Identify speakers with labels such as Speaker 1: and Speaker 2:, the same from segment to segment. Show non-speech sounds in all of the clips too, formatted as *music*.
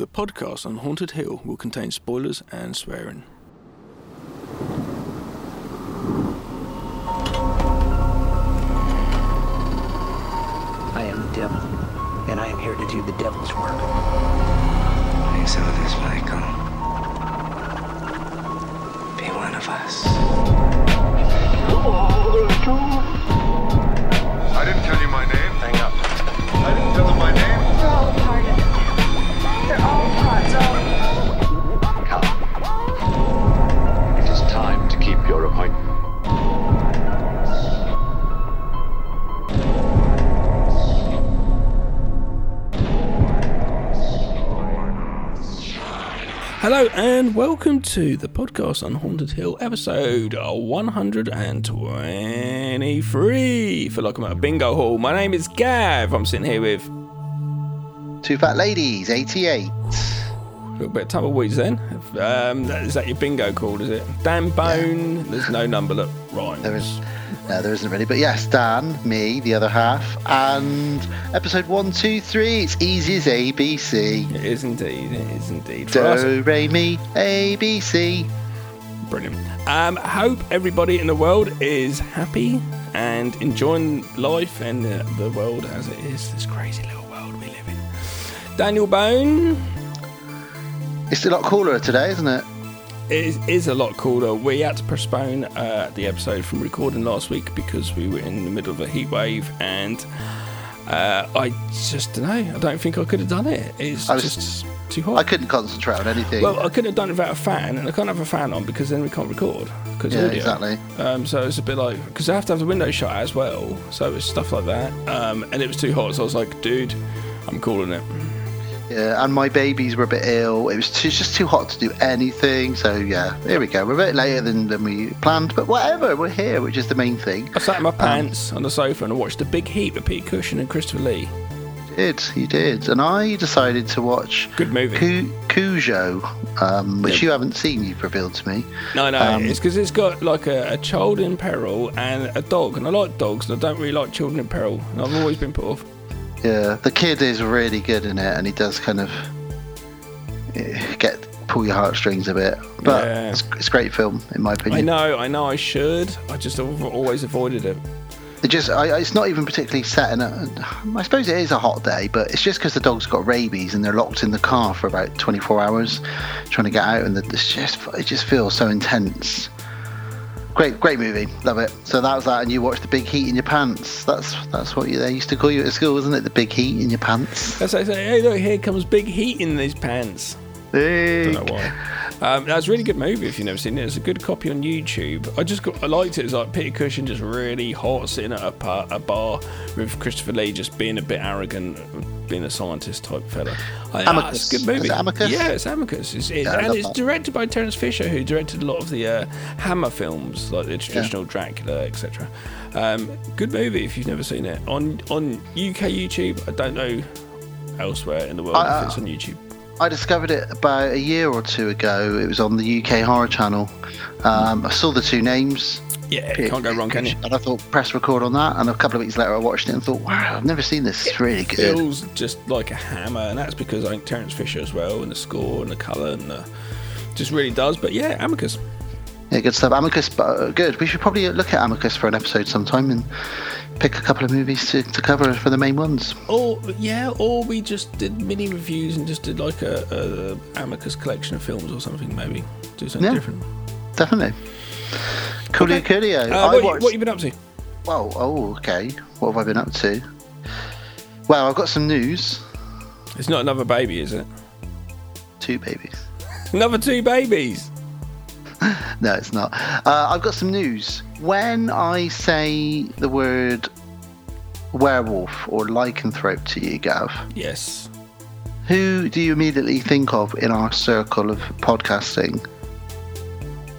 Speaker 1: The podcast on Haunted Hill will contain spoilers and swearing.
Speaker 2: I am the devil, and I am here to do the devil's work.
Speaker 3: Please hold this Michael. Be one of us. Oh,
Speaker 4: I
Speaker 1: Hello and welcome to the podcast on Haunted Hill, episode 123. Feel like I'm at a bingo hall. My name is Gav. I'm sitting here with
Speaker 5: Two Fat Ladies, 88.
Speaker 1: a little bit of tumbleweeds then. Um, is that your bingo called, is it? Dan Bone. There's no number that rhymes.
Speaker 5: There is, no, there isn't really. But yes, Dan, me, the other half, and episode one, two, three. It's easy as ABC.
Speaker 1: It is indeed. It is indeed. Us,
Speaker 5: Do, re, mi, ABC.
Speaker 1: Brilliant. Um, hope everybody in the world is happy and enjoying life and uh, the world as it is. This crazy little world we live in. Daniel Bone
Speaker 5: It's a lot cooler today, isn't it?
Speaker 1: Is, is a lot cooler. We had to postpone uh, the episode from recording last week because we were in the middle of a heat wave and uh, I just don't know. I don't think I could have done it. It's
Speaker 5: was-
Speaker 1: just too hot.
Speaker 5: I couldn't concentrate on anything.
Speaker 1: Well, I couldn't have done it without a fan, and I can't have a fan on because then we can't record. Because
Speaker 5: Yeah,
Speaker 1: audio.
Speaker 5: exactly.
Speaker 1: Um, so it's a bit like because I have to have the window shut as well. So it's stuff like that. Um, and it was too hot, so I was like, dude, I'm calling it.
Speaker 5: Yeah, and my babies were a bit ill. It was too, just too hot to do anything. So yeah, here we go. We're a bit later than, than we planned, but whatever. We're here, which is the main thing.
Speaker 1: I sat in my pants on the sofa and I watched The Big Heat with Pete Cushing and Christopher Lee.
Speaker 5: You did, you did. And I decided to watch
Speaker 1: Good movie.
Speaker 5: Cu- Cujo, um, which you haven't seen. You've revealed to me.
Speaker 1: No, no,
Speaker 5: Um,
Speaker 1: it's because it's got like a, a child in peril and a dog, and I like dogs, and I don't really like children in peril, and I've always been put off.
Speaker 5: Yeah, the kid is really good in it, and he does kind of eh, get pull your heartstrings a bit. But
Speaker 1: Yeah.
Speaker 5: it's, it's a great film, in my opinion.
Speaker 1: I know, I know, I should. I just always avoided it.
Speaker 5: It just, I, it's not even particularly set in a. I suppose it is a hot day, but it's just because the dog's got rabies and they're locked in the car for about 24 hours, trying to get out, and the, it's just, it just feels so intense. Great, great movie, love it. So that was that, and you watched the Big Heat in your pants. That's that's what you, they used to call you at school, wasn't it? The Big Heat in your pants.
Speaker 1: That's like, say, hey, look, here comes Big Heat in these pants.
Speaker 5: Big.
Speaker 1: Don't know why. Um, that's a really good movie if you've never seen it. It's a good copy on YouTube. I just got, I liked it. It's like Peter Cushing just really hot, sitting at a, par, a bar with Christopher Lee just being a bit arrogant, being a scientist type fella. I,
Speaker 5: Amicus.
Speaker 1: it's a good movie.
Speaker 5: It Amicus?
Speaker 1: Yeah, it's Amicus. It's, it,
Speaker 5: Yeah,
Speaker 1: and it's
Speaker 5: that.
Speaker 1: directed by Terence Fisher, who directed a lot of the uh, Hammer films, like the traditional Dracula, etc. Um, good movie if you've never seen it. On on UK YouTube, I don't know elsewhere in the world
Speaker 5: I-
Speaker 1: if it's on YouTube.
Speaker 5: I discovered it about a year or two ago. It was on the UK Horror Channel. Um, I saw the two names.
Speaker 1: Yeah, can't go wrong, can you?
Speaker 5: And I thought, press record on that. And a couple of weeks later, I watched it and thought, wow, I've never seen this. It's really good.
Speaker 1: feels just like a hammer, and that's because I think Terence Fisher as well, and the score and the colour, and the, just really does. But yeah, Amicus.
Speaker 5: Yeah, good stuff. Amicus, but uh, good. We should probably look at Amicus for an episode sometime and pick a couple of movies to, to cover for the main ones.
Speaker 1: Or yeah, or we just did mini reviews and just did like a, a Amicus collection of films or something. Maybe do something
Speaker 5: Yeah.
Speaker 1: different.
Speaker 5: Definitely. Coolio
Speaker 1: Okay.
Speaker 5: Coolio.
Speaker 1: Uh, what, you,
Speaker 5: watched-
Speaker 1: what you been up to?
Speaker 5: Well, oh, okay. What have I been up to? Well, I've got some news.
Speaker 1: It's not another baby, is it?
Speaker 5: Two babies. *laughs*
Speaker 1: Another two babies. *laughs*
Speaker 5: No, it's not. Uh, I've got some news. When I say the word werewolf or lycanthrope to you, Gav,
Speaker 1: Yes.
Speaker 5: who do you immediately think of in our circle of podcasting?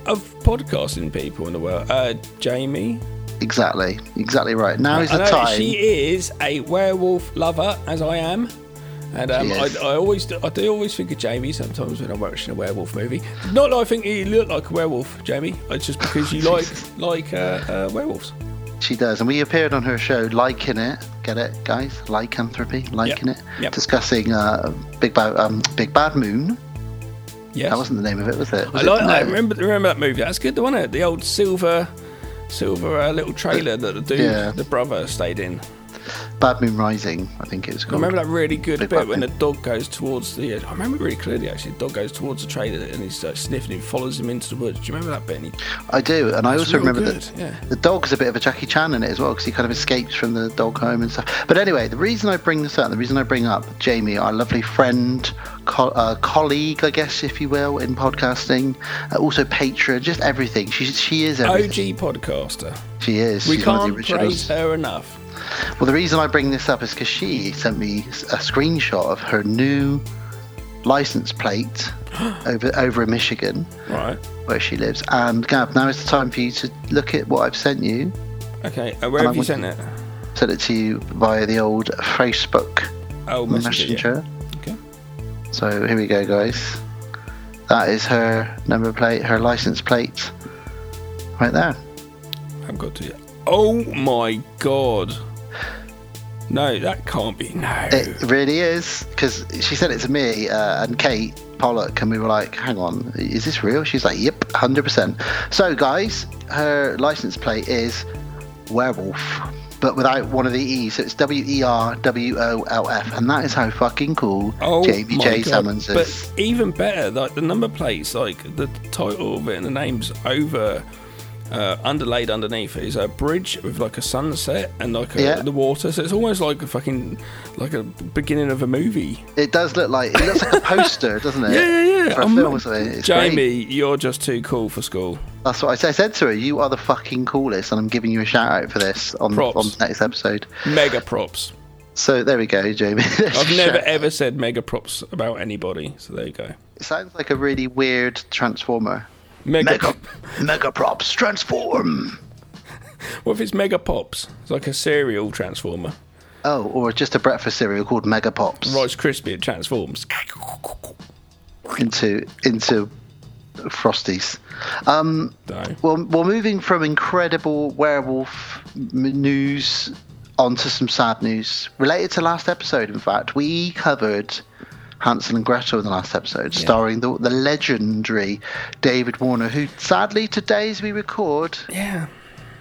Speaker 1: Of podcasting people in the world, uh, Jamie.
Speaker 5: Exactly, exactly right. Now is the time.
Speaker 1: She is a werewolf lover, as I am. And um, I. I always, do, I do always think of Jamie sometimes when I'm watching a werewolf movie. Not that I think you look like a werewolf, Jamie. It's just because you *laughs* like like uh, uh, werewolves.
Speaker 5: She does, and we appeared on her show, liking it. Get it, guys? Lycanthropy, liking it.
Speaker 1: Yep.
Speaker 5: Discussing uh, Big Bad, um, Big Bad Moon.
Speaker 1: Yes.
Speaker 5: That wasn't the name of it, was it? Was
Speaker 1: I
Speaker 5: it?
Speaker 1: like. I
Speaker 5: No.
Speaker 1: remember. Remember that movie? That's good, wasn't it? The old silver, silver uh, little trailer that the dude,
Speaker 5: Yeah.
Speaker 1: the brother, stayed in.
Speaker 5: Bad Moon Rising, I think it was
Speaker 1: I remember that really good
Speaker 5: Big
Speaker 1: bit
Speaker 5: Bad
Speaker 1: when the dog goes towards the. I remember really clearly actually. The dog goes towards the trailer and he's like, sniffing. He follows him into the woods. Do you remember that bit? He-
Speaker 5: I do, and I also remember
Speaker 1: good,
Speaker 5: that
Speaker 1: yeah.
Speaker 5: the dog's a bit of a Jackie Chan in it as well because he kind of escapes from the dog home and stuff. But anyway, the reason I bring this up, the reason I bring up Jamie, our lovely friend, co- uh, colleague, I guess, if you will, in podcasting, uh, also patron, just everything. She she is everything.
Speaker 1: OG podcaster.
Speaker 5: She is.
Speaker 1: We
Speaker 5: She's one of the
Speaker 1: can't praise her enough.
Speaker 5: Well, the reason I bring this up is because she sent me a screenshot of her new license plate *gasps* over over in Michigan,
Speaker 1: Right.
Speaker 5: where she lives. And Gav, now is the time for you to look at what I've sent you.
Speaker 1: Okay. Uh, where
Speaker 5: And
Speaker 1: have
Speaker 5: I
Speaker 1: you sent it?
Speaker 5: Sent it to you via the old Facebook
Speaker 1: Oh, messenger. yeah. Okay.
Speaker 5: So here we go, guys. That is her number plate, her license plate, right there.
Speaker 1: I've got to. Oh my god. No, that can't be. No.
Speaker 5: It really is because she sent it to me uh, and Kate Pollock, and we were like, "Hang on, is this real?" She's like, "Yep, hundred percent." So, guys, her license plate is werewolf, but without one of the e's. So it's W E R W O L F, and that is how fucking cool
Speaker 1: Oh
Speaker 5: Jamie J.
Speaker 1: God.
Speaker 5: Is.
Speaker 1: But even better, like the number plates, like the title of it and the names over, uh, underlaid underneath is a bridge with like a sunset and like a,
Speaker 5: Yeah.
Speaker 1: the water. So it's almost like a fucking like a beginning of a movie.
Speaker 5: It does look like it looks like a poster, doesn't it? *laughs*
Speaker 1: Yeah, yeah, yeah.
Speaker 5: For
Speaker 1: I'm
Speaker 5: film
Speaker 1: not- Jamie,
Speaker 5: great.
Speaker 1: you're just too cool for school.
Speaker 5: That's what I said. I said to her, "You are the fucking coolest," and I'm giving you a shout out for this on
Speaker 1: Props.
Speaker 5: on the next episode.
Speaker 1: Mega props.
Speaker 5: So there we go, Jamie. *laughs*
Speaker 1: I've never ever said mega props about anybody. So there you go.
Speaker 5: It sounds like a really weird transformer.
Speaker 1: Mega.
Speaker 5: Mega, mega props transform.
Speaker 1: What if it's mega pops? It's like a cereal transformer.
Speaker 5: Oh, or just a breakfast cereal called Mega Pops
Speaker 1: Rice crispy. It transforms.
Speaker 5: into into Frosties. Um,
Speaker 1: No.
Speaker 5: well, well, moving from incredible werewolf news onto some sad news related to last episode. In fact, we covered Hansel and Gretel in the last episode, starring the the legendary David Warner, who sadly today, as we record,
Speaker 1: Yeah.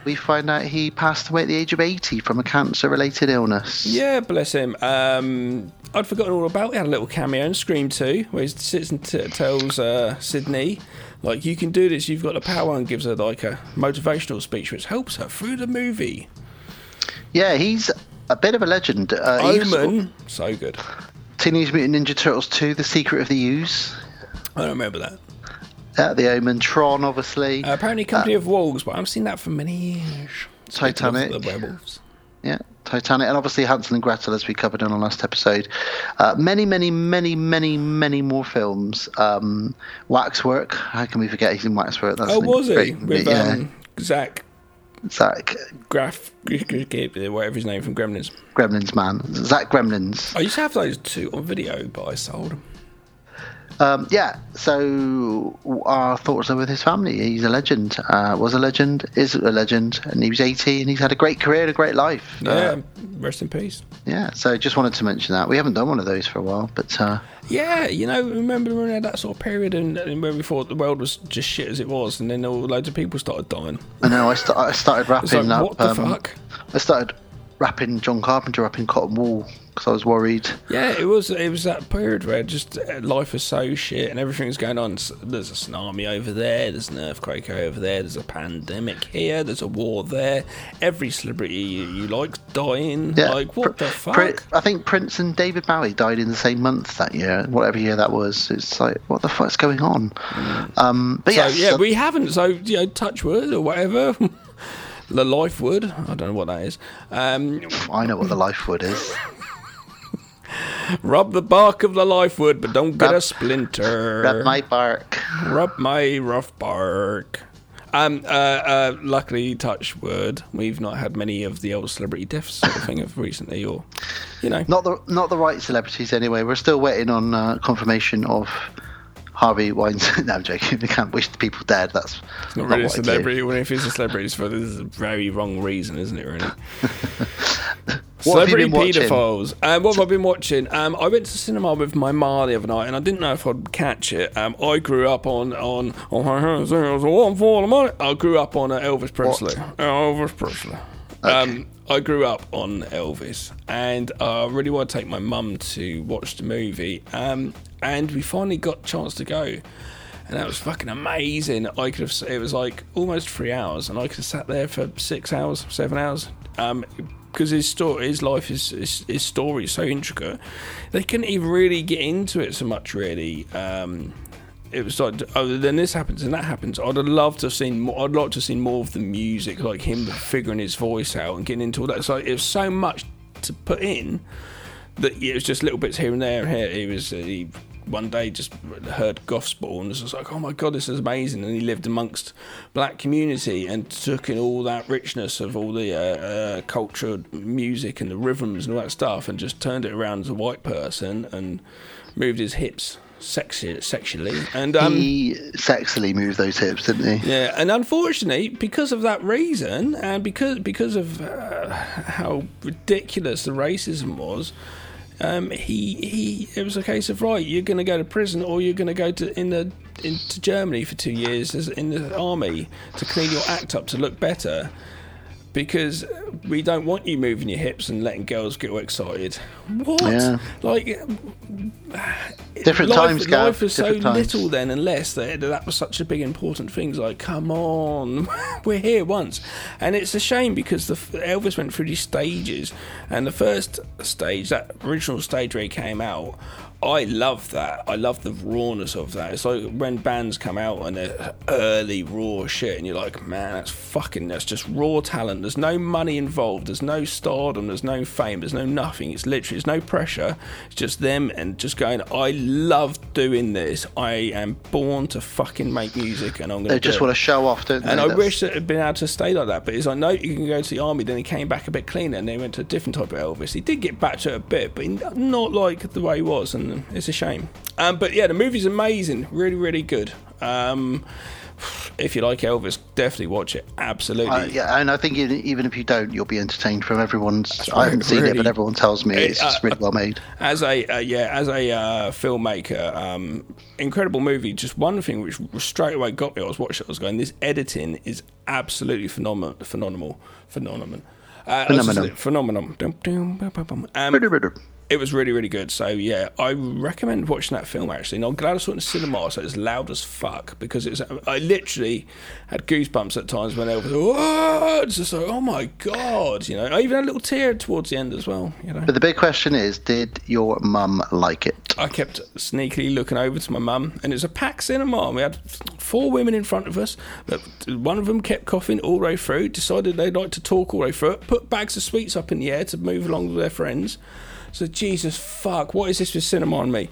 Speaker 5: we find out he passed away at the age of 80 from a cancer-related illness.
Speaker 1: Yeah, bless him. Um, I'd forgotten all about. He had a little cameo in Scream 2 where he sits and t- tells uh, Sidney, like, you can do this. You've got the power, and gives her like a motivational speech, which helps her through the movie.
Speaker 5: Yeah, he's a bit of a legend. Uh, was-
Speaker 1: so good.
Speaker 5: Teenage Mutant Ninja Turtles 2: The Secret of the Ooze.
Speaker 1: I don't remember that.
Speaker 5: Uh, the Omen, Tron, obviously.
Speaker 1: Uh, apparently, Company of Wolves, but I haven't seen that for many years.
Speaker 5: Titanic.
Speaker 1: The werewolves.
Speaker 5: Yeah, Titanic, and obviously Hansel and Gretel, as we covered in our last episode. Uh, many, many, many, many, many more films. Um, Waxwork. How can we forget he's in Waxwork? That's
Speaker 1: Oh, was he? With
Speaker 5: yeah,
Speaker 1: um, Zach
Speaker 5: Zach
Speaker 1: Graff, whatever his name from Gremlins.
Speaker 5: Gremlins man. Zach Gremlins.
Speaker 1: I used to have those two on video, but I sold them.
Speaker 5: Um, yeah, so our thoughts are with his family. He's a legend, uh, was a legend, is a legend, and he was 80 and he's had a great career and a great life.
Speaker 1: Yeah,
Speaker 5: Uh,
Speaker 1: rest in peace.
Speaker 5: yeah, so just wanted to mention that. We haven't done one of those for a while, but uh,
Speaker 1: Yeah, you know, remember when we had that sort of period and, and when we thought the world was just shit as it was, and then all loads of people started dying.
Speaker 5: I know I, st- I started
Speaker 1: It's
Speaker 5: wrapping
Speaker 1: like,
Speaker 5: up.
Speaker 1: what the
Speaker 5: um,
Speaker 1: fuck?
Speaker 5: I started wrapping John Carpenter up in cotton wool because I was worried.
Speaker 1: Yeah, it was. It was that period where just uh, life was so shit and everything's going on. There's a tsunami over there. There's an earthquake over there. There's a pandemic here. There's a war there. Every celebrity you, you like dying.
Speaker 5: Yeah,
Speaker 1: Like what
Speaker 5: Pr-
Speaker 1: the fuck?
Speaker 5: I think Prince and David Bowie died in the same month that year, whatever year that was. It's like, what the fuck's going on? Um, but
Speaker 1: Mm. so
Speaker 5: yes,
Speaker 1: yeah,
Speaker 5: uh,
Speaker 1: we haven't. So you know, touch wood or whatever. *laughs* the life wood. I don't know what that is. Um,
Speaker 5: I know what the life wood is. *laughs*
Speaker 1: rub the bark of the life wood, but don't get
Speaker 5: Rub-
Speaker 1: a splinter.
Speaker 5: Rub my bark.
Speaker 1: Rub my rough bark. Um, uh, uh, luckily, touch wood, we've not had many of the old celebrity deaths sort of thing of recently, or you know,
Speaker 5: Not the not the right celebrities anyway. We're still waiting on uh, confirmation of Harvey Weinstein. *laughs* no, I'm joking. We can't wish the people dead. That's
Speaker 1: not really a
Speaker 5: what
Speaker 1: celebrity. Well, if it's a celebrity, it's for this is a very wrong reason, isn't it? Really. *laughs*
Speaker 5: What
Speaker 1: Celebrity paedophiles. Um, what have I been watching? Um, I went to the cinema with my ma the other night, and I didn't know if I'd catch it. Um, I grew up on on *laughs* on my hands. There was a one for the money. I grew up on uh, Elvis Presley. Elvis Presley. Um, I grew up on Elvis, and I really want to take my mum to watch the movie. Um, and we finally got a chance to go. And that was fucking amazing. I could have. It was like almost three hours, and I could have sat there for six hours, seven hours. Um, because his story, his life, his, his his story is so intricate. They couldn't even really get into it so much. Really, um, it was like, oh, then this happens and that happens. I'd have loved to have seen more. I'd like to have seen more of the music, like him figuring his voice out and getting into all that. So it was so much to put in that it was just little bits here and there and here. He was he one day just heard Gospel and was like, oh my god, this is amazing. And he lived amongst black community and took in all that richness of all the uh, uh, culture, music, and the rhythms and all that stuff, and just turned it around as a white person and moved his hips sexy, sexually. And um,
Speaker 5: he sexily moved those hips, didn't he?
Speaker 1: yeah, and unfortunately, because of that reason, and because because of uh, how ridiculous the racism was, um, he he it was a case of right, you're going to go to prison or you're going to go to in the into Germany for two years in the army to clean your act up to look better. Because we don't want you moving your hips and letting girls get excited. What?
Speaker 5: Yeah.
Speaker 1: Like
Speaker 5: Different
Speaker 1: life,
Speaker 5: times, Gav.
Speaker 1: Life was so
Speaker 5: times.
Speaker 1: little then, unless that that was such a big important thing. It's like, come on, *laughs* we're here once, and it's a shame because the Elvis went through these stages, and the first stage, that original stage where he came out. I love that. I love the rawness of that. It's like when bands come out and they're early raw shit, and you're like, man, that's fucking, that's just raw talent. There's no money involved. There's no stardom. There's no fame. There's no nothing. It's literally, there's no pressure. It's just them and just going, I love doing this. I am born to fucking make music, and I'm going to.
Speaker 5: They just want to show off, don't they?
Speaker 1: And I
Speaker 5: That's-
Speaker 1: wish that it had been able to stay like that. But it's like, no, you can go to the army. Then he came back a bit cleaner and they went to a different type of Elvis. He did get back to it a bit, but not like the way he was. And it's a shame. Um, but yeah, the movie's amazing. Really, really good. Um, if you like Elvis, definitely watch it. Absolutely.
Speaker 5: Uh, yeah, and I think even, even if you don't, you'll be entertained from everyone's. I haven't seen it, but everyone tells me
Speaker 1: It-
Speaker 5: it's just
Speaker 1: uh,
Speaker 5: really well made.
Speaker 1: as a uh, yeah as a uh, filmmaker um, incredible movie just one thing which straight away got me I was watching it I was going this editing is absolutely phenomenal phenomenal phenomenal uh,
Speaker 5: Phenomenal.
Speaker 1: phenomenal Dum, dum, bum, bum, bum. Um, it was really really good so yeah I recommend watching that film actually and I'm glad I saw it in the cinema so it's loud as fuck because it's I literally had goosebumps at times when it was oh, it's just like oh my god you know I even had a little tear towards the end as well you know
Speaker 5: But the big question is, did your mum like it?
Speaker 1: I kept sneakily looking over to my mum, and it was a packed cinema. and We had four women in front of us. One of them kept coughing all the way through. Decided they'd like to talk all the way through it. Put bags of sweets up in the air to move along with their friends. So Jesus fuck, what is this with cinema on me?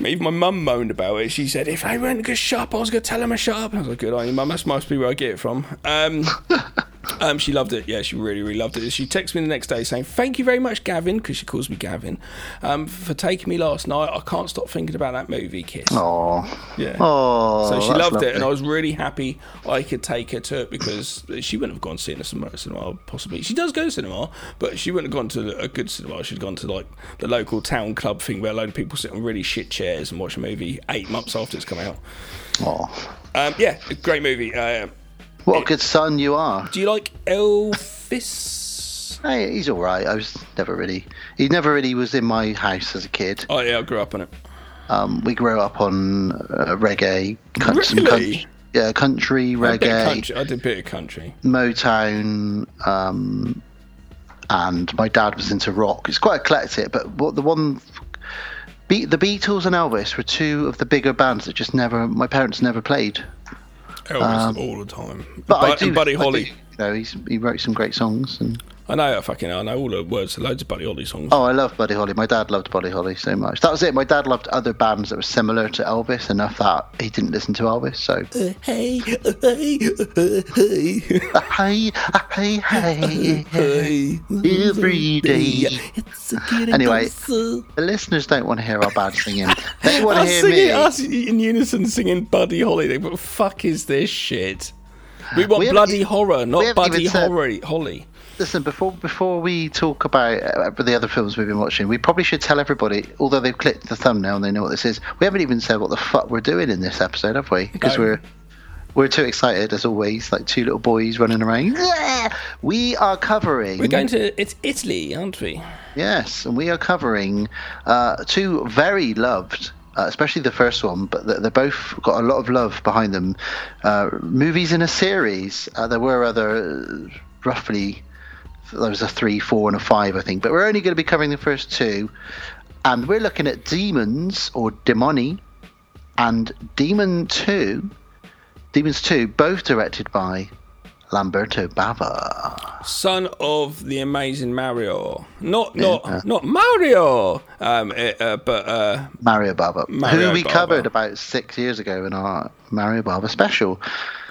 Speaker 1: Even my mum moaned about it. She said, "If I went to shut up, I was going to tell him up." And I was like, "Good on you, mum. That must be where I get it from." Um, *laughs* um, she loved it. Yeah, she really, really loved it. She texted me the next day saying, "Thank you very much, Gavin," because she calls me Gavin, um, for taking me last night. I can't stop thinking about that movie, Kiss.
Speaker 5: Oh,
Speaker 1: Yeah.
Speaker 5: oh.
Speaker 1: so she loved
Speaker 5: lovely.
Speaker 1: it, and I was really happy I could take her to it because she wouldn't have gone to see it in a cinema, cinema possibly. She does go to cinema, but she wouldn't have gone to a good cinema. She'd gone to like the local town club thing where a load of people sit on really shit chairs and watch a movie eight months after it's come out.
Speaker 5: Oh,
Speaker 1: Um, yeah, great movie. Uh,
Speaker 5: what a good son you are.
Speaker 1: do you like Elvis?
Speaker 5: Hey, he's all right. I was never really. He never really was in my house as a kid.
Speaker 1: Oh yeah, I grew up on it.
Speaker 5: Um, we grew up on uh, reggae, coun- some
Speaker 1: Really?
Speaker 5: country, yeah, country
Speaker 1: I did a bit of
Speaker 5: reggae,
Speaker 1: country. I did a bit of country.
Speaker 5: Motown, um, and my dad was into rock. It's quite eclectic, but what the one. Be- the Beatles and Elvis were two of the bigger bands that just never, my parents never played.
Speaker 1: Elvis all the time.
Speaker 5: Um, But I do,
Speaker 1: and Buddy
Speaker 5: I do-
Speaker 1: Holly.
Speaker 5: you know, he wrote some great songs, and
Speaker 1: I know, I fucking know. I know all the words to loads of Buddy Holly songs.
Speaker 5: oh, I love Buddy Holly. My dad loved Buddy Holly so much. That was it. My dad loved other bands that were similar to Elvis enough that he didn't listen to Elvis. So
Speaker 1: Hey, hey, hey, uh,
Speaker 5: hey, hey, uh, hey,
Speaker 1: hey.
Speaker 5: every day. Anyway, the listeners don't want to hear our bad singing. They *laughs* want to
Speaker 1: Us
Speaker 5: hear
Speaker 1: singing,
Speaker 5: me.
Speaker 1: us in unison singing Buddy Holly. They go, fuck is this shit? We want
Speaker 5: We haven't
Speaker 1: bloody horror,
Speaker 5: we
Speaker 1: not
Speaker 5: haven't
Speaker 1: Buddy
Speaker 5: even said-
Speaker 1: Holly.
Speaker 5: Listen, before before we talk about uh, the other films we've been watching, we probably should tell everybody, although they've clicked the thumbnail and they know what this is, we haven't even said what the fuck we're doing in this episode, have we? Because
Speaker 1: No.
Speaker 5: we're we're too excited as always, like two little boys running around. Yeah! We are covering.
Speaker 1: We're going to it's Italy, aren't we?
Speaker 5: Yes, and we are covering uh, two very loved, uh, especially the first one, but they're, they're both got a lot of love behind them. Uh, movies in a series. Uh, there were other, uh, roughly, there was a three, four, and a five, I think, but we're only going to be covering the first two. And we're looking at Demons or Demoni and Demon 2. Demons 2, both directed by Lamberto Bava.
Speaker 1: Son of the amazing Mario. Not not not Mario. Um, uh, uh, but uh,
Speaker 5: Mario Bava,
Speaker 1: Mario
Speaker 5: who we
Speaker 1: Bava.
Speaker 5: covered about six years ago in our Mario Bava special.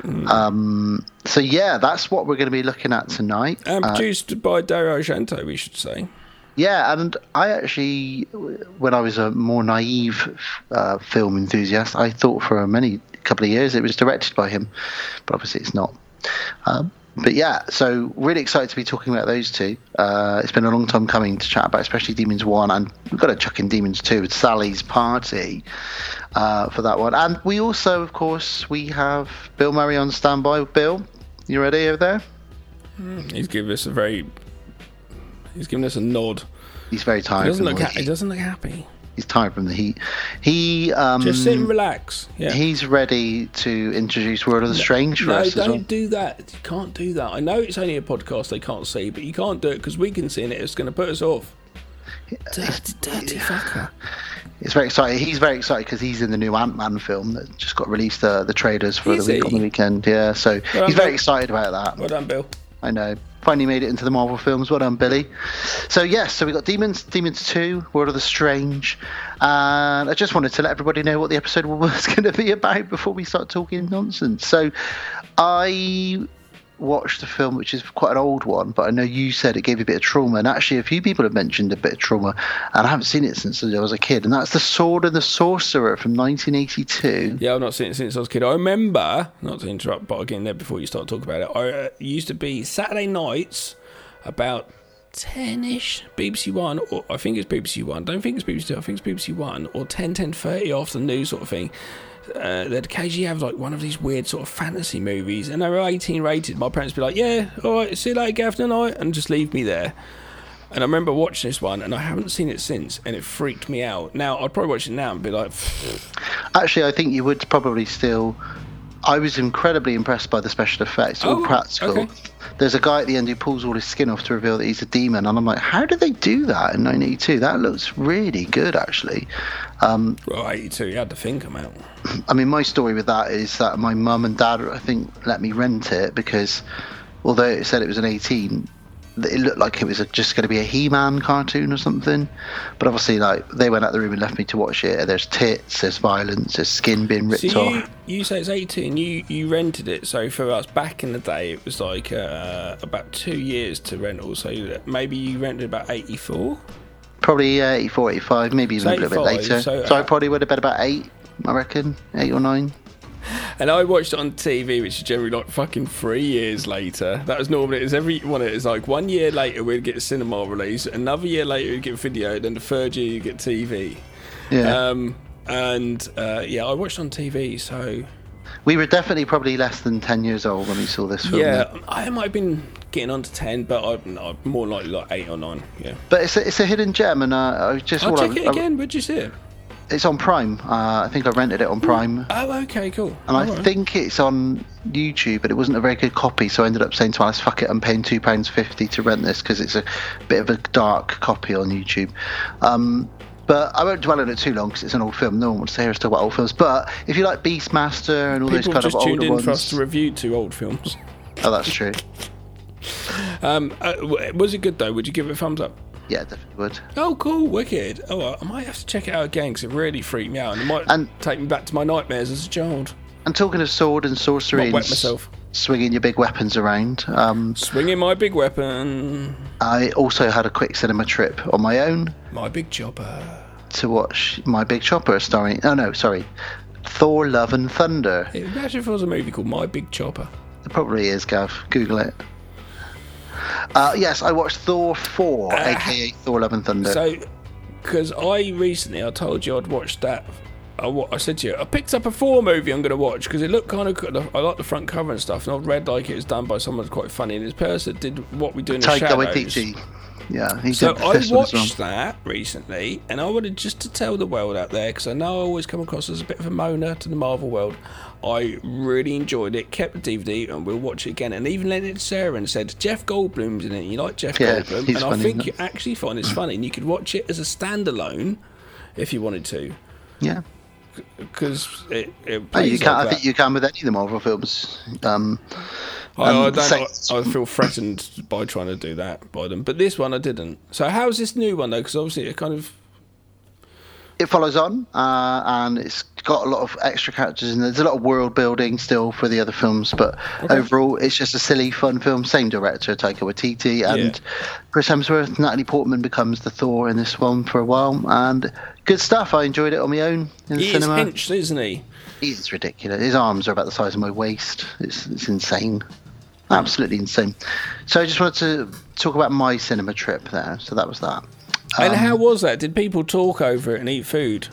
Speaker 1: Hmm.
Speaker 5: Um, so yeah, that's what we're going to be looking at tonight.
Speaker 1: and
Speaker 5: Uh,
Speaker 1: produced by Dario Argento, we should say.
Speaker 5: yeah, and I actually, when I was a more naive uh, film enthusiast, I thought for a many couple of years it was directed by him, but obviously it's not. Um, but yeah, so really excited to be talking about those two. Uh, it's been a long time coming to chat about, especially Demons One, and we've got to chuck in Demons Two with Sally's Party uh, for that one. And we also, of course, we have Bill Murray on standby. Bill, you ready over there?
Speaker 1: He's given us a very. He's given us a nod.
Speaker 5: He's very
Speaker 1: He
Speaker 5: tired.
Speaker 1: doesn't look. Ha- he doesn't look happy.
Speaker 5: He's tired from the heat. He um,
Speaker 1: Just sit and relax. Yeah.
Speaker 5: He's ready to introduce World of the Strange for
Speaker 1: no,
Speaker 5: us as
Speaker 1: don't
Speaker 5: well.
Speaker 1: do that. You can't do that. I know it's only a podcast they can't see, but you can't do it because we can see it. It's going to put us off. Dirty, dirty fucker.
Speaker 5: It's very exciting. He's very excited because he's in the new Ant Man film that just got released. Uh, the trailers for
Speaker 1: Is
Speaker 5: the week
Speaker 1: he?
Speaker 5: on the weekend. Yeah, so
Speaker 1: Well,
Speaker 5: he's very
Speaker 1: well-
Speaker 5: excited about that.
Speaker 1: Well done, Bill.
Speaker 5: I know. Finally made it into the Marvel films. Well done, Billy. So yes, so we got Demons, Demons Two, World of the Strange, and I just wanted to let everybody know what the episode *laughs* was going to be about before we start talking nonsense. So I watched a film which is quite an old one, but I know you said it gave you a bit of trauma, and actually a few people have mentioned a bit of trauma, and I haven't seen it since I was a kid, and that's The Sword and the Sorcerer from 1982.
Speaker 1: Yeah, I've not seen it since I was a kid. I remember, not to interrupt, but again, there before you start talking about it, I uh, used to be Saturday nights about 10 ish, BBC One, or I think it's BBC One, don't think it's BBC Two, I think it's BBC One, or 10, 10 30 after the news sort of thing. Uh, they'd occasionally have like one of these weird sort of fantasy movies, and they were 18 rated. My parents would be like, Yeah, alright, see you later, Gav, tonight, and just leave me there. And I remember watching this one, and I haven't seen it since, and it freaked me out. Now, I'd probably watch it now and be like,
Speaker 5: Actually, I think you would probably still. I was incredibly impressed by the special effects, all
Speaker 1: Oh,
Speaker 5: practical.
Speaker 1: okay.
Speaker 5: There's a guy at the end who pulls all his skin off to reveal that he's a demon, and I'm like, how did they do that in 1982? That looks really good, actually. Um,
Speaker 1: Well, 82, you had to think them out.
Speaker 5: I mean, my story with that is that my mum and dad, I think, let me rent it because although it said it was an 18, it looked like it was a, just going to be a He-Man cartoon or something. But obviously, like they went out the room and left me to watch it. And there's tits, there's violence, there's skin being ripped
Speaker 1: So you,
Speaker 5: off.
Speaker 1: you say it's 18, you, you rented it. So for us back in the day, it was like uh, about two years to rental. So maybe you rented about 84?
Speaker 5: Probably uh, 84, 85, maybe even
Speaker 1: So
Speaker 5: a little bit later.
Speaker 1: so,
Speaker 5: So, I
Speaker 1: uh,
Speaker 5: probably would have been about eight, I reckon, eight or nine.
Speaker 1: And I watched it on TV, which is generally like fucking three years later. That was normally, it's every one it is like one year later we'd get a cinema release, another year later we'd get video, then the third year you get TV.
Speaker 5: Yeah,
Speaker 1: Um, and uh, yeah, I watched on TV, so
Speaker 5: we were definitely probably less than 10 years old when we saw this film.
Speaker 1: yeah. I might have been getting on to 10, but I'm, I'm more likely like 8 or 9. Yeah.
Speaker 5: But it's a, it's a hidden gem, and uh, I just
Speaker 1: I'll
Speaker 5: all
Speaker 1: check
Speaker 5: I-
Speaker 1: it
Speaker 5: I-
Speaker 1: again. Where'd you see it?
Speaker 5: It's on Prime. Uh, I think I rented it on Prime.
Speaker 1: Oh, okay, cool.
Speaker 5: And I
Speaker 1: Alright.
Speaker 5: think it's on YouTube, but it wasn't a very good copy, so I ended up saying to Alice, fuck it, I'm paying £2.50 to rent this because it's a bit of a dark copy on YouTube. Um, but I won't dwell on it too long because it's an old film. No one wants to hear us talk about old films. But if you like Beastmaster and all those
Speaker 1: people
Speaker 5: kind
Speaker 1: have
Speaker 5: of
Speaker 1: just tuned
Speaker 5: older
Speaker 1: in for us to review two old films.
Speaker 5: Oh, that's true. *laughs* *laughs*
Speaker 1: Um, uh, was it good though? Would you give it a thumbs up?
Speaker 5: Yeah, definitely would.
Speaker 1: Oh, cool, wicked. Oh, I might have to check it out again because it really freaked me out, and it might
Speaker 5: And-
Speaker 1: take me back to my nightmares as a child.
Speaker 5: And talking of sword and sorcery
Speaker 1: wet myself.
Speaker 5: swinging your big weapons around, um,
Speaker 1: Swinging my big weapon,
Speaker 5: I also had a quick cinema trip on my own
Speaker 1: my big chopper.
Speaker 5: to watch My Big Chopper starring. Oh no, sorry, Thor: Love and Thunder.
Speaker 1: Imagine if it was a movie called My Big Chopper.
Speaker 5: It probably is, Gav. Google it. Uh, yes, I watched Thor 4,
Speaker 1: Uh,
Speaker 5: aka Thor Love and Thunder.
Speaker 1: So, because I recently I told you I'd watched that. I, I said to you, I picked up a Thor movie I'm going to watch because it looked kind of good. I like the front cover and stuff, and I've read like it was done by someone quite funny. And this person did what we do in the
Speaker 5: Taika
Speaker 1: shadows.
Speaker 5: Waititi. Yeah, he
Speaker 1: So I watched
Speaker 5: well.
Speaker 1: that recently, and I wanted just to tell the world out there because I know I always come across as a bit of a moaner to the Marvel world. I really enjoyed it, kept the DVD, and we'll watch it again. And even Leonard Sarah and said Jeff Goldblum's in it. You like Jeff
Speaker 5: Yeah,
Speaker 1: Goldblum, and I think you actually find it's funny, and you could watch it as a standalone if you wanted to,
Speaker 5: Yeah.
Speaker 1: because it. it
Speaker 5: Oh, you can.
Speaker 1: like
Speaker 5: I think you can with any of the Marvel films. Um,
Speaker 1: I, I
Speaker 5: Um,
Speaker 1: don't. I, I feel threatened by trying to do that by them, but this one I didn't. So how's this new one though? Because obviously it kind of
Speaker 5: it follows on, uh, and it's got a lot of extra characters, and there's a lot of world building still for the other films. But overall, it's just a silly, fun film. Same director, Taika Waititi, and Chris Hemsworth. Natalie Portman becomes the Thor in this one for a while, and good stuff. I enjoyed it on my own in the
Speaker 1: he is
Speaker 5: cinema.
Speaker 1: pinched, isn't he?
Speaker 5: He's ridiculous. His arms are about the size of my waist. It's, it's insane. Absolutely insane. So I just wanted to talk about my cinema trip there. So that was that.
Speaker 1: And
Speaker 5: Um,
Speaker 1: how was that? Did people talk over it and eat food?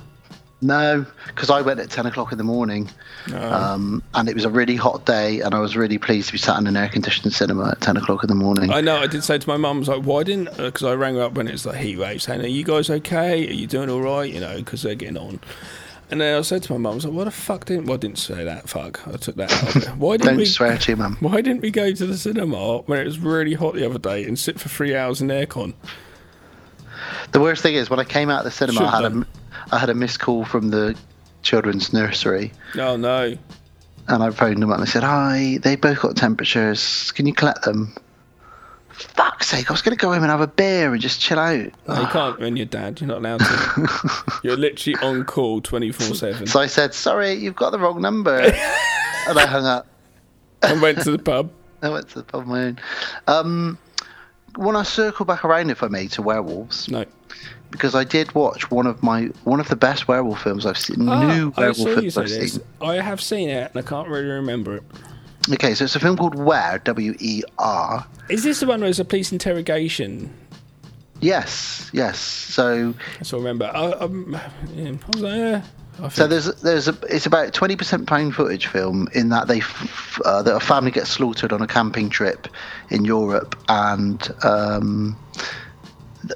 Speaker 5: No, because I went at 10 o'clock in the morning. Um, and it was a really hot day, and I was really pleased to be sat in an air conditioned cinema at 10 o'clock in the morning.
Speaker 1: I know. I did say to my mum, I was like, "Why didn't?" Because I rang her up when it's like heat wave, saying, "Are you guys okay? Are you doing all right?" You know, because they're getting on. And then I said to my mum, "I was like, "What the fuck didn't?" Well, I didn't say that. Fuck, I took that out. Why didn't
Speaker 5: Don't
Speaker 1: we?
Speaker 5: swear to your mum. *laughs*
Speaker 1: Why didn't we go to the cinema when it was really hot the other day and sit for three hours in aircon?
Speaker 5: The worst thing is, when I came out of the cinema, I had, a, I had a missed call from the children's nursery.
Speaker 1: Oh no.
Speaker 5: And I phoned them up and I said, Hi, they both got temperatures. Can you collect them? Fuck's sake, I was going to go home and have a beer and just chill out.
Speaker 1: No, you can't when you're dad. You're not allowed to. *laughs* you're literally on call 24 7.
Speaker 5: So I said, Sorry, you've got the wrong number. *laughs* and I hung up.
Speaker 1: And went to the pub. *laughs*
Speaker 5: I went to the pub on my own. Um, want to circle back around, if I may, to werewolves
Speaker 1: No.
Speaker 5: Because I did watch one of my one of the best werewolf films I've seen.
Speaker 1: Ah,
Speaker 5: new
Speaker 1: I
Speaker 5: werewolf films I've
Speaker 1: this.
Speaker 5: seen.
Speaker 1: I have seen it and I can't really remember it.
Speaker 5: Okay, so it's a film called Wer W E R.
Speaker 1: Is this the one where there's a police interrogation?
Speaker 5: Yes, yes. So
Speaker 1: That's what I remember. I, um, yeah, I was like, yeah. I
Speaker 5: So there's there's a it's about twenty percent found footage film in that they f- uh, that a family gets slaughtered on a camping trip in Europe and um,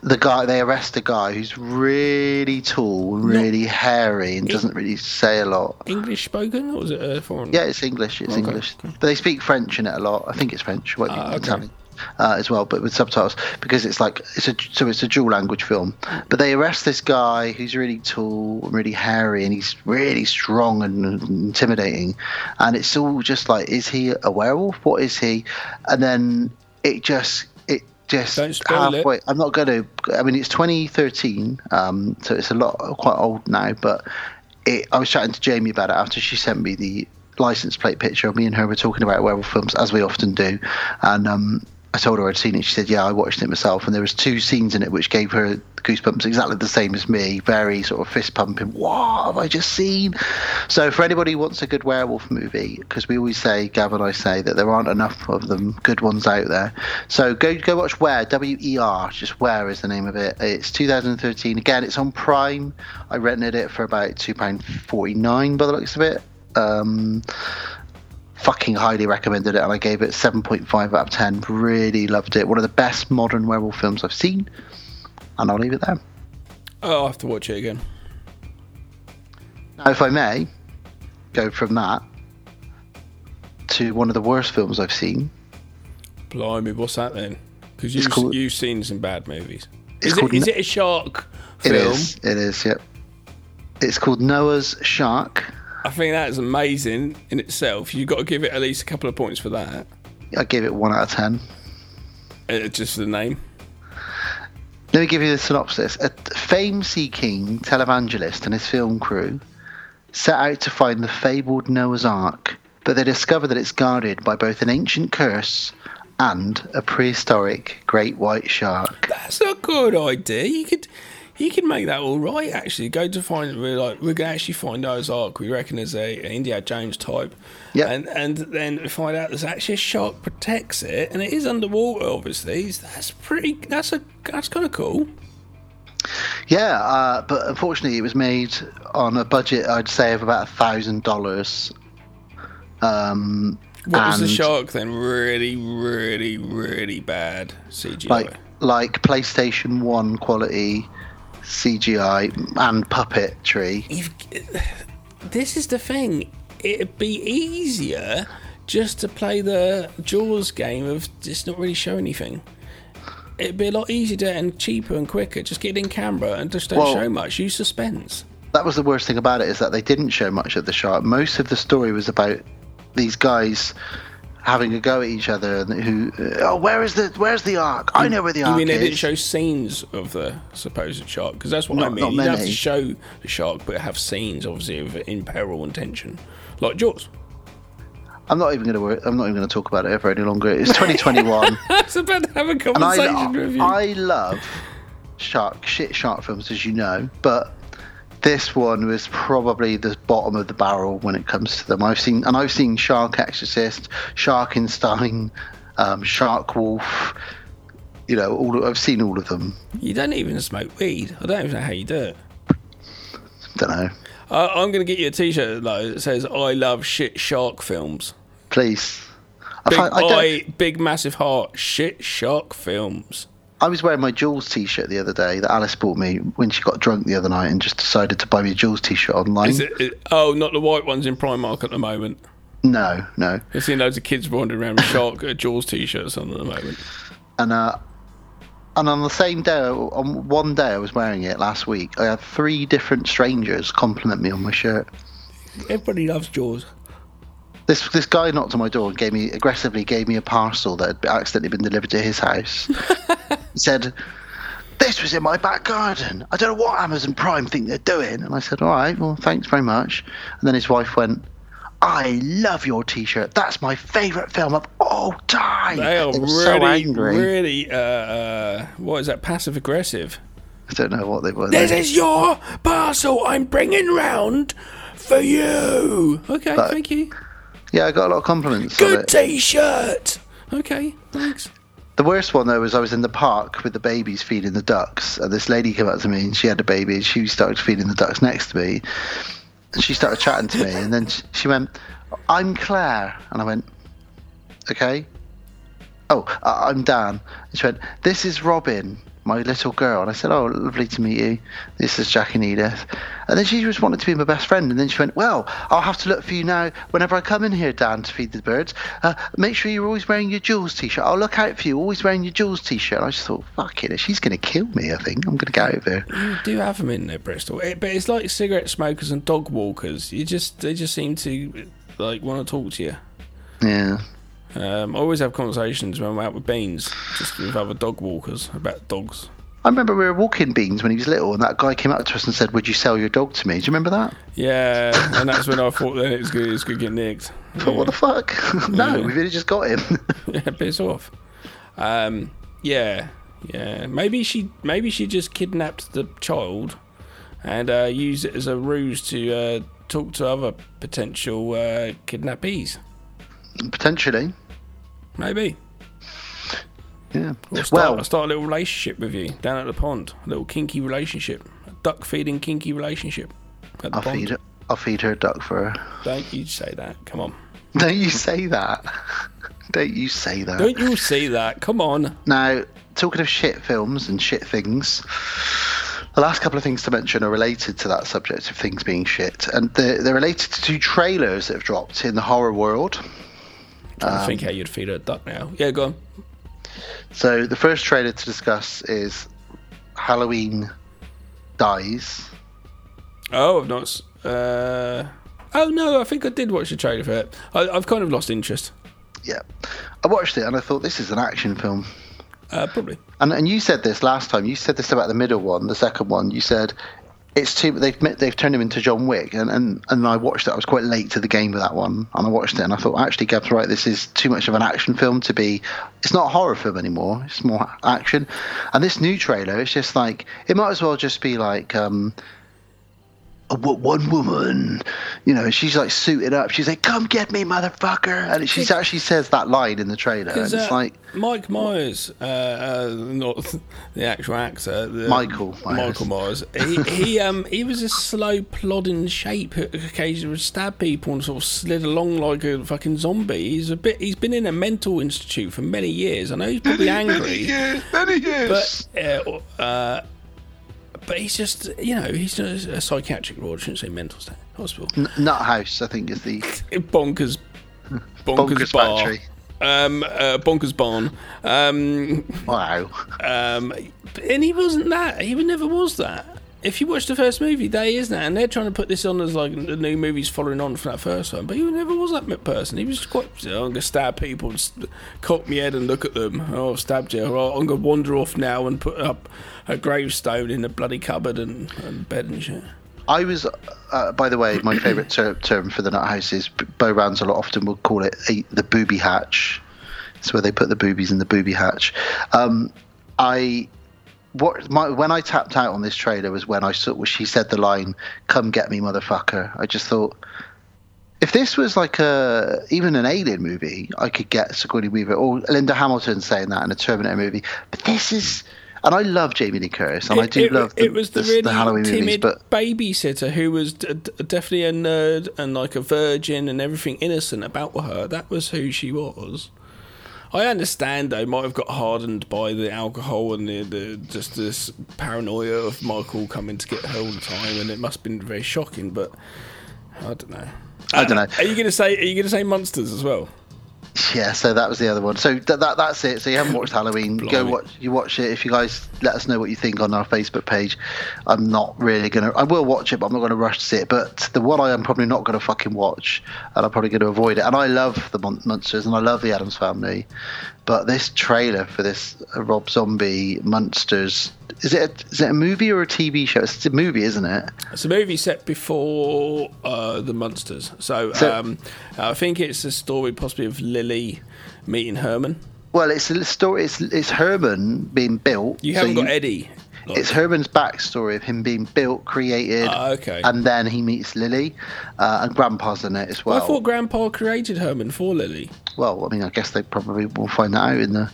Speaker 5: the guy they arrest a guy who's really tall and really hairy and doesn't really say a lot.
Speaker 1: English spoken or was it a foreign?
Speaker 5: Yeah, it's English. It's
Speaker 1: Okay,
Speaker 5: English,
Speaker 1: okay.
Speaker 5: but they speak French in it a lot. I think it's French. What
Speaker 1: Ah, okay.
Speaker 5: Uh, as well, but with subtitles because it's like it's a so it's a dual language film. But they arrest this guy who's really tall, and really hairy, and he's really strong and intimidating. And it's all just like, is he a werewolf? What is he? And then it just just
Speaker 1: Don't spoil it.
Speaker 5: I'm not going to. I mean, it's 2013, um, so it's a lot quite old now. But it, I was chatting to Jamie about it after she sent me the license plate picture. Of me and her were talking about werewolf films as we often do, and um, I told her I'd seen it. She said, "Yeah, I watched it myself." And there was two scenes in it which gave her goosebumps, exactly the same as me. Very sort of fist pumping. What have I just seen? So for anybody who wants a good werewolf movie, because we always say, Gav and I say that there aren't enough of them, good ones out there. So go go watch Wer W E R. Just Wer is the name of it. It's 2013. Again, it's on Prime. I rented it for about two pound forty nine by the looks of it. Um, fucking highly recommended it and I gave it 7.5 out of 10 really loved it one of the best modern werewolf films I've seen and I'll leave it there
Speaker 1: Oh, I'll have to watch it again.
Speaker 5: now if I may go from that to one of the worst films I've seen
Speaker 1: Blimey, what's that then? Because you've,
Speaker 5: called-
Speaker 1: you've seen some bad movies. Is it, is it a shark
Speaker 5: It
Speaker 1: film?
Speaker 5: is. it is yep it's called Noah's Shark
Speaker 1: I think that is amazing in itself. You've got to give it at least a couple of points for that.
Speaker 5: I gave it 1 out of 10
Speaker 1: Uh, just the name.
Speaker 5: Let me give you the synopsis. A fame seeking televangelist and his film crew set out to find the fabled Noah's Ark, but they discover that it's guarded by both an ancient curse and a prehistoric great white shark.
Speaker 1: That's a good idea. You could he can make that all right. Actually, go to find we're like we're gonna actually find Noah's Ark. We reckon there's a, a Indiana Jones type.
Speaker 5: Yeah.
Speaker 1: and and then find out there's actually a shark protects it, and it is underwater. Obviously, that's pretty. That's a that's kind of cool.
Speaker 5: Yeah, uh, but unfortunately, it was made on a budget, I'd say, of about a thousand dollars. Um,
Speaker 1: What was the shark then? Really, really, really bad CGI.
Speaker 5: Like, like PlayStation One quality CGI and puppetry.
Speaker 1: You've, this is the thing. It'd be easier just to play the Jaws game of just not really show anything. It'd be a lot easier and cheaper and quicker. Just get in camera and just don't
Speaker 5: Well-
Speaker 1: show much. Use suspense.
Speaker 5: That was the worst thing about it is that they didn't show much of the shark. Most of the story was about these guys having a go at each other and who uh, oh where is the where's the ark i know where the ark is.
Speaker 1: You
Speaker 5: ark
Speaker 1: mean they
Speaker 5: is
Speaker 1: didn't show scenes of the supposed shark? Because that's what I
Speaker 5: Not-
Speaker 1: mean. You don't have to show the shark, but have scenes, obviously, of in peril and tension, like Jaws.
Speaker 5: i'm not even going to worry. i'm not even going to talk about it ever any longer it's *laughs* 2021 *laughs*
Speaker 1: I was about to have a conversation
Speaker 5: I,
Speaker 1: with you.
Speaker 5: I love shark shit shark films as you know but this one was probably the bottom of the barrel when it comes to them i've seen and i've seen shark exorcist sharkenstein um, shark wolf you know all i've seen all of them
Speaker 1: you don't even smoke weed. I don't even know how you do it.
Speaker 5: don't know
Speaker 1: Uh, I'm going to get you a T-shirt though that says "I love shit shark films."
Speaker 5: please I,
Speaker 1: Big
Speaker 5: find, I,
Speaker 1: eye, big massive heart, shit shark films.
Speaker 5: I was wearing my Jaws t-shirt the other day that Alice bought me when she got drunk the other night and just decided to buy me a Jaws t-shirt online.
Speaker 1: Is it, it- oh, not the white ones in Primark at the moment.
Speaker 5: No, no.
Speaker 1: I've seen loads of kids wandering around with shark uh, Jaws T-shirts on at the moment.
Speaker 5: And uh, and on the same day, on one day I was wearing it last week. I had three different strangers compliment me on my shirt.
Speaker 1: Everybody loves Jaws.
Speaker 5: This this guy knocked on my door and gave me aggressively gave me a parcel that had accidentally been delivered to his house. *laughs* he said, "This was in my back garden. I don't know what Amazon Prime think they're doing." And I said, "All right, well, thanks very much." And then his wife went, "I love your T-shirt. That's my favourite film of all time."
Speaker 1: They are
Speaker 5: were
Speaker 1: really,
Speaker 5: so angry.
Speaker 1: really, uh, uh, what is that? Passive aggressive.
Speaker 5: I don't know what they were.
Speaker 1: This is your parcel. I'm bringing round for you. Okay,
Speaker 5: But-
Speaker 1: thank you.
Speaker 5: yeah, I got a lot of compliments.
Speaker 1: Good T-shirt. Okay, thanks.
Speaker 5: The worst one though was I was in the park with the babies feeding the ducks, and this lady came up to me and she had a baby and she started feeding the ducks next to me, and she started chatting to me, and then she went, "I'm Claire," and I went, "Okay." Oh, I'm Dan. And she went, "This is Robin, my little girl," and I said, "Oh, lovely to meet you. This is Jack and Edith." And then she just wanted to be my best friend, and then she went, "Well, I'll have to look for you now whenever I come in here, Dan, to feed the birds. Uh, make sure you're always wearing your Jaws t-shirt. I'll look out for you, always wearing your Jaws t-shirt." And I just thought, "Fuck it, she's gonna kill me. I think I'm gonna get out of here."
Speaker 1: You do have them in there, Bristol. It, but it's like cigarette smokers and dog walkers. You just they just seem to like want to talk to you.
Speaker 5: Yeah.
Speaker 1: Um, I always have conversations when I'm out with Beans, just with other dog walkers about dogs.
Speaker 5: I remember we were walking Beans when he was little, and that guy came up to us and said, "Would you sell your dog to me?" Do you remember that?
Speaker 1: Yeah, and that's when I *laughs* thought then it's good. It's good to get nicked.
Speaker 5: Thought, what the fuck? *laughs* no,
Speaker 1: Yeah.
Speaker 5: we've really just got him. *laughs*
Speaker 1: yeah, piss off. Um, yeah, yeah. Maybe she, maybe she just kidnapped the child and uh, used it as a ruse to uh, talk to other potential uh, kidnappees.
Speaker 5: Potentially.
Speaker 1: Maybe.
Speaker 5: Yeah.
Speaker 1: Start,
Speaker 5: Well,
Speaker 1: start a little relationship with you down at the pond. A little kinky relationship. A duck feeding kinky relationship.
Speaker 5: I'll
Speaker 1: pond.
Speaker 5: feed her. I'll feed her a duck for her.
Speaker 1: Don't you say that. Come on. *laughs*
Speaker 5: Don't you say that. *laughs* Don't you say that.
Speaker 1: Don't you say that. Come on.
Speaker 5: Now, talking of shit films and shit things, the last couple of things to mention are related to that subject of things being shit, and they're, they're related to two trailers that have dropped in the horror world.
Speaker 1: Trying
Speaker 5: Um,
Speaker 1: to think how you'd feed a duck now. Yeah, go on.
Speaker 5: So the first trailer to discuss is Halloween Dies.
Speaker 1: Oh, I've not. Uh, oh no, I think I did watch the trailer for it. I, I've kind of lost interest.
Speaker 5: Yeah, I watched it and I thought this is an action film.
Speaker 1: Uh, probably.
Speaker 5: And and you said this last time. You said this about the middle one, the second one. You said it's too they've they've turned him into John Wick and, and and I watched it. I was quite late to the game with that one and I watched it and I thought actually Gav's right this is too much of an action film to be it's not a horror film anymore it's more action. And this new trailer it's just like it might as well just be like um one woman, you know, she's like suited up. She's like, "Come get me, motherfucker!" And she actually says that line in the trailer, and it's
Speaker 1: uh,
Speaker 5: like,
Speaker 1: Mike Myers, uh, uh, not *laughs* the actual actor, the,
Speaker 5: Michael Myers.
Speaker 1: Michael Myers. He, he *laughs* um he was a slow, plodding shape who occasionally would stab people and sort of slid along like a fucking zombie. He's a bit. He's been in a mental institute for many years. I know he's probably angry,
Speaker 4: Many years.
Speaker 1: but uh, uh, but he's just you know he's just a psychiatric ward. I shouldn't say mental state hospital.
Speaker 5: N- Nut House, I think, is the *laughs*
Speaker 1: Bonkers, *laughs* bonkers,
Speaker 5: Bonkers
Speaker 1: bar.
Speaker 5: Factory.
Speaker 1: Um, uh, bonkers barn. Um,
Speaker 5: wow.
Speaker 1: Um, and he wasn't that. He never was that. If you watch the first movie, there he is now, and they're trying to put this on as like the new movies following on from that first one. But he never was that person. He was quite. "Oh, I'm gonna stab people, and cock my head and look at them. Oh, I've stabbed you. I'm gonna wander off now and put up a gravestone in a bloody cupboard and, and bed and shit.
Speaker 5: I was, uh, by the way, my favourite ter- term for the Nut House is Bo Rounds a lot often will call it a, the booby hatch. It's where they put the boobies in the booby hatch. Um, I what my when I tapped out on this trailer was when I saw she said the line "Come get me, motherfucker." I just thought. If this was like a even an Alien movie, I could get Sigourney Weaver or Linda Hamilton saying that in a Terminator movie. But this is, and I love Jamie Lee Curtis, and I do
Speaker 1: it,
Speaker 5: love the,
Speaker 1: it was the,
Speaker 5: the,
Speaker 1: really
Speaker 5: the Halloween movies,
Speaker 1: timid
Speaker 5: but
Speaker 1: babysitter who was d- d- definitely a nerd and like a virgin and everything innocent about her. That was who she was. I understand they might have got hardened by the alcohol and the, the just this paranoia of Michael coming to get her all the time, and it must have been very shocking. But I don't know.
Speaker 5: I don't know.
Speaker 1: Are you gonna say? Are you gonna say monsters as well? *laughs*
Speaker 5: Yeah, so that was the other one. So th- that that's it. So you haven't watched Halloween? Go watch. You watch it. If you guys let us know what you think on our Facebook page, I'm not really gonna. I will watch it, but I'm not gonna rush to see it. But the one I am probably not gonna fucking watch, and I'm probably gonna avoid it. And I love the Mon- Munsters, and I love the Addams Family, but this trailer for this Rob Zombie Munsters is it a, is it a movie or a TV show? It's a movie, isn't it?
Speaker 1: It's a movie set before uh, the Munsters. So,
Speaker 5: So-
Speaker 1: um, I think it's a story possibly of Lily meeting Herman.
Speaker 5: Well, it's a story. It's it's Herman being built.
Speaker 1: You haven't got Eddie. Like-
Speaker 5: It's Herman's backstory of him being built, created,
Speaker 1: Ah, okay.
Speaker 5: and then he meets Lily, uh, and Grandpa's in it as well.
Speaker 1: I thought Grandpa created Herman for Lily.
Speaker 5: well, I mean, I guess they probably will find that out in the.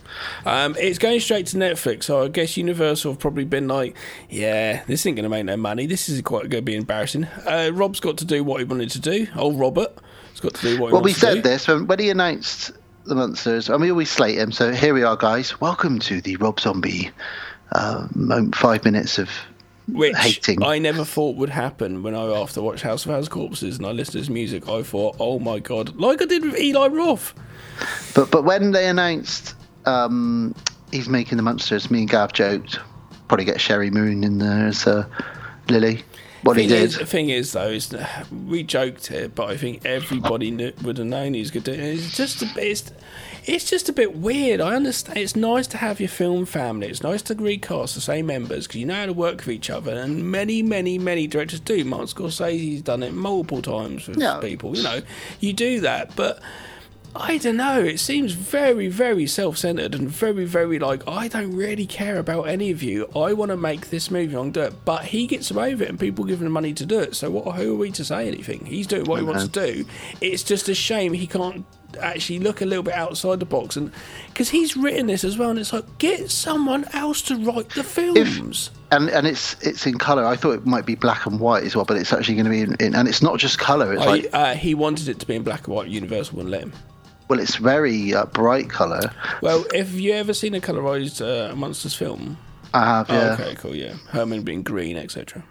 Speaker 1: Um, it's going straight to Netflix, so I guess Universal have probably been like, "Yeah, this ain't going to make no money. This is quite going to be embarrassing." Uh, Rob's got to do what he wanted to do. Old Robert has got to do what he
Speaker 5: Well, we said this when, when he announced the Munsters, and we always slate him. So here we are, guys. Welcome to the Rob Zombie. Uh, five minutes of
Speaker 1: which
Speaker 5: hating.
Speaker 1: I never thought would happen when I after watched House of House Corpses and I listened to his music. I thought, "Oh my god!" Like I did with Eli Roth.
Speaker 5: But but when they announced um, he's making the Munsters, me and Gav joked probably get Sheri Moon in there as uh, Lily. What he did.
Speaker 1: Is, the thing is, though, is we joked it, but I think everybody knew, would have known he's good. It's just, the it's, it's just a bit weird. I understand. It's nice to have your film family. It's nice to recast the same members because you know how to work with each other, and many, many, many directors do. Martin Scorsese's done it multiple times with
Speaker 5: Yeah.
Speaker 1: people. You know, you do that, but. I don't know. It seems very, very self-centered and very, very like I don't really care about any of you. I want to make this movie. I'm do it, but he gets away with it, and people give him money to do it. So what? Who are we to say anything? He's doing what he wants to do. It's just a shame he can't actually look a little bit outside the box, and because he's written this as well, and it's like get someone else to write the films.
Speaker 5: and and it's it's in color. I thought it might be black and white as well, but it's actually going to be in, in and it's not just color. It's
Speaker 1: I,
Speaker 5: like
Speaker 1: uh, he wanted it to be in black and white. Universal wouldn't let him.
Speaker 5: well, it's very uh, bright color.
Speaker 1: Well, have you ever seen a colorized uh, Munsters film?
Speaker 5: I have,
Speaker 1: Oh,
Speaker 5: yeah.
Speaker 1: okay, cool, yeah. Herman being green, etc.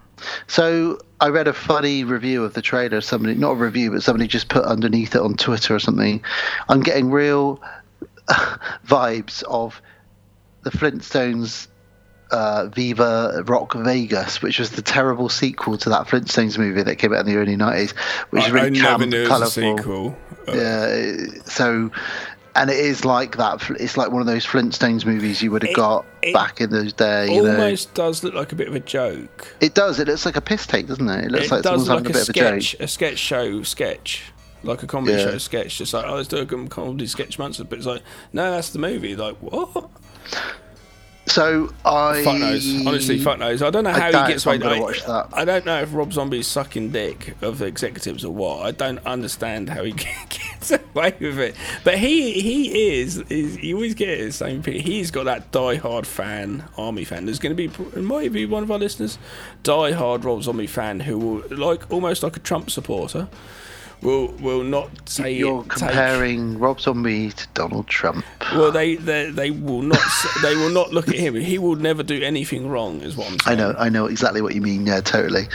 Speaker 5: So I read a funny review of the trailer. Somebody, not a review, but somebody just put underneath it on Twitter or something. I'm getting real *laughs* vibes of the Flintstones. Uh, Viva Rock Vegas, which was the terrible sequel to that Flintstones movie that came out in the early '90s, which is really
Speaker 1: I never
Speaker 5: camp,
Speaker 1: knew it was a
Speaker 5: colourful.
Speaker 1: sequel. Uh,
Speaker 5: Yeah, so and it is like that. It's like one of those Flintstones movies you would have
Speaker 1: It-
Speaker 5: got
Speaker 1: it
Speaker 5: back in those days. You know,
Speaker 1: Almost does look like a bit of a joke.
Speaker 5: it does. It looks like a piss take, doesn't it? It looks
Speaker 1: it
Speaker 5: like
Speaker 1: does look
Speaker 5: a
Speaker 1: like
Speaker 5: bit
Speaker 1: a
Speaker 5: of a
Speaker 1: sketch,
Speaker 5: joke.
Speaker 1: a sketch show sketch, like a comedy
Speaker 5: Yeah.
Speaker 1: show sketch. Just like oh, let's do a com- comedy sketch monster, but it's like no, that's the movie. Like what?
Speaker 5: So I
Speaker 1: Fuck knows. Honestly, fuck knows. I don't know how he gets away. I. I don't know if Rob Zombie's sucking dick of the executives or what. I don't understand how he *laughs* gets away with it. But he he is, is you always get the same thing. He's got that die-hard fan, army fan. There's going to be it might be one of our listeners, die-hard Rob Zombie fan who will like almost like a Trump supporter. Will will not say
Speaker 5: You're
Speaker 1: take-
Speaker 5: comparing Rob Zombie to Donald Trump.
Speaker 1: well, they, they they will not they will not look at him. He will never do anything wrong. Is what I'm saying.
Speaker 5: I know, I know exactly what you mean. Yeah, totally.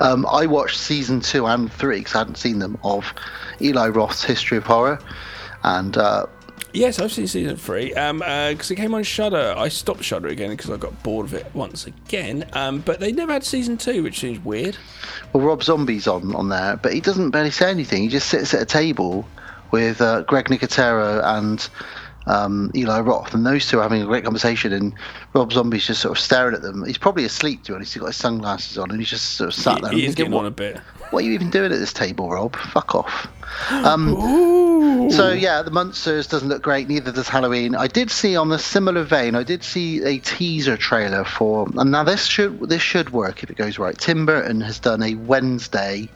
Speaker 5: Um, I watched season two and three because I hadn't seen them of Eli Roth's History of Horror, and uh,
Speaker 1: Yes, I've seen season three. Um, because it came on Shudder. I stopped Shudder again because I got bored of it once again. Um, but they never had season two, which seems weird.
Speaker 5: well, Rob Zombie's on on there, but he doesn't barely say anything. He just sits at a table with uh, Greg Nicotero and um, Eli Roth, and those two are having a great conversation. And Rob Zombie's just sort of staring at them. He's probably asleep, to be honest. He's got his sunglasses on, and he's just sort of sat there.
Speaker 1: he
Speaker 5: and
Speaker 1: is
Speaker 5: thinking,
Speaker 1: getting on a bit.
Speaker 5: what are you even doing at this table, Rob? Fuck off. *gasps* Um, so yeah, the Munsters doesn't look great. Neither does Halloween. I did see on the similar vein. I did see a teaser trailer for. And now this should this should work if it goes right. Tim Burton has done a Wednesday,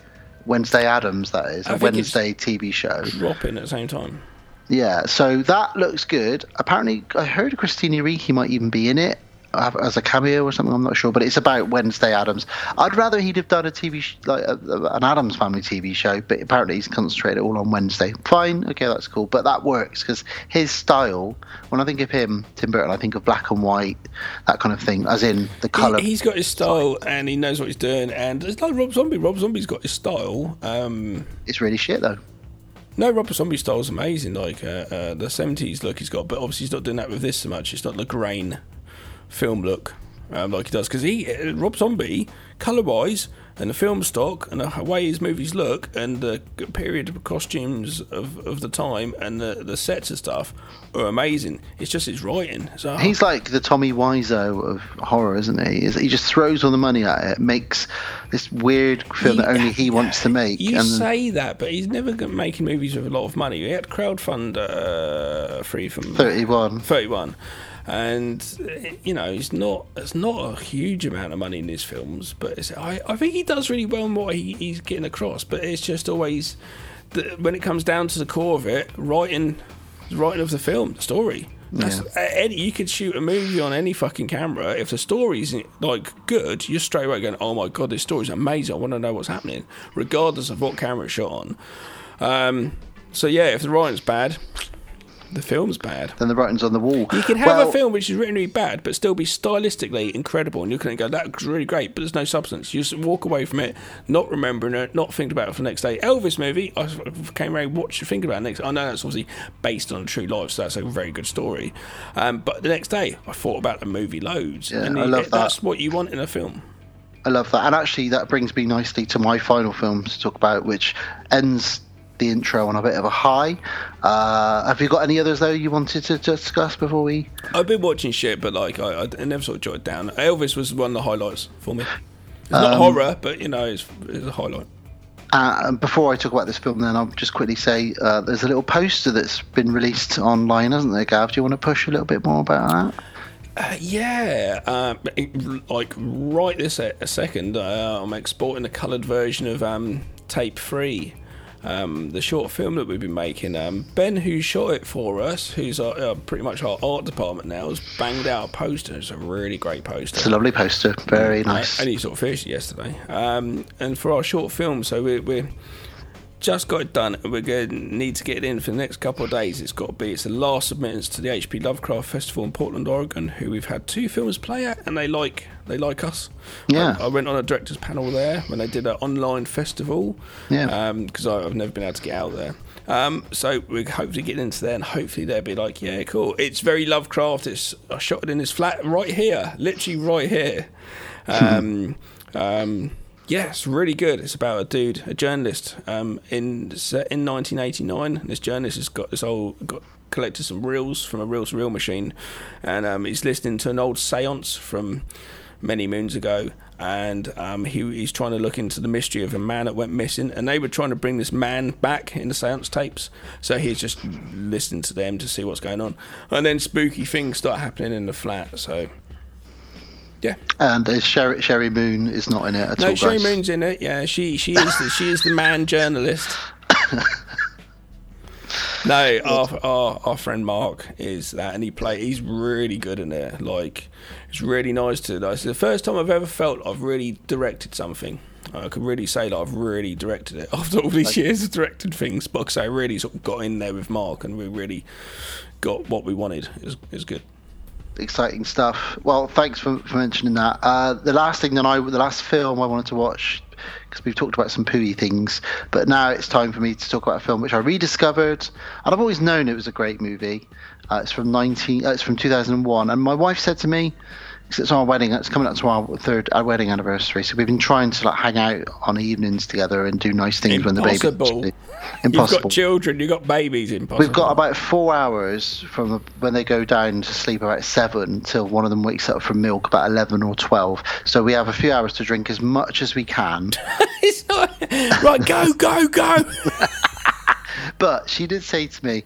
Speaker 5: Wednesday Addams that is
Speaker 1: I
Speaker 5: a Wednesday TV show.
Speaker 1: Dropping at the same time.
Speaker 5: Yeah, so that looks good. Apparently, I heard Christina Ricci might even be in it uh, as a cameo or something. I'm not sure, but it's about Wednesday Addams. I'd rather he'd have done a TV sh- like a, a- an Addams Family TV show, but apparently he's concentrated all on Wednesday. Fine, okay, that's cool, but that works because his style. When I think of him, Tim Burton, I think of black and white, that kind of thing, as in the color.
Speaker 1: He, has got his style and he knows what he's doing. And it's like Rob Zombie. Rob Zombie's got his style. Um,
Speaker 5: it's really shit though.
Speaker 1: No, Rob Zombie style is amazing. Like uh, uh, the seventies look he's got, but obviously he's not doing that with this so much. It's not the grain film look um, like he does because he uh, Rob Zombie color wise and the film stock and the way his movies look and the period of costumes of, of the time and the, the sets and stuff are amazing. It's just his writing. So
Speaker 5: He's like the Tommy Wiseau of horror, isn't he? Is he just throws all the money at it, makes this weird film that only he wants to make,
Speaker 1: You
Speaker 5: and
Speaker 1: say that, but he's never making movies with a lot of money. He had crowdfund uh, free from
Speaker 5: 31.
Speaker 1: 31 and you know he's not it's not a huge amount of money in his films but it's, I, I think he does really well in what he, he's getting across but it's just always the, when it comes down to the core of it writing writing of the film the story. Uh, any, you could shoot a movie on any fucking camera. If the story's like good you're straight away going oh my god this story's amazing. I want to know what's happening regardless of what camera it's shot on. Um, so yeah if the writing's bad the film's bad
Speaker 5: then the writing's on the wall.
Speaker 1: you can have
Speaker 5: well,
Speaker 1: a film which is written really bad, but still be stylistically incredible, and you can go, "That's really great," but there's no substance. You just walk away from it, not remembering it, not thinking about it for the next day. Elvis movie, I came around, watched, thinking about it next. I know that's obviously based on a true life, so that's a very good story. Um, but the next day, I thought about the movie loads,
Speaker 5: Yeah,
Speaker 1: and
Speaker 5: I
Speaker 1: it-
Speaker 5: love that.
Speaker 1: that's what you want in a film.
Speaker 5: I love that. And actually, that brings me nicely to my final film to talk about, which ends the intro on a bit of a high. Uh, have you got any others, though, you wanted to discuss before we.
Speaker 1: I've been watching shit, but like I, I never sort of jotted down. Elvis was one of the highlights for me. It's not
Speaker 5: Um,
Speaker 1: horror, but you know, it's, it's a highlight.
Speaker 5: Uh, and before I talk about this film, then I'll just quickly say uh, there's a little poster that's been released online, hasn't there, Gav? Do you want to push a little bit more about that?
Speaker 1: Uh, yeah, um, it- like right this a, a second, uh, I'm exporting a coloured version of um, Tape Free, um, the short film that we've been making. Um, ben, who shot it for us, who's our, uh, pretty much our art department now, has banged out a poster. It's a really great poster.
Speaker 5: It's a lovely poster. Very
Speaker 1: I
Speaker 5: nice.
Speaker 1: only sort of finished it yesterday. Um, and for our short film, so we're, we're just got it done, and we're going to need to get it in for the next couple of days. It's got to be. It's the last submittance to the HP Lovecraft Festival in Portland, Oregon, who we've had two films play at, and they like they like us.
Speaker 5: Yeah.
Speaker 1: I, I went on a directors panel there when they did an online festival.
Speaker 5: Yeah.
Speaker 1: Because I've never been able to get out there. Um, so we're hopefully getting into there, and hopefully they'll be like, "Yeah, cool." It's very Lovecraft. It's I shot it in this flat right here, literally right here. *laughs* Um, it's really good. It's about a dude, a journalist, um, in in 1989. This journalist has got this old got collected some reels from a reels reel machine, and um, he's listening to an old séance from many moons ago, and um, he, he's trying to look into the mystery of a man that went missing, and they were trying to bring this man back in the séance tapes. So he's just listening to them to see what's going on, and then spooky things start happening in the flat. So. Yeah.
Speaker 5: And uh, Sheri, Sheri Moon is not in it at
Speaker 1: No,
Speaker 5: all.
Speaker 1: No, Sheri
Speaker 5: guys.
Speaker 1: Moon's in it. Yeah, she she is the, she is the man journalist. *laughs* no, our, our our friend Mark is that, and he play. He's really good in it. Like, it's really nice to. Like, it's the first time I've ever felt I've really directed something. I could really say that I've really directed it *laughs* after all these years of directed things. But I really sort of got in there with Mark, and we really got what we wanted. It was, it was good.
Speaker 5: Exciting stuff. Well, thanks for, for mentioning that. Uh, the last thing that I, the last film I wanted to watch, because we've talked about some pooey things, but now it's time for me to talk about a film which I rediscovered, and I've always known it was a great movie. Uh, it's from 19, uh, it's from 2001, and my wife said to me, 'cause it's our wedding, it's coming up to our third our wedding anniversary, so we've been trying to like hang out on evenings together and do nice things when the baby.
Speaker 1: Impossible.
Speaker 5: Impossible.
Speaker 1: You've got children. You've got babies. Impossible.
Speaker 5: We've got about four hours from the, when they go down to sleep about seven till one of them wakes up from milk about eleven or twelve. So we have a few hours to drink as much as we can. *laughs*
Speaker 1: Not- right, go, go, go. *laughs*
Speaker 5: but she did say to me,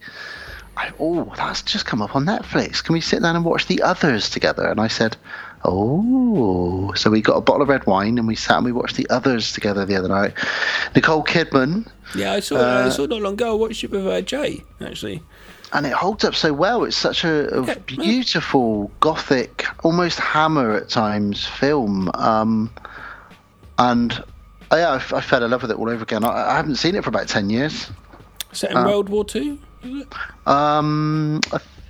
Speaker 5: I, "Oh, that's just come up on Netflix. Can we sit down and watch the others together?" And I said, "Oh." So we got a bottle of red wine and we sat and we watched the others together the other night. Nicole Kidman.
Speaker 1: Yeah, I saw.
Speaker 5: Uh,
Speaker 1: I saw not long ago. I watched it with uh, Jay actually.
Speaker 5: and it holds up so well. It's such a, a
Speaker 1: Yeah,
Speaker 5: beautiful, gothic, almost hammer at times film. Um, and yeah, I, f- I fell in love with it all over again. I, I haven't seen it for about ten years.
Speaker 1: Set in
Speaker 5: Uh,
Speaker 1: World War Two.
Speaker 5: Um,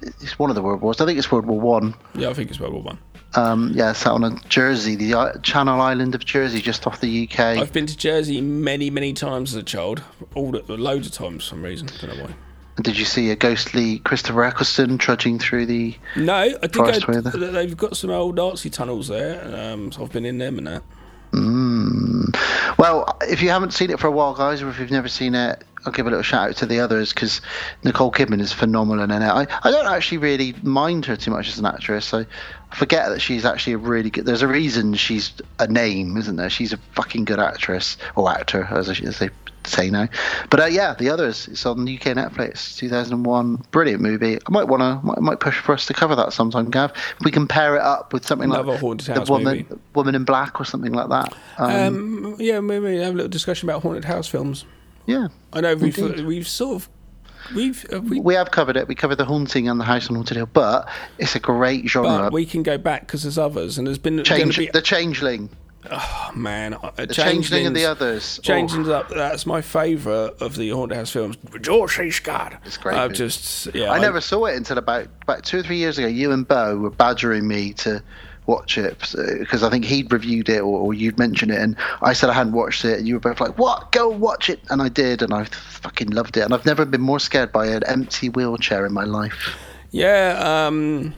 Speaker 5: it's one of the World Wars. I think it's World War One.
Speaker 1: Yeah, I think it's World War One.
Speaker 5: Um, yeah, sat on a Jersey, the Channel Island of Jersey, just off the UK.
Speaker 1: I've been to Jersey many, many times as a child. All the, loads of times for some reason. I don't know why.
Speaker 5: Did you see a ghostly Christopher Eccleston trudging through the?
Speaker 1: No, I did go. They've got some old Nazi tunnels there, um, so I've been in them and that.
Speaker 5: Mm. Well, if you haven't seen it for a while, guys, or if you've never seen it, I'll give a little shout out to the others because Nicole Kidman is phenomenal in it. I, I don't actually really mind her too much as an actress. I forget that she's actually a really good. There's a reason she's a name, isn't there? She's a fucking good actress or actor, as, I- as they say now. But uh, yeah, the others. It's on UK Netflix, 2001. Brilliant movie. I might want to, might, might push for us to cover that sometime, Gav. If we can pair it up with something
Speaker 1: Another
Speaker 5: like
Speaker 1: Haunted
Speaker 5: the
Speaker 1: House
Speaker 5: woman,
Speaker 1: movie.
Speaker 5: Woman in Black or something like that. Um,
Speaker 1: Um, yeah, maybe have a little discussion about haunted house films.
Speaker 5: Yeah.
Speaker 1: I know we've
Speaker 5: Indeed.
Speaker 1: we've sort of we've uh, we,
Speaker 5: We have covered it. We covered the haunting and the house on haunted hill, but it's a great genre.
Speaker 1: but we can go back because there's others, and there's been
Speaker 5: Change,
Speaker 1: be
Speaker 5: the changeling,
Speaker 1: oh, man, uh,
Speaker 5: the changeling and the others. Oh,
Speaker 1: Changing up. That's my favourite of the haunted house films. George C. Scott.
Speaker 5: It's great
Speaker 1: I've just yeah.
Speaker 5: I never saw it until about about two or three years ago. You and Bo were badgering me to watch it because I think he'd reviewed it or, or you'd mentioned it, and I said I hadn't watched it, and you were both like, "What? Go watch it!" And I did, and I fucking loved it. And I've never been more scared by an empty wheelchair in my life.
Speaker 1: Yeah, um,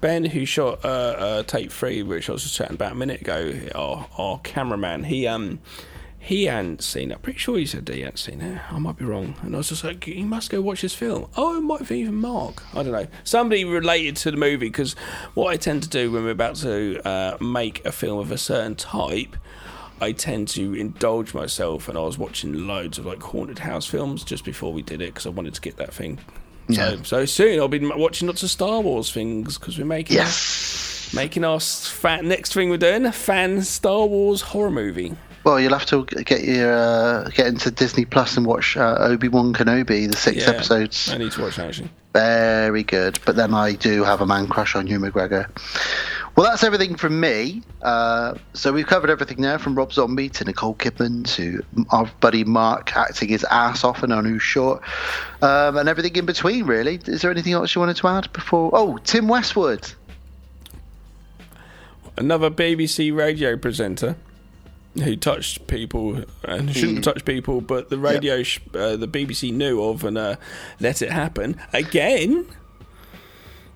Speaker 1: Ben, who shot uh, uh, tape three, which I was just chatting about a minute ago, our, our cameraman, he um he hadn't seen it. I'm pretty sure he said that he hadn't seen it. I might be wrong. And I was just like, you must go watch this film. Oh, it might be even Mark. I don't know. Somebody related to the movie because what I tend to do when we're about to uh, make a film of a certain type. I tend to indulge myself, and I was watching loads of like haunted house films just before we did it because I wanted to get that thing
Speaker 5: Yeah.
Speaker 1: so, so soon I'll be watching lots of Star Wars things because we're making
Speaker 5: Yes.
Speaker 1: making our fan, next thing we're doing a fan Star Wars horror movie.
Speaker 5: Well, you'll have to get your uh, get into Disney Plus and watch uh, Obi Wan Kenobi, the six
Speaker 1: Yeah,
Speaker 5: episodes.
Speaker 1: I need to watch that actually.
Speaker 5: Very good. But then I do have a man crush on Ewan McGregor. Well, that's everything from me. Uh, so we've covered everything there from Rob Zombie to Nicole Kidman to our buddy Mark acting his ass off in our new short, um, and everything in between, really. Is there anything else you wanted to add before? Oh, Tim Westwood.
Speaker 1: Another BBC radio presenter who touched people and shouldn't have touched people, but the radio, sh- uh, the BBC knew of and uh, let it happen again.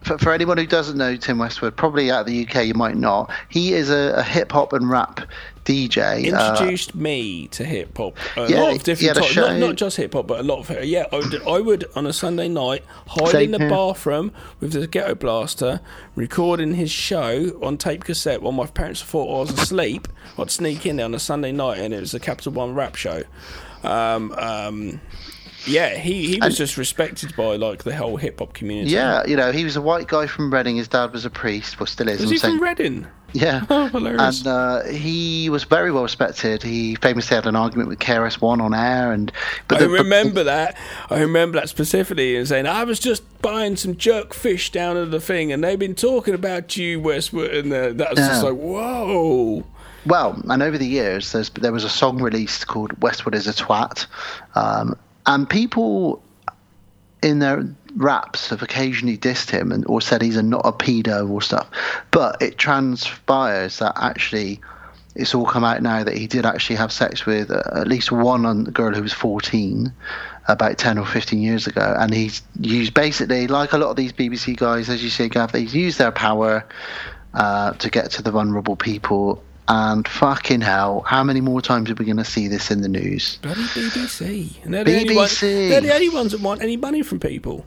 Speaker 5: For, for anyone who doesn't know Tim Westwood, probably out of the UK, you might not. He is a, a hip hop and rap DJ. uh,
Speaker 1: introduced me to hip hop. A
Speaker 5: Yeah,
Speaker 1: lot of different types, not, not just hip hop, but a lot of yeah. I would, I would on a Sunday night hide
Speaker 5: Same
Speaker 1: in the
Speaker 5: here.
Speaker 1: bathroom with the ghetto blaster, recording his show on tape cassette while my parents thought I was asleep. I'd sneak in there on a Sunday night, and it was a Capital One rap show. Um, um, yeah, he, he was
Speaker 5: And-
Speaker 1: just respected by like the whole hip hop community.
Speaker 5: yeah, you know, he was a white guy from Reading. His dad was a priest. Well, still is.
Speaker 1: was
Speaker 5: I'm
Speaker 1: he
Speaker 5: saying-
Speaker 1: from Reading?
Speaker 5: Yeah. *laughs*
Speaker 1: Oh, hilarious.
Speaker 5: And uh, he was very well respected. He famously had an argument with KRS One on air, and but
Speaker 1: I
Speaker 5: the- but-
Speaker 1: remember that. I remember that specifically and saying, I was just buying some jerk fish down at the thing and they've been talking about you, Westwood. And uh, that was just like, whoa.
Speaker 5: Well, and over the years, there's there was a song released called "Westwood is a Twat," um, and people in their raps have occasionally dissed him and or said he's a not a pedo or stuff. But it transpires that actually it's all come out now that he did actually have sex with uh, at least one girl who was 14 about 10 or 15 years ago and he's used basically like a lot of these bbc guys as you say gav they've used their power uh, to get to the vulnerable people and fucking hell how many more times are we going to see this in the news
Speaker 1: Bloody BBC. And they're the, Only ones, they're the only ones that want any money from people.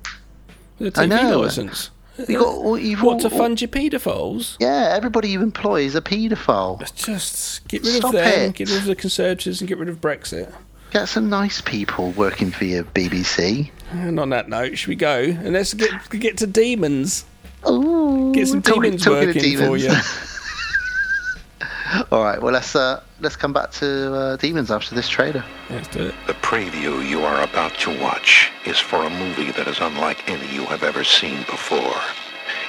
Speaker 1: With a
Speaker 5: I
Speaker 1: TV
Speaker 5: know.
Speaker 1: license.
Speaker 5: you got all, you've
Speaker 1: What, to
Speaker 5: all-
Speaker 1: fund your paedophiles?
Speaker 5: yeah everybody you employ is a paedophile
Speaker 1: just get rid
Speaker 5: Stop
Speaker 1: of them,
Speaker 5: it.
Speaker 1: get rid of the Conservatives and get rid of Brexit.
Speaker 5: get some nice people working for your bbc
Speaker 1: And uh, on that note, should we go? And let's get get to demons.
Speaker 5: Ooh,
Speaker 1: Get some demons
Speaker 5: talking of
Speaker 1: working for you. *laughs*
Speaker 5: All right, well let's uh, let's come back to uh, demons after this trailer.
Speaker 1: Let's do it.
Speaker 6: The preview you are about to watch is for a movie that is unlike any you have ever seen before.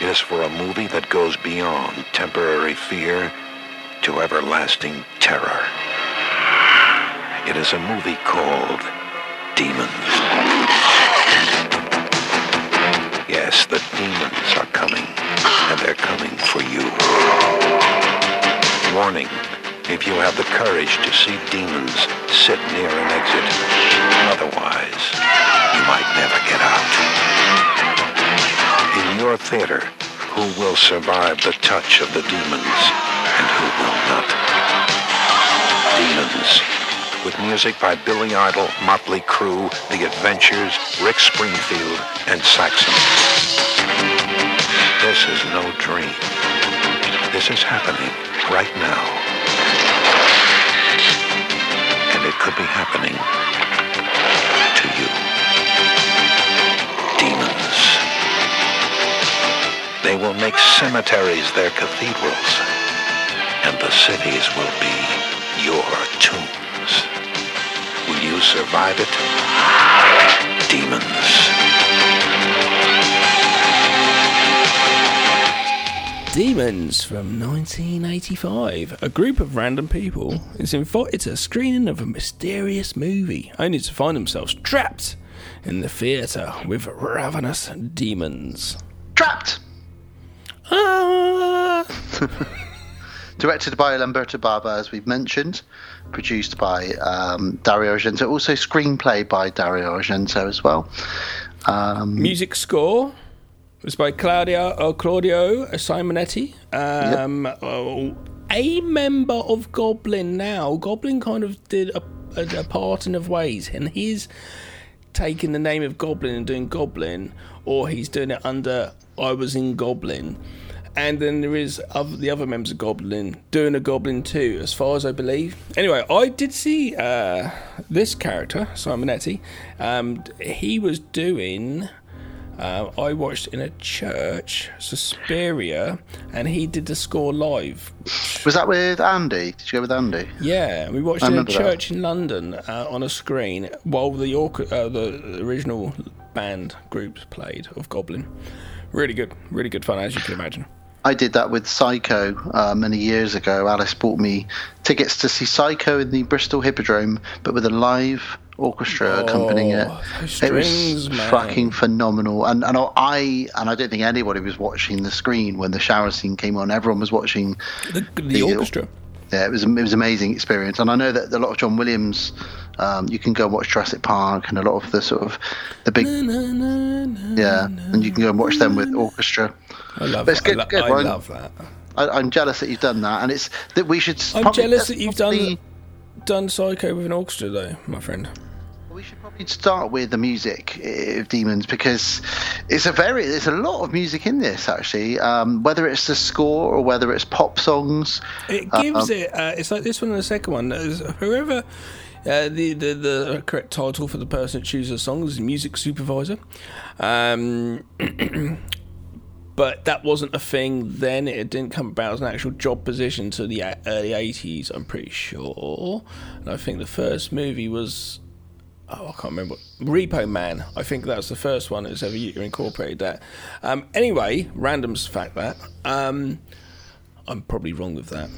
Speaker 6: It is for a movie that goes beyond temporary fear to everlasting terror. It is a movie called Demons. Yes, the demons are coming, and they're coming for you. Warning, if you have the courage to see demons, sit near an exit. Otherwise, you might never get out. In your theater, who will survive the touch of the demons and who will not? Demons. With music by Billy Idol, Motley Crue, The Adventures, Rick Springfield, and Saxon. This is no dream. This is happening right now. And it could be happening to you. Demons. They will make cemeteries their cathedrals, and the cities will be your tombs. Will you survive it? Demons.
Speaker 1: Demons from 1985. A group of random people is invited to a screening of a mysterious movie, only to find themselves trapped in the theatre with ravenous demons.
Speaker 5: Trapped.
Speaker 1: Ah! *laughs*
Speaker 5: Directed by Lamberto Bava, as we've mentioned. Produced by um, Dario Argento. Also screenplay by Dario Argento as well. Um,
Speaker 1: Music score was by Claudio uh, Claudio Simonetti. Um, oh, a member of Goblin now. Goblin kind of did a, a, a parting of ways, and he's taking the name of Goblin and doing Goblin, or he's doing it under I was in Goblin. And then there is other, the other members of Goblin doing a Goblin too, as far as I believe. Anyway, I did see uh, this character, Simonetti. Um, he was doing. Uh, I watched in a church, Suspiria, and he did the score live.
Speaker 5: was that with Andy? Did you go with Andy?
Speaker 1: Yeah, we watched
Speaker 5: I
Speaker 1: in a
Speaker 5: remember that.
Speaker 1: church in London uh, on a screen while the orc- uh, the original band groups played of Goblin. Really good, really good fun, as you can imagine.
Speaker 5: I did that with Psycho uh, many years ago. Alice bought me tickets to see Psycho in the Bristol Hippodrome, but with a live orchestra accompanying it.
Speaker 1: Oh, those
Speaker 5: it was
Speaker 1: strings, man.
Speaker 5: fucking phenomenal. And and I and I don't think anybody was watching the screen when the shower scene came on. Everyone was watching
Speaker 1: The, the,
Speaker 5: The-
Speaker 1: orchestra.
Speaker 5: Yeah, it was it was an amazing experience, and I know that a lot of John Williams. Um, you can go and watch Jurassic Park and a lot of the sort of the big yeah, and you can go and watch them with orchestra.
Speaker 1: I love
Speaker 5: But
Speaker 1: I,
Speaker 5: good-
Speaker 1: lo-
Speaker 5: good,
Speaker 1: I love that.
Speaker 5: I, I'm jealous that you've done that, and it's that we should.
Speaker 1: I'm
Speaker 5: probably-
Speaker 1: jealous that you've
Speaker 5: probably-
Speaker 1: done done Psycho with an orchestra, though, my friend.
Speaker 5: We should probably start with the music of Demons because it's a very there's a lot of music in this actually. Um, whether it's the score or whether it's pop songs,
Speaker 1: It
Speaker 5: Uh,
Speaker 1: gives
Speaker 5: um,
Speaker 1: it. Uh, it's like this one and the second one. Whoever. Uh, the, the the correct title for the person that chooses a song is music supervisor, um, *clears throat* but that wasn't a thing then. It didn't come about as an actual job position to the early eighties. I'm pretty sure, and I think the first movie was oh, I can't remember. Repo Man. I think that's the first one that's ever incorporated that. Um, anyway, random's fact that. Um, I'm probably wrong with that.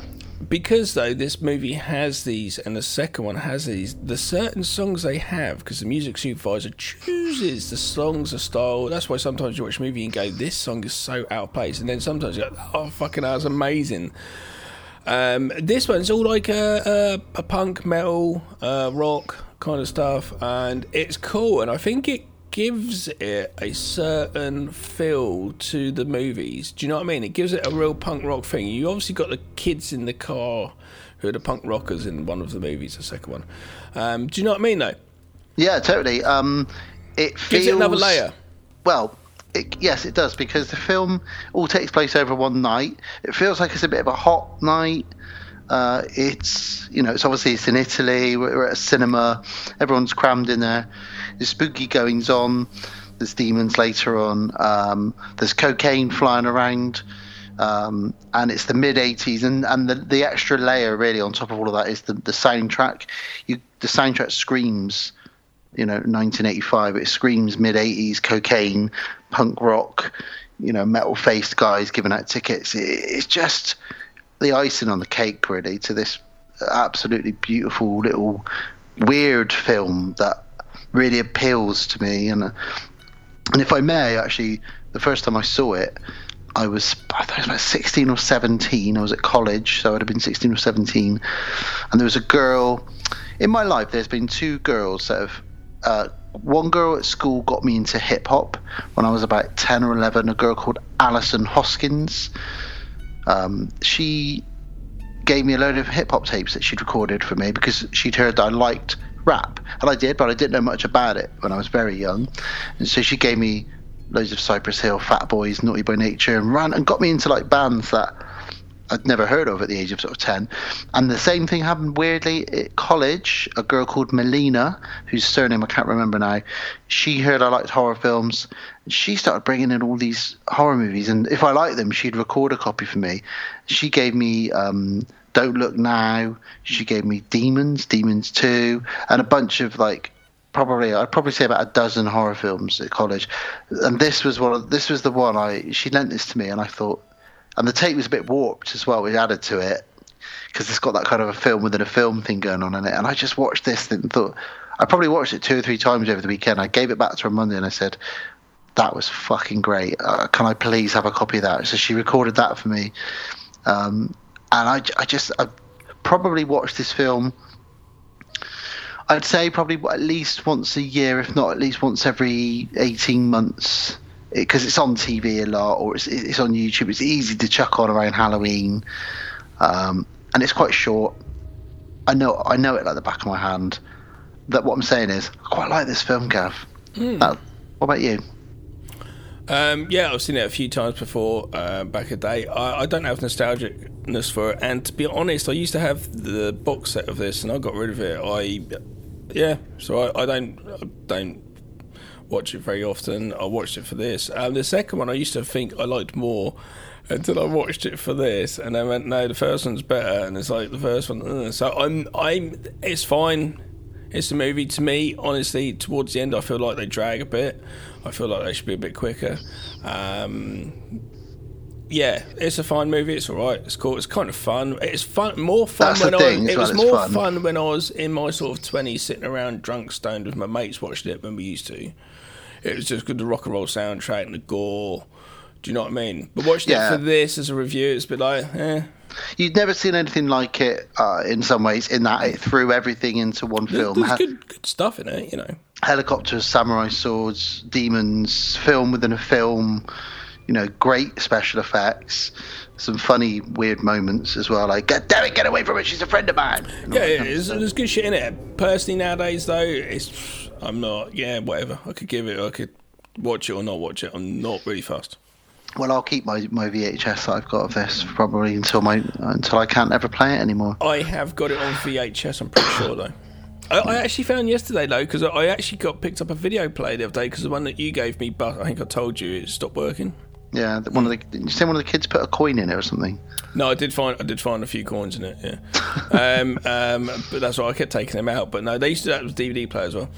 Speaker 1: Because though this movie has these, and the second one has these, the certain songs they have, because the music supervisor chooses the songs, the style. That's why sometimes you watch a movie and go, "This song is so out of place," and then sometimes you go, "Oh, fucking, that was amazing." Um, this one's all like a, a, a punk metal, uh, rock kind of stuff, and it's cool. And I think it gives it a certain feel to the movies. Do you know what I mean? It gives it a real punk rock thing. You obviously got the kids in the car who are the punk rockers in one of the movies, the second one. Um, do you know what I mean, though?
Speaker 5: yeah, totally. Um, it feels
Speaker 1: Gives it another layer.
Speaker 5: Well, it, yes, it does because the film all takes place over one night. It feels like it's a bit of a hot night. Uh, it's you know it's obviously it's in Italy. We're, at a cinema. Everyone's crammed in there. There's spooky goings on. There's demons later on. Um, there's cocaine flying around. Um, and it's the mid 80s, and, and the, the extra layer really on top of all of that is the, the soundtrack. You, the soundtrack screams you know 1985 it screams mid 80s cocaine punk rock you know metal faced guys giving out tickets it, it's just the icing on the cake really to this absolutely beautiful little weird film that really appeals to me and uh, and if i may actually the first time i saw it I was, I think I was about 16 or 17. I was at college, so I'd have been 16 or 17. And there was a girl in my life. There's been two girls that have. Uh, one girl at school got me into hip hop when I was about 10 or 11. A girl called Alison Hoskins. Um, she gave me a load of hip hop tapes that she'd recorded for me because she'd heard that I liked rap. And I did, but I didn't know much about it when I was very young. And so she gave me loads of Cypress Hill, Fat Boys, Naughty by Nature, and ran and got me into like bands that I'd never heard of at the age of sort of 10. And the same thing happened weirdly at college. A girl called Melina, whose surname I can't remember now, she heard I liked horror films. She started bringing in all these horror movies. And if I liked them, she'd record a copy for me. She gave me um, Don't Look Now. She gave me Demons, Demons 2, and a bunch of like probably I'd probably say about a dozen horror films at college, and this was one. Of, this was the one I she lent this to me, and I thought, and the tape was a bit warped as well, We added to it because it's got that kind of a film within a film thing going on in it. And I just watched this and thought, I probably watched it two or three times over the weekend. I gave it back to her Monday and I said, that was fucking great. Uh, can I please have a copy of that? So she recorded that for me, um, and I, I just I probably watched this film. I'd say probably at least once a year, if not at least once every 18 months, because it's on TV a lot or it's, it's on YouTube. It's easy to chuck on around Halloween, um, and it's quite short. I know I know it like the back of my hand. That what I'm saying is I quite like this film, Gav. Uh, what about you?
Speaker 1: Um, yeah, I've seen it a few times before uh, back a day. I, I don't have nostalgicness for it, and to be honest, I used to have the box set of this, and I got rid of it. I, yeah, so I, I don't, I don't watch it very often. I watched it for this. Um, the second one, I used to think I liked more until I watched it for this, and I went, no, the first one's better, and it's like the first one. uh, So I'm, I'm, it's fine. It's a movie to me. Honestly, towards the end, I feel like they drag a bit. I feel like they should be a bit quicker. Um, yeah, it's a fine movie. It's all right. It's cool. It's kind of fun. It's fun, more fun
Speaker 5: That's
Speaker 1: when
Speaker 5: thing,
Speaker 1: I. It was more
Speaker 5: fun.
Speaker 1: fun when I was in my sort of twenties, sitting around drunk, stoned with my mates, watching it when we used to. It was just good. The rock and roll soundtrack and the gore. Do you know what I mean? But watching
Speaker 5: Yeah.
Speaker 1: it for this as a review, it's a bit like, eh,
Speaker 5: You'd never seen anything like it uh, in some ways. In that it threw everything into one
Speaker 1: There's,
Speaker 5: film.
Speaker 1: there's good, good stuff in it, you know.
Speaker 5: Helicopters, samurai swords, demons, film within a film. You know, great special effects. Some funny, weird moments as well. Like, God damn it, get away from her! She's a friend of mine.
Speaker 1: Yeah, yeah there's, there's good shit in it. Personally, nowadays though, it's I'm not. Yeah, whatever. I could give it. I could watch it or not watch it. I'm not really fast.
Speaker 5: Well, I'll keep my, my VHS that I've got of this probably until my until I can't ever play it anymore.
Speaker 1: I have got it on VHS. I'm pretty sure though. I, I actually found yesterday though because I actually got picked up a video player the other day because the one that you gave me, but I think I told you it stopped working.
Speaker 5: Yeah, one of the did you say one of the kids put a coin in it or something?
Speaker 1: No, I did find I did find a few coins in it. Yeah, um, *laughs* um, but that's why I kept taking them out. But no, they used to do that with DVD player as well.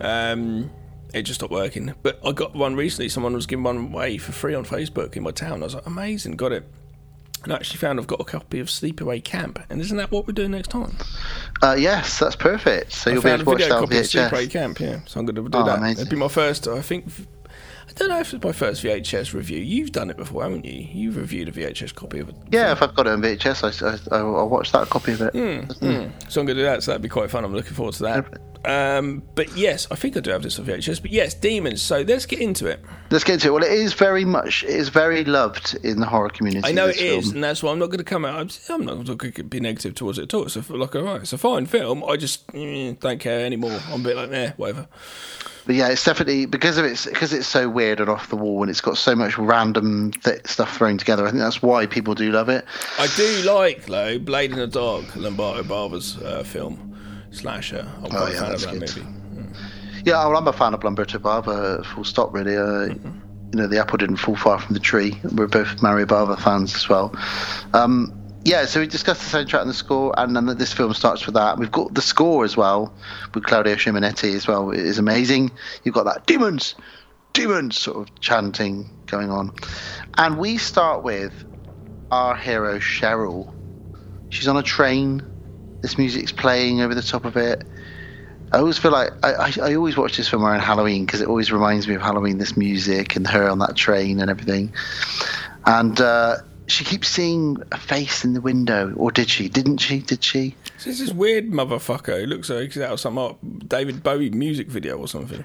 Speaker 1: Um, it just stopped working. But I got one recently. Someone was giving one away for free on Facebook in my town. I was like, amazing, got it. And I actually found I've got a copy of Sleepaway Camp. And isn't that what we're doing next time?
Speaker 5: Uh, yes, that's perfect. So
Speaker 1: I
Speaker 5: you'll be able
Speaker 1: a
Speaker 5: to watch that on
Speaker 1: copy of Sleepaway
Speaker 5: VHS.
Speaker 1: Camp. Yeah, so I'm going to do
Speaker 5: Oh,
Speaker 1: that.
Speaker 5: amazing.
Speaker 1: It'd be my first. I think. I don't know if it's my first VHS review. You've done it before, haven't you? You've reviewed a VHS copy of it.
Speaker 5: Yeah, if I've got it on VHS, I, I, I'll watch that copy of it.
Speaker 1: Hmm. So I'm going to do that. So that'd be quite fun. I'm looking forward to that. Um, but yes, I think I do have this on VHS. But yes, demons. So let's get into it.
Speaker 5: Let's get into it. Well, it is very much, it is very loved in the horror community.
Speaker 1: I know it is,
Speaker 5: film.
Speaker 1: and that's why I'm not going to come out. I'm, I'm not going to be negative towards it at all. It's a, like, all right, it's a fine film. I just mm, don't care anymore. I'm a bit like, eh, whatever.
Speaker 5: But yeah, it's definitely because of it's because it's so weird and off the wall, and it's got so much random th- stuff thrown together. I think that's why people do love it.
Speaker 1: I do like though Blade in the Dark, Lamberto Bava's uh, film slasher. I'm quite
Speaker 5: Oh,
Speaker 1: a
Speaker 5: yeah,
Speaker 1: fan of that
Speaker 5: good.
Speaker 1: movie.
Speaker 5: Yeah, well, I'm a fan of Lamberto Bava. Full stop, really. Uh, You know, the apple didn't fall far from the tree. We're both Mario Bava fans as well. Um, yeah, so we discussed the soundtrack and the score, and then this film starts with that. We've got the score as well with Claudio Simonetti as well. It is amazing. You've got that demons, demons sort of chanting going on, and we start with our hero Cheryl. She's on a train. This music's playing over the top of it. I always feel like I, I, I always watch this film around Halloween because it always reminds me of Halloween. This music and her on that train and everything, and uh, she keeps seeing a face in the window, or did she? Didn't she? Did she?
Speaker 1: So this is weird motherfucker. He looks like he's out of some uh, David Bowie music video or something.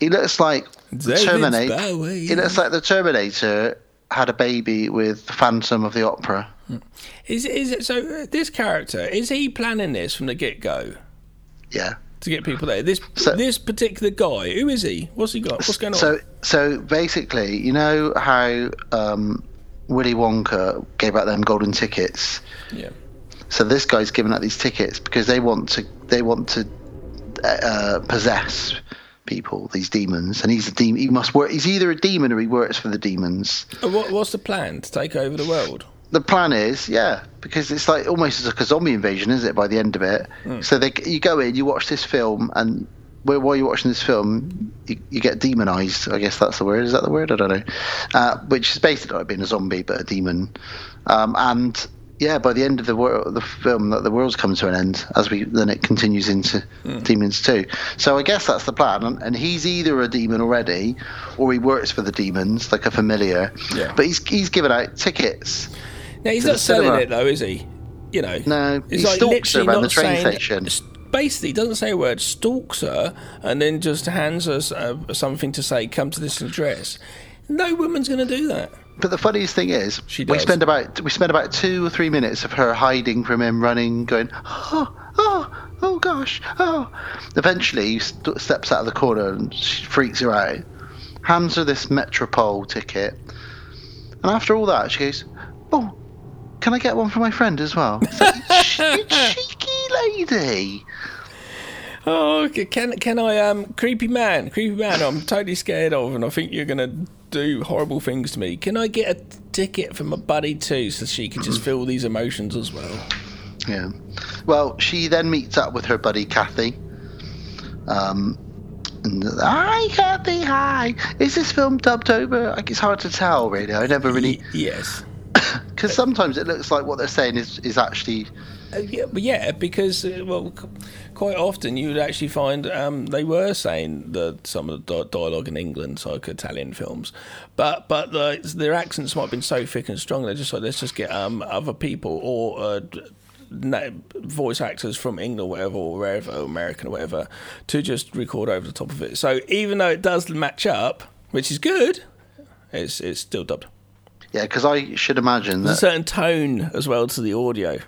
Speaker 5: He looks like
Speaker 1: David
Speaker 5: Terminator.
Speaker 1: Bowie.
Speaker 5: It looks like the Terminator had a baby with the Phantom of the Opera.
Speaker 1: Is is it so? Uh, this character is he planning this from the get go
Speaker 5: Yeah.
Speaker 1: to get people there? This
Speaker 5: So-
Speaker 1: this particular guy, who is he? What's he got? What's going on?
Speaker 5: So, so basically, you know how um, Willy Wonka gave out them golden tickets.
Speaker 1: yeah.
Speaker 5: So this guy's giving out these tickets because they want to they want to uh, possess people, these demons, and he's a demon. He must work. He's either a demon or he works for the demons.
Speaker 1: What, what's the plan to take over the world?
Speaker 5: The plan is, yeah, because it's like almost like a zombie invasion, is it? By the end of it, so they you go in, you watch this film, and while you're watching this film, you, you get demonized. I guess that's the word. Is that the word? I don't know. Uh, which is basically like being a zombie, but a demon. Um, and yeah, by the end of the world, the film, that the world's come to an end as we then it continues into demons too. So I guess that's the plan. And, and he's either a demon already, or he works for the demons, like a familiar.
Speaker 1: Yeah.
Speaker 5: But he's he's giving out tickets.
Speaker 1: Now he's not selling
Speaker 5: cinema.
Speaker 1: it though, is he? You know.
Speaker 5: No,
Speaker 1: It's
Speaker 5: he
Speaker 1: like
Speaker 5: stalks
Speaker 1: literally
Speaker 5: around
Speaker 1: not
Speaker 5: the train
Speaker 1: saying-
Speaker 5: station.
Speaker 1: Basically, doesn't say a word. Stalks her and then just hands her uh, something to say, "Come to this address." No woman's going to do that.
Speaker 5: But the funniest thing is,
Speaker 1: She
Speaker 5: we spend about we spend about two or three minutes of her hiding from him, running, going, oh, oh, oh gosh, oh. Eventually, he st- steps out of the corner and she freaks her out. Hands her this Metropole ticket, and after all that, she goes, "Oh, can I get one for my friend as well?" Like, *laughs* "You cheeky lady.
Speaker 1: Oh, okay. can can I um creepy man, creepy man? I'm totally scared of, and I think you're going to do horrible things to me. Can I get a ticket for my buddy too, so she can just feel these emotions as well?
Speaker 5: Yeah. Well, she then meets up with her buddy Kathy. Um, and, hi, Kathy. Hi. Is this film dubbed over? Like, it's hard to tell, really. I never really.
Speaker 1: Y- yes. *coughs*
Speaker 5: Because sometimes it looks like what they're saying is is actually
Speaker 1: yeah, but yeah, because uh, well, quite often you would actually find um, they were saying that some of the dialogue in England, so like Italian films, but but the, their accents might have been so thick and strong. They're just like let's just get um, other people or. Uh, na- voice actors from England or whatever, or wherever, or American or whatever, to just record over the top of it. So even though it does match up, which is good, it's it's still dubbed.
Speaker 5: yeah. Because I should imagine
Speaker 1: There's a certain tone as well to the audio.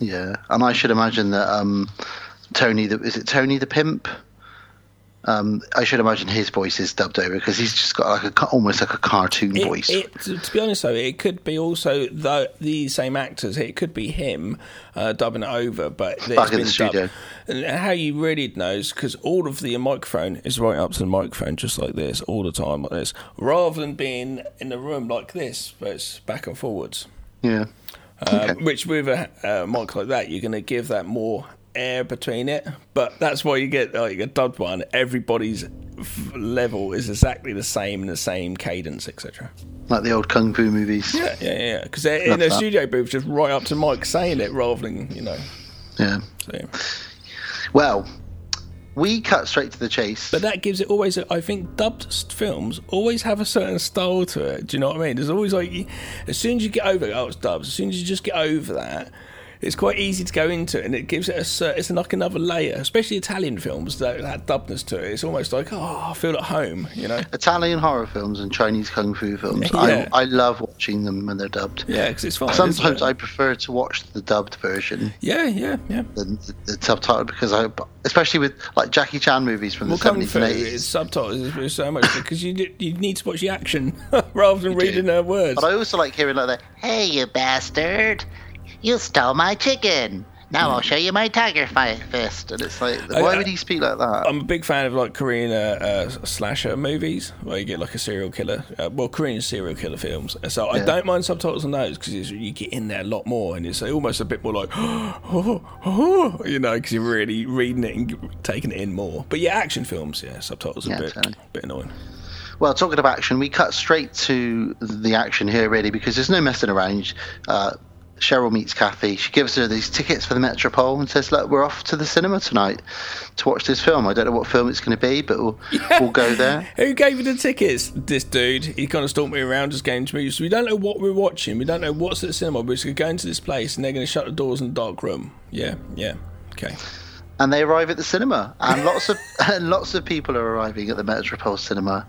Speaker 5: Yeah, and I should imagine that um, Tony the is it Tony the pimp? Um, I should imagine his voice is dubbed over because he's just got like a almost like a cartoon
Speaker 1: It-
Speaker 5: voice.
Speaker 1: It, to, be honest, though, it could be also the the same actors. It could be him uh, dubbing it over, but it's
Speaker 5: Back in
Speaker 1: been
Speaker 5: the studio.
Speaker 1: dubbed. And how you really know is because all of the microphone is right up to the microphone, just like this, all the time like this, rather than being in the room like this, but it's back and forwards.
Speaker 5: yeah.
Speaker 1: Um,
Speaker 5: Okay.
Speaker 1: Which with a uh, mic like that, you're going to give that more air between it. But that's why you get like a dubbed one. Everybody's f- level is exactly the same, and the same cadence, etc.
Speaker 5: Like the old kung fu movies.
Speaker 1: Yeah, yeah, yeah. Because they're in
Speaker 5: Love
Speaker 1: a
Speaker 5: that.
Speaker 1: studio booth, just right up to Mike saying it rather than you know.
Speaker 5: Yeah.
Speaker 1: So, yeah.
Speaker 5: Well, we cut straight to the chase.
Speaker 1: But that gives it always. A, I think dubbed films always have a certain style to it. Do you know what I mean? There's always like, as soon as you get over, oh, it's dubbed. As soon as you just get over that, it's quite easy to go into it, and it gives it a. It's like another layer, especially Italian films that that dubbedness to it. It's almost like, oh, I feel at home. You know?
Speaker 5: Italian horror films and Chinese kung fu films.
Speaker 1: Yeah.
Speaker 5: I, I love watching them when they're dubbed.
Speaker 1: Yeah, because it's fine.
Speaker 5: Sometimes
Speaker 1: it?
Speaker 5: I prefer to watch the dubbed version
Speaker 1: Yeah, yeah, yeah.
Speaker 5: than the, the subtitled because I, especially with like Jackie Chan movies from
Speaker 1: Well,
Speaker 5: the seventies and
Speaker 1: it's
Speaker 5: eighties.
Speaker 1: subtitles is so much because you you need to watch the action *laughs* rather than
Speaker 5: do.
Speaker 1: reading their words.
Speaker 5: But I also like hearing like that.
Speaker 7: Hey, you bastard! You stole my chicken. Now I'll show you my tiger fi- fist.
Speaker 5: And it's like, why
Speaker 1: I-
Speaker 5: would he speak like that?
Speaker 1: I'm a big fan of like Korean uh, uh, slasher movies where you get like a serial killer. Uh, well, Korean serial killer films. So I don't mind subtitles on those because you get in there a lot more, and it's almost a bit more like, oh, *gasps* oh, you know, because you're really reading it and taking it in more. But yeah, action films, yeah, subtitles are
Speaker 5: Yeah,
Speaker 1: a bit,
Speaker 5: totally.
Speaker 1: bit annoying.
Speaker 5: Well, talking of action, we cut straight to the action here, really, because there's no messing around. Uh, Cheryl meets Kathy. She gives her these tickets for the Metropole and says, "Look, we're off to the cinema tonight to watch this film. I don't know what film it's going to be, but we'll, we'll go there." *laughs*
Speaker 1: Who gave you the tickets? This dude. He kind of stalked me around just going to me. So we don't know what we're watching. We don't know what's at the cinema. We're just going to go into this place and they're going to shut the doors in the dark room. Yeah, yeah. Okay.
Speaker 5: and they arrive at the cinema, and lots of *laughs* and lots of people are arriving at the Metropole Cinema,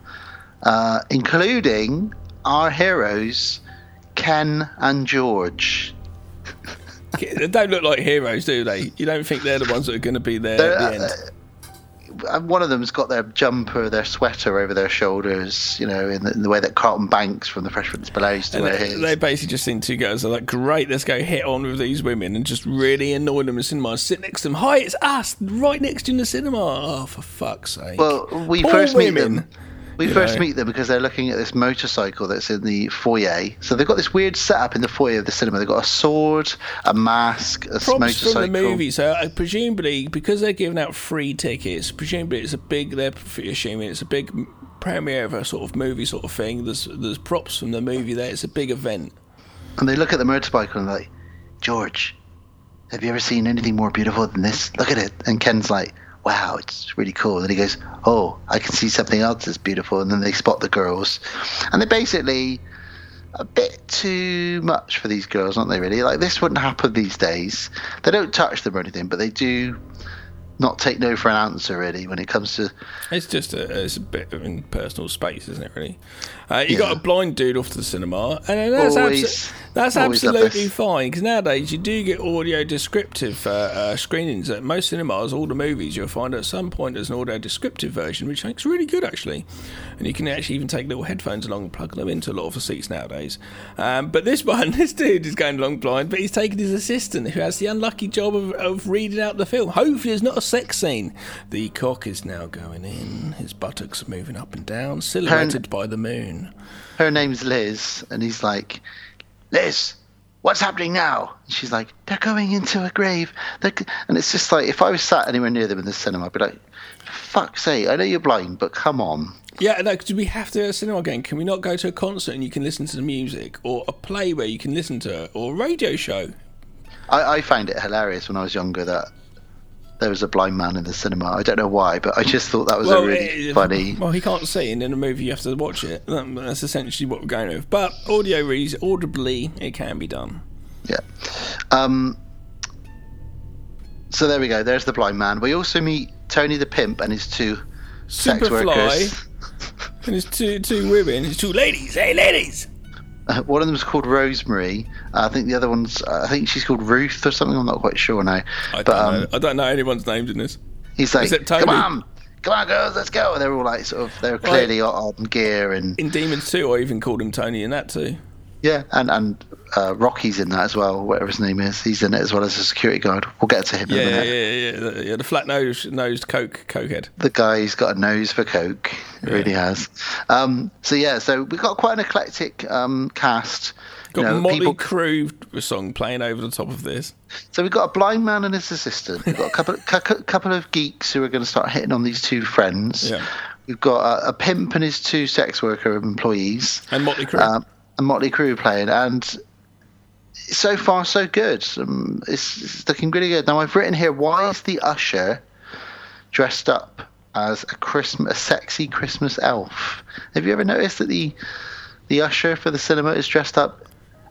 Speaker 5: uh, including our heroes, Ken and George.
Speaker 1: They don't look like heroes, do they? You don't think they're the ones that are going to be there
Speaker 5: They're,
Speaker 1: at the end?
Speaker 5: uh, one of them's got their jumper, their sweater over their shoulders, you know, in the, in the way that Carlton Banks from The Fresh Prince used to wear
Speaker 1: they,
Speaker 5: his.
Speaker 1: they basically just seen two girls. They're like, great, let's go hit on with these women and just really annoy them in the cinema. Sit next to them. Hi, it's us, right next to you in the cinema. Oh, for fuck's sake.
Speaker 5: well, we
Speaker 1: Poor
Speaker 5: first meet
Speaker 1: women.
Speaker 5: them. We
Speaker 1: you
Speaker 5: first
Speaker 1: know.
Speaker 5: meet them because they're looking at this motorcycle that's in the foyer. So they've got this weird setup in the foyer of the cinema. They've got a sword, a mask, a
Speaker 1: props from the movie. So uh, presumably, because they're giving out free tickets, presumably it's a big. They're assuming it's a big premiere of a sort of movie sort of thing. There's there's props from the movie there. It's a big event.
Speaker 5: And they look at the motorcycle and they're like, George, have you ever seen anything more beautiful than this? Look at it. And Ken's like, wow, it's really cool. And he goes, oh, I can see something else that's beautiful. And then they spot the girls. And they're basically a bit too much for these girls, aren't they, really? Like, this wouldn't happen these days. They don't touch them or anything, but they do not take no for an answer, really, when it comes to.
Speaker 1: It's just a, it's a bit of personal space, isn't it? Really. Uh, you got a blind dude off to the cinema, and that's
Speaker 5: Always-
Speaker 1: abso- that's absolutely fine because nowadays you do get audio descriptive uh, uh, screenings at most cinemas. All the movies you'll find at some point there's an audio descriptive version, which makes really good actually, and you can actually even take little headphones along and plug them into a lot of the seats nowadays. Um, but this *laughs* one, this dude is going along blind, but he's taking his assistant who has the unlucky job of, of reading out the film. Hopefully, it's not a sex scene. The cock is now going in. His buttocks are moving up and down, silhouetted by the moon.
Speaker 5: Her name's Liz, and he's like, Liz, what's happening now? And she's like, they're going into a grave. They're And it's just like, if I was sat anywhere near them in the cinema, I'd be like, fuck's sake, I know you're blind, but come on.
Speaker 1: Yeah, no, do we have to a cinema game? Can we not go to a concert and you can listen to the music, or a play where you can listen to it, or a radio show?
Speaker 5: I, I found it hilarious when I was younger that there was a blind man in the cinema. I don't know why, but I just thought that was a really
Speaker 1: eh,
Speaker 5: funny.
Speaker 1: Well, he can't see, and in a movie you have to watch it. That's essentially what we're going with. But audio reads audibly, it can be done.
Speaker 5: Yeah. Um, so there we go. There's the blind man. We also meet Tony the pimp and his two sex workers.
Speaker 1: And it's two two women, it's two ladies. Hey, ladies!
Speaker 5: Uh, *laughs* one of them's called Rosemary. Uh, I think the other one's. Uh, I think she's called Ruth or something. I'm not quite sure now.
Speaker 1: I
Speaker 5: but
Speaker 1: don't
Speaker 5: um,
Speaker 1: know. I don't know anyone's names in this.
Speaker 5: he's like,
Speaker 1: Except Tony.
Speaker 5: "Come on, come on, girls, let's go." And they're all like, sort of, they're clearly on gear and
Speaker 1: In Demons 2, I even called him Tony in that too.
Speaker 5: Yeah, and and uh, Rocky's in that as well. Whatever his name is, he's in it as well as a security guard. We'll get to him in
Speaker 1: Yeah,
Speaker 5: a
Speaker 1: yeah,
Speaker 5: minute.
Speaker 1: yeah, yeah. The, yeah, the flat nosed nosed coke cokehead.
Speaker 5: the guy's got a nose for coke. It really has. Um, so yeah, so we've got quite an eclectic um, cast.
Speaker 1: Got
Speaker 5: You know,
Speaker 1: Motley
Speaker 5: people-
Speaker 1: Crue song playing over the top of this.
Speaker 5: So we've got a blind man and his assistant. We've got a couple, *laughs* cou- couple of geeks who are going to start hitting on these two friends.
Speaker 1: Yeah.
Speaker 5: We've got a, a pimp and his two sex worker employees.
Speaker 1: And Motley Crue.
Speaker 5: Um, and Motley Crue playing, and so far so good. Um, it's, it's looking really good. Now I've written here: Why is the usher dressed up as a Christmas, a sexy Christmas elf? Have you ever noticed that the the usher for the cinema is dressed up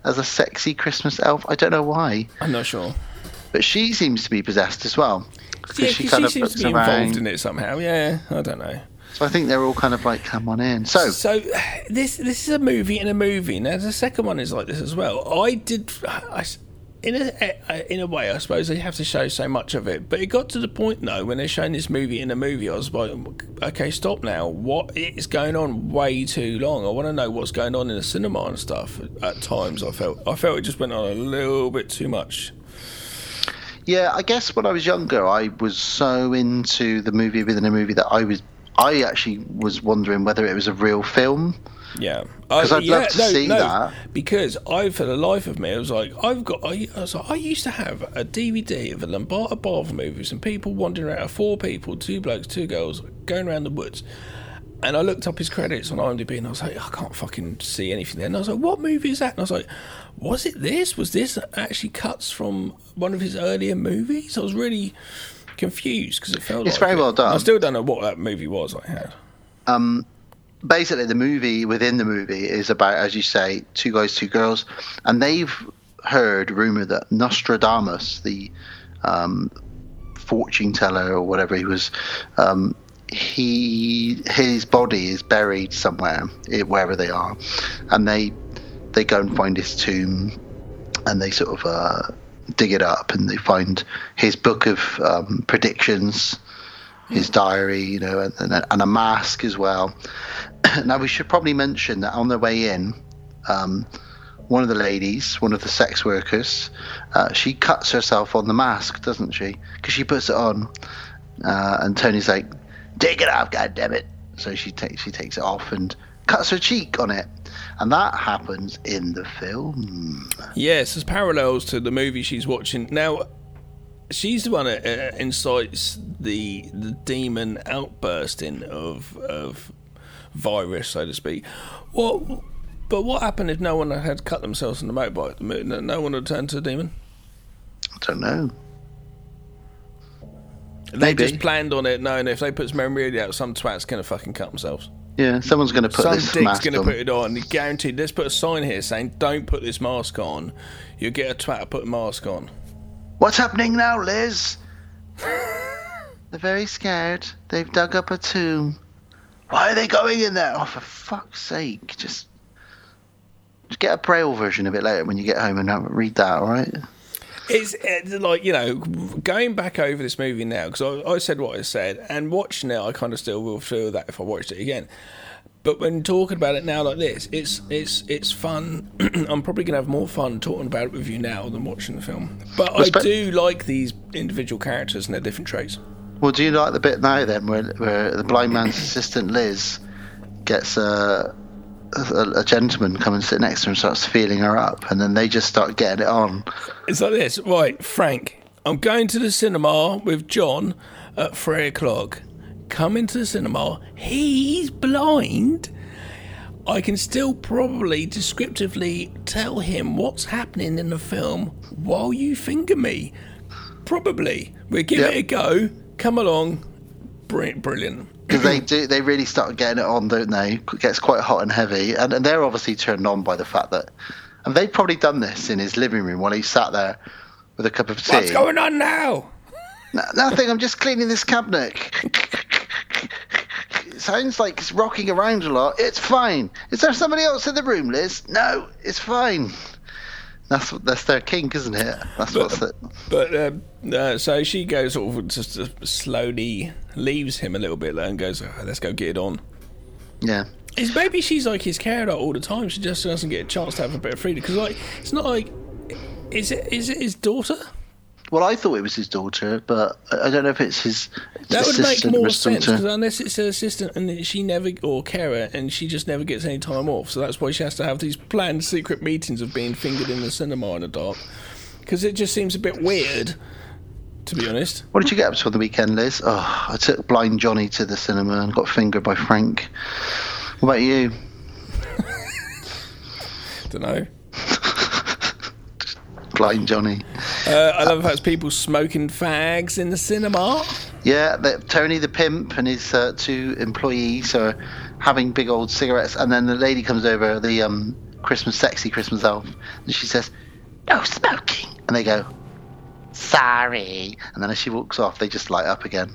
Speaker 5: as a sexy Christmas elf? I don't know why,
Speaker 1: I'm not sure.
Speaker 5: but she seems to be possessed as well.
Speaker 1: Yeah,
Speaker 5: she
Speaker 1: she
Speaker 5: of
Speaker 1: seems to be involved
Speaker 5: around.
Speaker 1: in it somehow. Yeah, I don't know.
Speaker 5: So I think they're all kind of like, come on in. So
Speaker 1: So this this is a movie in a movie. Now the second one is like this as well. I did, I, in a in a way, I suppose they have to show so much of it. But it got to the point though when they're showing this movie in a movie, I was like, okay, stop now. What is going on? Way too long. I want to know what's going on in the cinema and stuff. At times, I felt I felt it just went on a little bit too much.
Speaker 5: Yeah, I guess when I was younger, I was so into the movie within a movie that I was, I actually was wondering whether it was a real film.
Speaker 1: Yeah,
Speaker 5: 'Cause
Speaker 1: I-
Speaker 5: I'd love to see that.
Speaker 1: Because I, for the life of me, I was like, I've got. I, I was like, I used to have a DVD of the Lamberto Bava movies, and people wandering around, four people, two blokes, two girls, going around the woods. And I looked up his credits on IMDb, and I was like, I can't fucking see anything there. And I was like, what movie is that? And I was like, was it this? Was this actually cuts from one of his earlier movies? I was really confused because it felt.
Speaker 5: It's
Speaker 1: like
Speaker 5: very
Speaker 1: it.
Speaker 5: well done.
Speaker 1: I still don't know what that movie was. I had.
Speaker 5: Um, basically, the movie within the movie is about, as you say, two guys, two girls, and they've heard rumor that Nostradamus, the um, fortune teller or whatever he was, um, he his body is buried somewhere wherever they are, and they they go and find his tomb, and they sort of uh, dig it up, and they find his book of um, predictions his diary, you know, and, and, a, mask as well. *clears throat* now, we should probably mention that on their way in, um, one of the ladies, one of the sex workers, uh, she cuts herself on the mask, doesn't she? Because she puts it on, uh, and Tony's like, "Take it off, God damn it!" So she takes she takes it off and cuts her cheek on it, and that happens in the film.
Speaker 1: Yes, there's parallels to the movie she's watching now. She's the one that uh, incites the the demon outbursting of of virus, so to speak. What? But what happened if no one had cut themselves on the motorbike? No one had turned to a demon.
Speaker 5: I don't know.
Speaker 1: They
Speaker 5: Maybe.
Speaker 1: just planned on it, knowing if they put some memory out, some twat's gonna fucking cut themselves.
Speaker 5: Yeah, someone's going to put
Speaker 1: some
Speaker 5: this mask
Speaker 1: gonna put it on. Guaranteed. Let's put a sign here saying, "Don't put this mask on." You'll get a twat to put a mask on.
Speaker 5: What's happening now, Liz? *laughs* They're very scared. They've dug up a tomb. Why are they going in there? Oh, for fuck's sake! Just, just get a braille version of it later when you get home and read that. All right?
Speaker 1: It's like you know, going back over this movie now because I, I said what I said, and watching it, I kind of still will feel that if I watched it again. But when talking about it now like this, it's it's it's fun. *clears throat* I'm probably gonna have more fun talking about it with you now than watching the film. But I
Speaker 5: Respect-
Speaker 1: do like these individual characters and their different traits.
Speaker 5: Well, do you like the bit now then where where the blind man's assistant Liz gets uh a, a gentleman come and sit next to her and starts feeling her up, and then they just start getting it on.
Speaker 1: It's like this, right, Frank? I'm going to the cinema with John at three o'clock. Come into the cinema. He's blind. I can still probably descriptively tell him what's happening in the film while you finger me. Probably. We'll give
Speaker 5: Yep.
Speaker 1: it a go. Come along. Brilliant.
Speaker 5: Because they do they really start getting it on, don't they? It gets quite hot and heavy, and, and they're obviously turned on by the fact that, and they've probably done this in his living room while he sat there with a cup of tea.
Speaker 1: What's going on now?
Speaker 5: "No- Nothing. I'm just cleaning this cabinet. It sounds like it's rocking around a lot. It's fine. Is there somebody else in the room, Liz? No, it's fine. That's that's their kink, isn't it? That's what's it.
Speaker 1: But uh, uh, so she goes sort of just uh, slowly leaves him a little bit there and goes, "Oh, "Let's go get it on."
Speaker 5: Yeah.
Speaker 1: Is maybe she's like his carer all the time. She just doesn't get a chance to have a bit of freedom because like it's not like is it is it his daughter?
Speaker 5: Well, I thought it was his daughter, but I don't know if it's his.
Speaker 1: That would make more sense because unless it's her assistant and she never or carer and she just never gets any time off, so that's why she has to have these planned secret meetings of being fingered in the cinema in the dark. Because it just seems a bit weird, to be honest.
Speaker 5: What did you get up to on the weekend, Liz? Oh, I took Blind Johnny to the cinema and got fingered by Frank. What about you? *laughs*
Speaker 1: Don't know.
Speaker 5: Blind Johnny.
Speaker 1: Uh, I love the fact it's people smoking fags in the cinema.
Speaker 5: Yeah, the, Tony the pimp and his uh, two employees are having big old cigarettes, and then the lady comes over, the um, Christmas sexy Christmas elf, and she says, "No smoking," and they go, "Sorry," and then as she walks off, they just light up again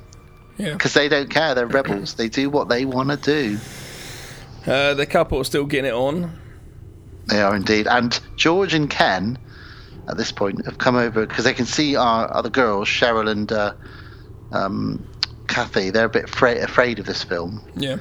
Speaker 1: Yeah.
Speaker 5: because they don't care. They're rebels. They do what they want to do.
Speaker 1: Uh, the couple are still getting it on.
Speaker 5: They are indeed. And George and Ken, at this point, have come over because they can see our other girls, Cheryl and uh, um, Kathy. They're a bit fra- afraid of this film.
Speaker 1: Yeah.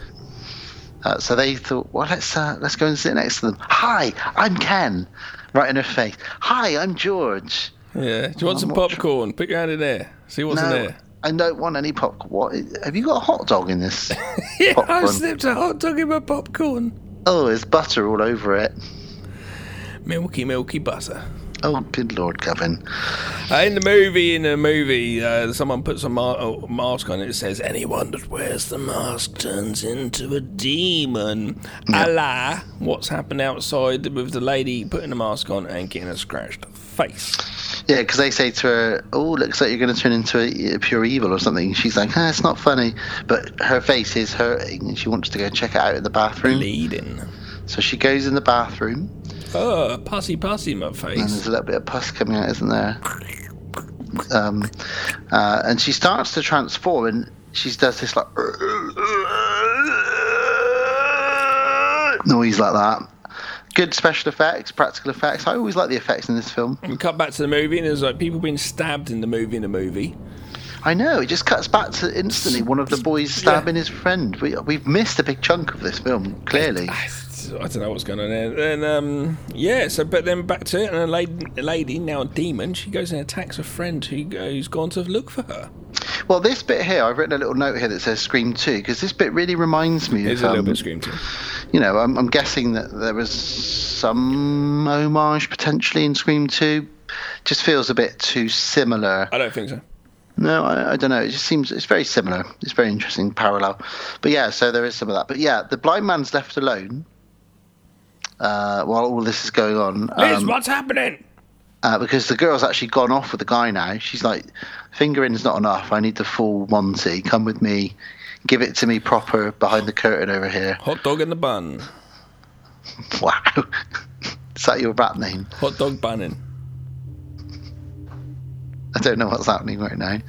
Speaker 5: Uh, so they thought, well, let's uh, let's go and sit next to them. Hi, I'm Ken. Right in her face. Hi, I'm George.
Speaker 1: Yeah. Do you want
Speaker 5: I'm
Speaker 1: some popcorn? Put your hand in there. See what's in there.
Speaker 5: I don't want any popcorn. What? Have you got a hot dog in this? *laughs*
Speaker 1: Yeah, I
Speaker 5: popcorn?
Speaker 1: slipped a hot dog in my popcorn.
Speaker 5: Oh, there's butter all over it.
Speaker 1: Milky, milky butter.
Speaker 5: Oh, good lord, Gavin.
Speaker 1: Uh, in the movie, in the movie, uh, someone puts a ma- a mask on it. It says, "Anyone that wears the mask turns into a demon." Allah, what's happened outside with the lady putting the mask on and getting a scratched face?
Speaker 5: Yeah, because they say to her, "Oh, looks like you're going to turn into a, a pure evil or something." She's like, ah, "It's not funny," but her face is hurting, and she wants to go check it out in the bathroom.
Speaker 1: Bleeding.
Speaker 5: So she goes in the bathroom,
Speaker 1: Oh, pussy, pussy, my
Speaker 5: and
Speaker 1: face.
Speaker 5: there's a little bit of pus coming out, isn't there? Um, uh, and she starts to transform, and she does this like noise like that. Good special effects, practical effects. I always like the effects in this film.
Speaker 1: We cut back to the movie, and there's like people being stabbed in the movie. In the movie,
Speaker 5: I know. It just cuts back to instantly one of the boys stabbing his friend. We, we've missed a big chunk of this film, clearly.
Speaker 1: I don't know what's going on there. And um, yeah, so but then back to it, and a lady, a lady now a demon. She goes and attacks a friend who, who's gone to look for her.
Speaker 5: Well, this bit here, I've written a little note here that says Scream 2, because this bit really reminds me
Speaker 1: It's
Speaker 5: of.
Speaker 1: a little
Speaker 5: um,
Speaker 1: bit scream 2.
Speaker 5: You know, I'm, I'm guessing that there was some homage potentially in Scream 2. Just feels a bit too similar.
Speaker 1: I don't think so.
Speaker 5: No, I, I don't know. It just seems it's very similar. It's very interesting parallel. But yeah, so there is some of that. But yeah, the blind man's left alone uh, while all this is going on.
Speaker 1: Liz,
Speaker 5: um,
Speaker 1: what's happening?
Speaker 5: uh, because the girl's actually gone off with the guy now. She's like, fingering's not enough. I need the full Monty. Come with me. Give it to me proper behind the curtain over here.
Speaker 1: Hot dog in the bun. *laughs*
Speaker 5: Wow. *laughs* Is that your rap name?
Speaker 1: Hot dog bunning.
Speaker 5: I don't know what's happening right now. *laughs*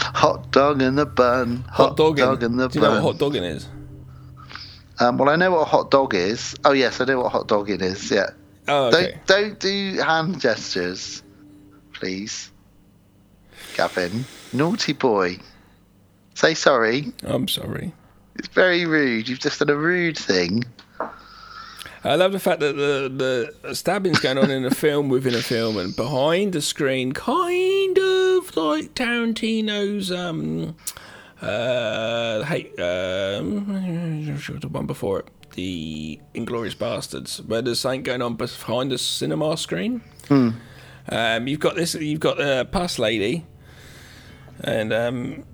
Speaker 5: hot dog in the bun.
Speaker 1: Hot, dog,
Speaker 5: in the
Speaker 1: Do you know
Speaker 5: bun.
Speaker 1: what hot dogging is?
Speaker 5: Um, well, I know what a hot dog is. Oh yes, I know what a hot dogging is. Yeah.
Speaker 1: Oh, okay.
Speaker 5: Don't don't do hand gestures, please. Gavin, naughty boy. Say sorry.
Speaker 1: I'm sorry.
Speaker 5: It's very rude. You've just done a rude thing.
Speaker 1: I love the fact that the the stabbing's going on in a film within a film, and behind the screen, kind of like Tarantino's um, Uh, hey, um, the one before it, the Inglorious Bastards, where there's something going on behind the cinema screen.
Speaker 5: Hmm.
Speaker 1: Um, you've got this. You've got the past lady, and um,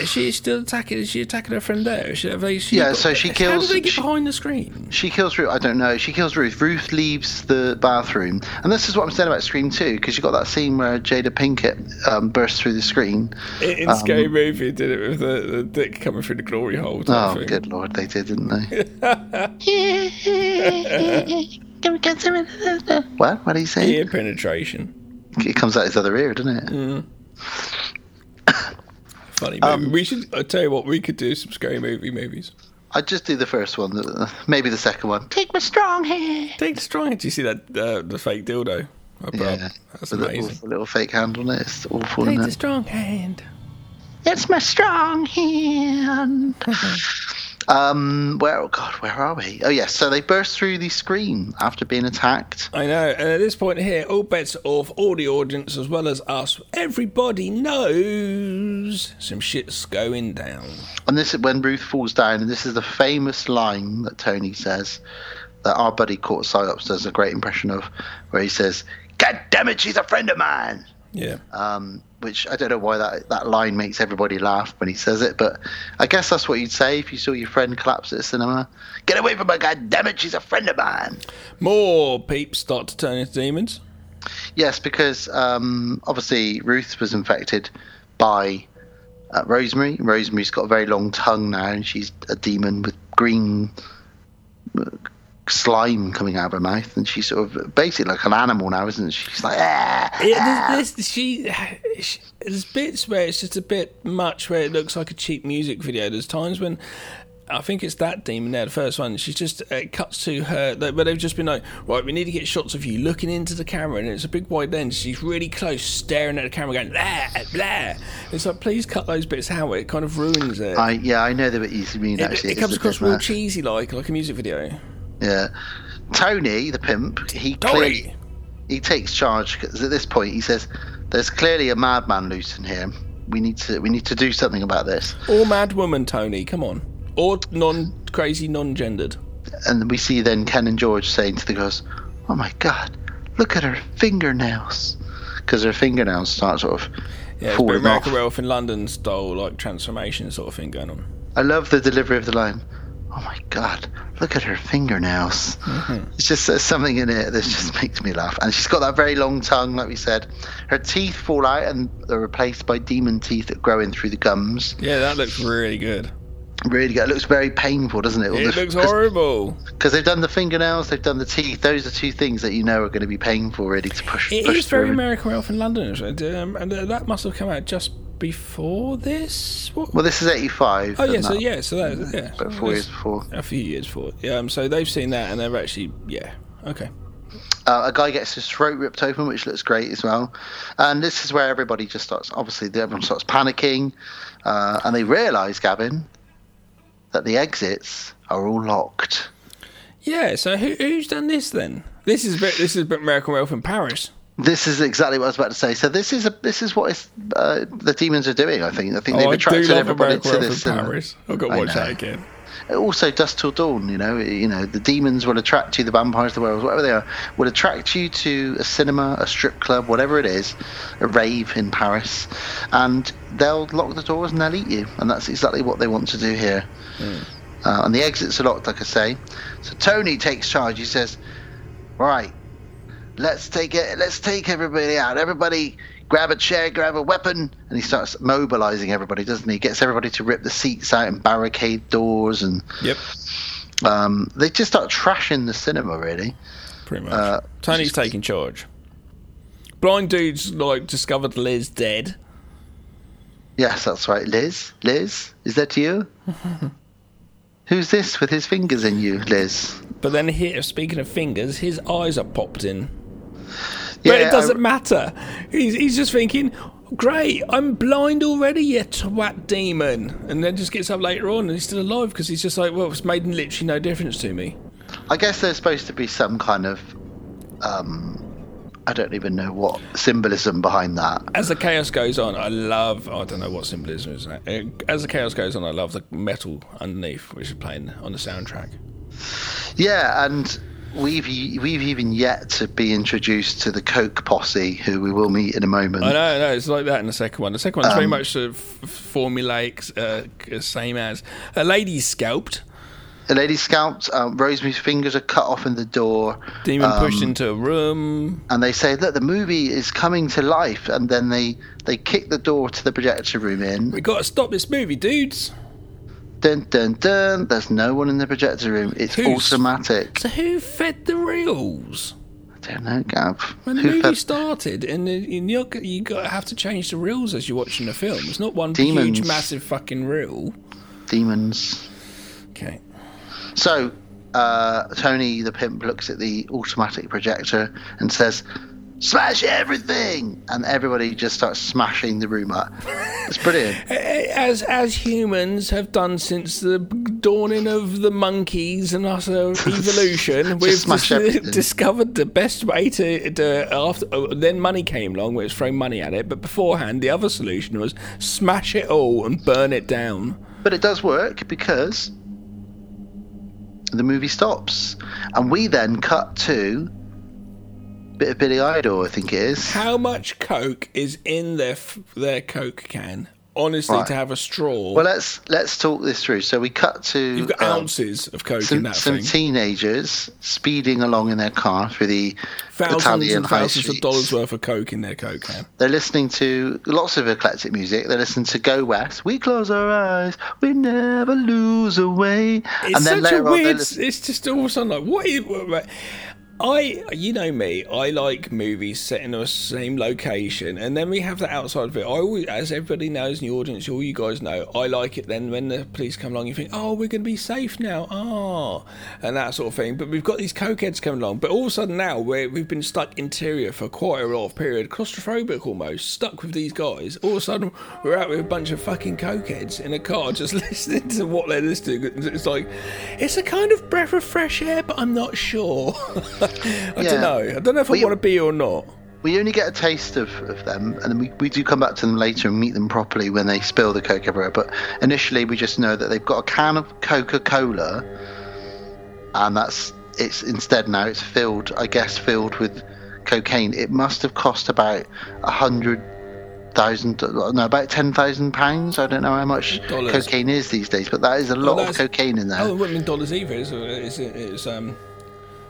Speaker 1: is she still attacking? Is she attacking her friend there? Is she, they, she
Speaker 5: Yeah,
Speaker 1: got-
Speaker 5: so she kills.
Speaker 1: How
Speaker 5: kills-
Speaker 1: do they get
Speaker 5: she-
Speaker 1: behind the screen?
Speaker 5: She kills Ruth. I don't know. She kills Ruth. Ruth leaves the bathroom, and this is what I'm saying about Scream 2, because you got that scene where Jada Pinkett um, bursts through the screen.
Speaker 1: In, in
Speaker 5: Um,
Speaker 1: Scary Movie, did it with the, the dick coming through the glory hole. type
Speaker 5: Oh,
Speaker 1: thing.
Speaker 5: good lord, they did, didn't they? *laughs*
Speaker 7: Can we get some of the-
Speaker 5: what? What do you say?
Speaker 1: Ear penetration.
Speaker 5: It comes out his other ear, doesn't it?
Speaker 1: Mm. Funny movie.
Speaker 5: Um,
Speaker 1: we should. I tell you what, we could do some scary movie movies.
Speaker 5: I'd just do the first one, uh, maybe the second one.
Speaker 7: Take my strong hand.
Speaker 1: Take the strong. Hand. Do you see that uh, the fake dildo? I?
Speaker 5: Yeah,
Speaker 1: That's
Speaker 5: with a
Speaker 1: amazing.
Speaker 5: little, little fake hand on it. It's awful,
Speaker 1: Take
Speaker 5: isn't
Speaker 1: the
Speaker 5: it?
Speaker 1: strong hand.
Speaker 7: It's my strong hand. *laughs*
Speaker 5: Um, where? Oh God, where are we? Oh yes, so they burst through the screen after being attacked.
Speaker 1: I know. And at this point here, all bets are off. All the audience, as well as us, everybody knows some shit's going down.
Speaker 5: And this is when Ruth falls down, and this is the famous line that Tony says that our buddy Court Psyops does a great impression of, where he says, "God damn it, she's a friend of mine."
Speaker 1: Yeah.
Speaker 5: Um, which I don't know why that that line makes everybody laugh when he says it, but I guess that's what you'd say if you saw your friend collapse at a cinema. Get away from her! God damn it, she's a friend of mine.
Speaker 1: More peeps start to turn into demons.
Speaker 5: Yes, because um, obviously Ruth was infected by uh, Rosemary. Rosemary's got a very long tongue now, and she's a demon with green slime coming out of her mouth, and she's sort of basically like an animal now, isn't she? She's like, ah,
Speaker 1: It,
Speaker 5: ah."
Speaker 1: there's, there's, she, she, there's bits where it's just a bit much, where it looks like a cheap music video. There's times when I think it's that demon there, the first one. She's just it cuts to her, like, where they've just been like, right, we need to get shots of you looking into the camera, and it's a big wide lens. She's really close, staring at the camera, going blah blah. It's like, please cut those bits out. It kind of ruins it.
Speaker 5: I yeah, I know that what you mean.
Speaker 1: it,
Speaker 5: Actually,
Speaker 1: it
Speaker 5: It's
Speaker 1: comes across real cheesy, like like a music video.
Speaker 5: Yeah, Tony, the pimp, he
Speaker 1: Tony!
Speaker 5: clearly he takes charge because at this point he says, "There's clearly a madman loose in here. We need to we need to do something about this."
Speaker 1: Or mad woman, Tony. Come on. Or non crazy, non gendered.
Speaker 5: And we see then Ken and George saying to the girls, "Oh my God, look at her fingernails," because her fingernails start sort of
Speaker 1: Yeah, it's a bit
Speaker 5: falling off.
Speaker 1: American Werewolf in London style, like transformation sort of thing going on.
Speaker 5: I love the delivery of the line. Oh my God, look at her fingernails.
Speaker 1: Mm-hmm.
Speaker 5: It's just there's something in it that just makes me laugh. And she's got that very long tongue, like we said. Her teeth fall out and they're replaced by demon teeth that grow in through the gums.
Speaker 1: Yeah, that looks really good.
Speaker 5: Really good. It looks very painful, doesn't it?
Speaker 1: It looks *laughs* horrible.
Speaker 5: Because they've done the fingernails, they've done the teeth. Those are two things that you know are going to be painful, really, to push,
Speaker 1: It
Speaker 5: push
Speaker 1: is very. American Werewolf in London? Um, and uh, that must have come out just before this. What?
Speaker 5: Well, this is 85.
Speaker 1: Oh yeah, so
Speaker 5: that-
Speaker 1: yeah, so that yeah, so
Speaker 5: four years before.
Speaker 1: a few years before. Yeah, um, so they've seen that and they're actually yeah, okay.
Speaker 5: Uh, a guy gets his throat ripped open, which looks great as well. And this is where everybody just starts, obviously, the everyone starts panicking. Uh, and they realise, Gavin, that the exits are all locked.
Speaker 1: Yeah, so who, who's done this then? This is a bit, this is a bit American Werewolf in Paris.
Speaker 5: This is exactly what I was about to say. So this is a, this is what is, uh, the demons are doing. I think. I think
Speaker 1: Oh,
Speaker 5: they've attracted everybody to this.
Speaker 1: in. Paris. I've got to watch that again.
Speaker 5: Also, Dusk Till Dawn. You know, you know, the demons will attract you. The vampires, the werewolves, whatever they are, will attract you to a cinema, a strip club, whatever it is, a rave in Paris, and they'll lock the doors and they'll eat you. And that's exactly what they want to do here. Uh, and the exits are locked, like I say. So Tony takes charge. He says, "Right, let's take it. Let's take everybody out. Everybody." Grab a chair, grab a weapon, and he starts mobilizing everybody, doesn't he? Gets everybody to rip the seats out and barricade doors, and
Speaker 1: Yep,
Speaker 5: um, they just start trashing the cinema, really.
Speaker 1: pretty much.
Speaker 5: Uh,
Speaker 1: Tony's taking charge. Blind dude's like discovered Liz dead.
Speaker 5: Yes, that's right. Liz, Liz, is that you? *laughs* Who's this with his fingers in you, Liz?
Speaker 1: But then here, speaking of fingers, his eyes are popped in. But it doesn't
Speaker 5: I-
Speaker 1: matter. He's, he's just thinking, great, I'm blind already, you twat demon. And then just gets up later on and he's still alive because he's just like, well, it's made literally no difference to me.
Speaker 5: I guess there's supposed to be some kind of um, I don't even know what symbolism behind that.
Speaker 1: As the chaos goes on, I love. I don't know what symbolism is. As the chaos goes on, I love the metal underneath, which is playing on the soundtrack.
Speaker 5: Yeah, and we've we've even yet to be introduced to the Coke posse, who we will meet in a moment.
Speaker 1: I know, no, it's like that in the second one. The second one's very
Speaker 5: Um,
Speaker 1: much sort of formulaic, uh, same as a lady's scalped,
Speaker 5: A lady scalped. Um, Rosemary's fingers are cut off in the door.
Speaker 1: demon
Speaker 5: um,
Speaker 1: pushed into a room.
Speaker 5: and they say that the movie is coming to life, and then they they kick the door to the projector room in.
Speaker 1: We got to stop this movie, dudes.
Speaker 5: Dun dun dun. There's no one in the projector room. It's
Speaker 1: Who's-
Speaker 5: automatic.
Speaker 1: So who fed the reels?
Speaker 5: I don't know, Gav.
Speaker 1: When the
Speaker 5: Who
Speaker 1: movie
Speaker 5: fed-
Speaker 1: started, and you're, you got to have to change the reels as you're watching the film. It's not one
Speaker 5: Demons.
Speaker 1: huge, massive fucking reel.
Speaker 5: demons?
Speaker 1: Okay.
Speaker 5: So, uh, Tony the pimp looks at the automatic projector and says, "Smash everything!" And everybody just starts smashing the room up. It's brilliant. *laughs*
Speaker 1: As as humans have done since the dawning of the monkeys and uh, *laughs* evolution, we've dis- *laughs* discovered the best way to, to after. oh, then money came along, where it's throwing money at it. But beforehand, the other solution was smash it all and burn it down.
Speaker 5: But it does work because the movie stops, and we then cut to bit of Billy Idol, I think it is.
Speaker 1: How much Coke is in their f- their Coke can? Honestly,
Speaker 5: Right.
Speaker 1: to have a straw.
Speaker 5: Well, let's let's talk this through. So we cut to
Speaker 1: You've got
Speaker 5: um,
Speaker 1: ounces of Coke in
Speaker 5: some,
Speaker 1: that
Speaker 5: some
Speaker 1: thing.
Speaker 5: teenagers speeding along in their car through the
Speaker 1: Thousands
Speaker 5: Italian
Speaker 1: and thousands of dollars worth of Coke in their Coke can.
Speaker 5: They're listening to lots of eclectic music. They're listening to Go West. We close our eyes, we never lose a way.
Speaker 1: It's
Speaker 5: and then
Speaker 1: such a
Speaker 5: later on, they're
Speaker 1: weird.
Speaker 5: listening-
Speaker 1: It's just all of a sudden like what? Is, what- I, you know me, I like movies set in the same location, and then we have the outside of it. I always, as everybody knows in the audience, all you guys know, I like it. Then when the police come along, you think, oh, we're going to be safe now, ah, and that sort of thing. But we've got these cokeheads coming along. But all of a sudden now, we're, we've been stuck interior for quite a of period, claustrophobic almost, stuck with these guys. All of a sudden, we're out with a bunch of fucking cokeheads in a car, just *laughs* listening to what they're listening. It's like, it's a kind of breath of fresh air, but I'm not sure. *laughs* *laughs* I
Speaker 5: Yeah.
Speaker 1: don't know. I don't know if
Speaker 5: Well,
Speaker 1: I want to be or not.
Speaker 5: we only get a taste of, of them, and then we, we do come back to them later and meet them properly when they spill the Coke everywhere. But initially, we just know that they've got a can of Coca Cola, and that's it's instead now it's filled, I guess, filled with cocaine. It must have cost about a hundred thousand, no, about ten thousand pounds. I don't know how much
Speaker 1: Dollars.
Speaker 5: cocaine is these days, but that is a lot of cocaine in there.
Speaker 1: Oh, it wouldn't mean dollars either. It's, it's, it's um,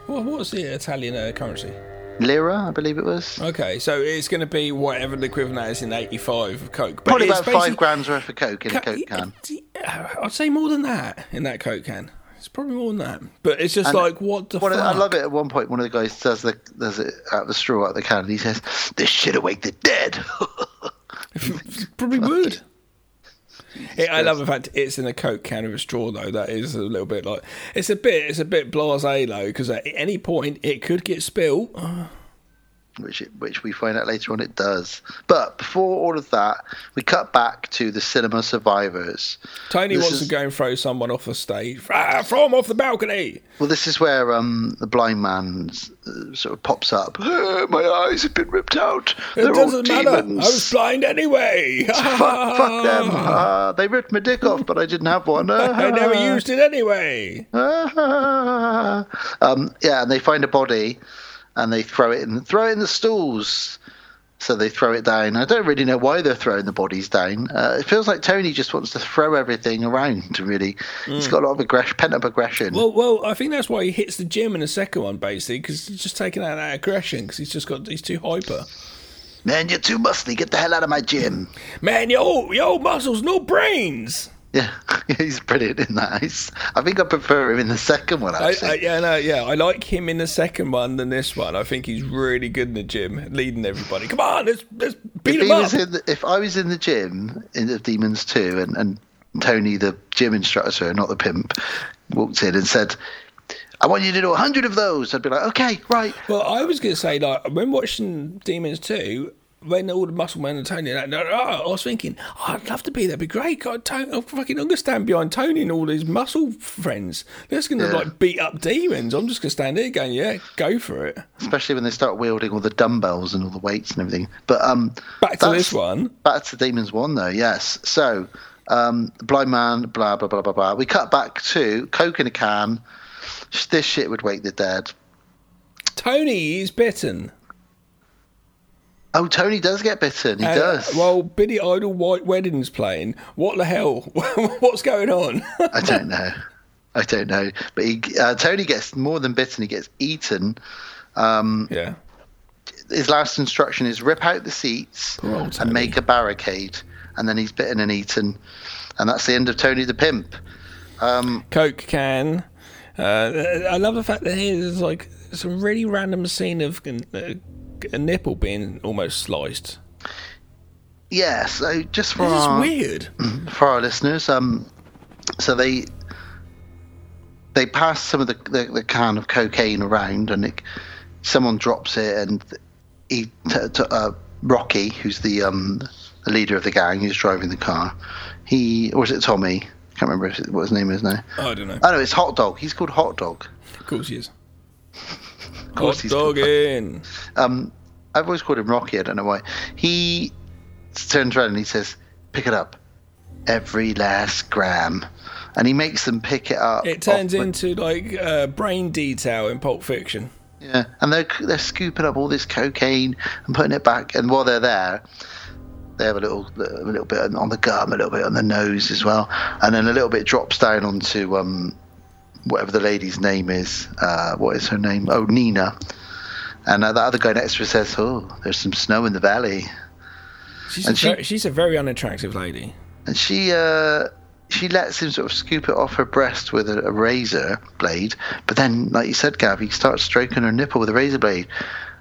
Speaker 1: what, what's the Italian uh, currency?
Speaker 5: Lira, I believe it was.
Speaker 1: Okay, so it's going to be whatever the equivalent is in '85 of Coke. But
Speaker 5: Probably about five grams worth of Coke in a Coke can.
Speaker 1: I'd say more than that in that Coke can. It's probably more than that. But it's just
Speaker 5: And
Speaker 1: like, what the fuck?
Speaker 5: the- I love it. At one point, one of the guys does the does it out of the straw out of the can, and he says, "This shit awake the dead." *laughs* *laughs*
Speaker 1: Probably would. It, I love the fact it's in a Coke can with a straw, though. That is a little bit like it's a bit it's a bit blasé though, because at any point it could get spilled.
Speaker 5: Which it, which we find out later on it does. But before all of that, we cut back to the cinema survivors.
Speaker 1: Tony
Speaker 5: This
Speaker 1: wants
Speaker 5: is-
Speaker 1: to go and throw someone off the stage. Ah, throw him off the balcony.
Speaker 5: Well, this is where um, the blind man uh, sort of pops up. *gasps* "Uh, my eyes have been ripped out.
Speaker 1: It
Speaker 5: They're all
Speaker 1: doesn't matter. I was blind anyway. *laughs*
Speaker 5: fuck, fuck them. Uh, *laughs* they ripped my dick off, but I didn't have one. *laughs*
Speaker 1: I never used it anyway.
Speaker 5: um, yeah, and they find a body, and they throw it in, throw it in the stalls. So they throw it down. I don't really know why they're throwing the bodies down. Uh, it feels like Tony just wants to throw everything around. Really, he's got a lot of aggression, pent up aggression.
Speaker 1: Mm. Well, well, I think that's why he hits the gym in the second one, basically, because he's just taking out that aggression, because he's just got he's too hyper.
Speaker 5: Man, you're too muscly. Get the hell out of my gym.
Speaker 1: Man, yo, yo, muscles, no brains. *laughs*
Speaker 5: Yeah, he's brilliant in that. He's, I think I prefer him in the second one.
Speaker 1: I,
Speaker 5: Actually,
Speaker 1: I, yeah, no, yeah, I like him in the second one than this one. I think he's really good in the gym, leading everybody. Come on, let's let's beat
Speaker 5: if
Speaker 1: him up.
Speaker 5: the, if I was in the gym in the Demons Two, and, and Tony, the gym instructor, not the pimp, walked in and said, "I want you to do a hundred of those," I'd be like, "Okay, right."
Speaker 1: Well, I was going to say, like, when watching Demons 2, when all the muscle men and Tony, and that, oh, I was thinking, oh, I'd love to be there. It'd be great. God, Tony, I fucking understand behind Tony and all these muscle friends. They're just going to
Speaker 5: Yeah.
Speaker 1: like beat up demons. I'm just going to stand here going, yeah, go for it.
Speaker 5: Especially when they start wielding all the dumbbells and all the weights and everything. But um,
Speaker 1: Back to this one.
Speaker 5: Back to Demons One, though. Yes. So, um, blind man, blah blah blah blah blah. We cut back to Coke in a can. This shit would wake the dead.
Speaker 1: Tony is bitten.
Speaker 5: Oh, Tony does get bitten. He
Speaker 1: Uh,
Speaker 5: does.
Speaker 1: Well, Billy Idol White Wedding's playing. What the hell? *laughs* What's going on? *laughs*
Speaker 5: I don't know. I don't know. But he, uh, Tony gets more than bitten. He gets eaten. Um,
Speaker 1: yeah.
Speaker 5: His last instruction is rip out the seats
Speaker 1: Poor old Tony.
Speaker 5: and make a barricade. And then he's bitten and eaten. And that's the end of Tony the Pimp. Um,
Speaker 1: Coke can. Uh, I love the fact that here's like some really random scene of uh, a nipple being almost sliced.
Speaker 5: yeah, so just for
Speaker 1: This is
Speaker 5: our,
Speaker 1: weird. *clears throat*
Speaker 5: for our listeners, um, so they they pass some of the, the, the can of cocaine around, and it, someone drops it, and he t- t- uh, Rocky, who's the um, the leader of the gang, who's driving the car, he or is it Tommy? I Can't remember what his name is now.
Speaker 1: Oh, I don't know.
Speaker 5: Oh no, it's Hot Dog. He's called Hot Dog.
Speaker 1: Of course he is.
Speaker 5: Course
Speaker 1: Hot
Speaker 5: he's
Speaker 1: dog
Speaker 5: um, I've always called him Rocky. I don't know why. He turns around and he says, "Pick it up, every last gram," and he makes them pick it up.
Speaker 1: It turns
Speaker 5: off-
Speaker 1: into like uh, brain detail in Pulp Fiction.
Speaker 5: yeah, and they're they're scooping up all this cocaine and putting it back. And while they're there, they have a little a little bit on the gum, a little bit on the nose as well, and then a little bit drops down onto um, whatever the lady's name is. Uh, what is her name? Oh, Nina. And uh, the other guy next to her says, "Oh, there's some snow in the valley."
Speaker 1: She's,
Speaker 5: And
Speaker 1: a,
Speaker 5: she-
Speaker 1: very, she's a very unattractive lady.
Speaker 5: and she uh she lets him sort of scoop it off her breast with a, a razor blade but then like you said Gav he starts stroking her nipple with a razor blade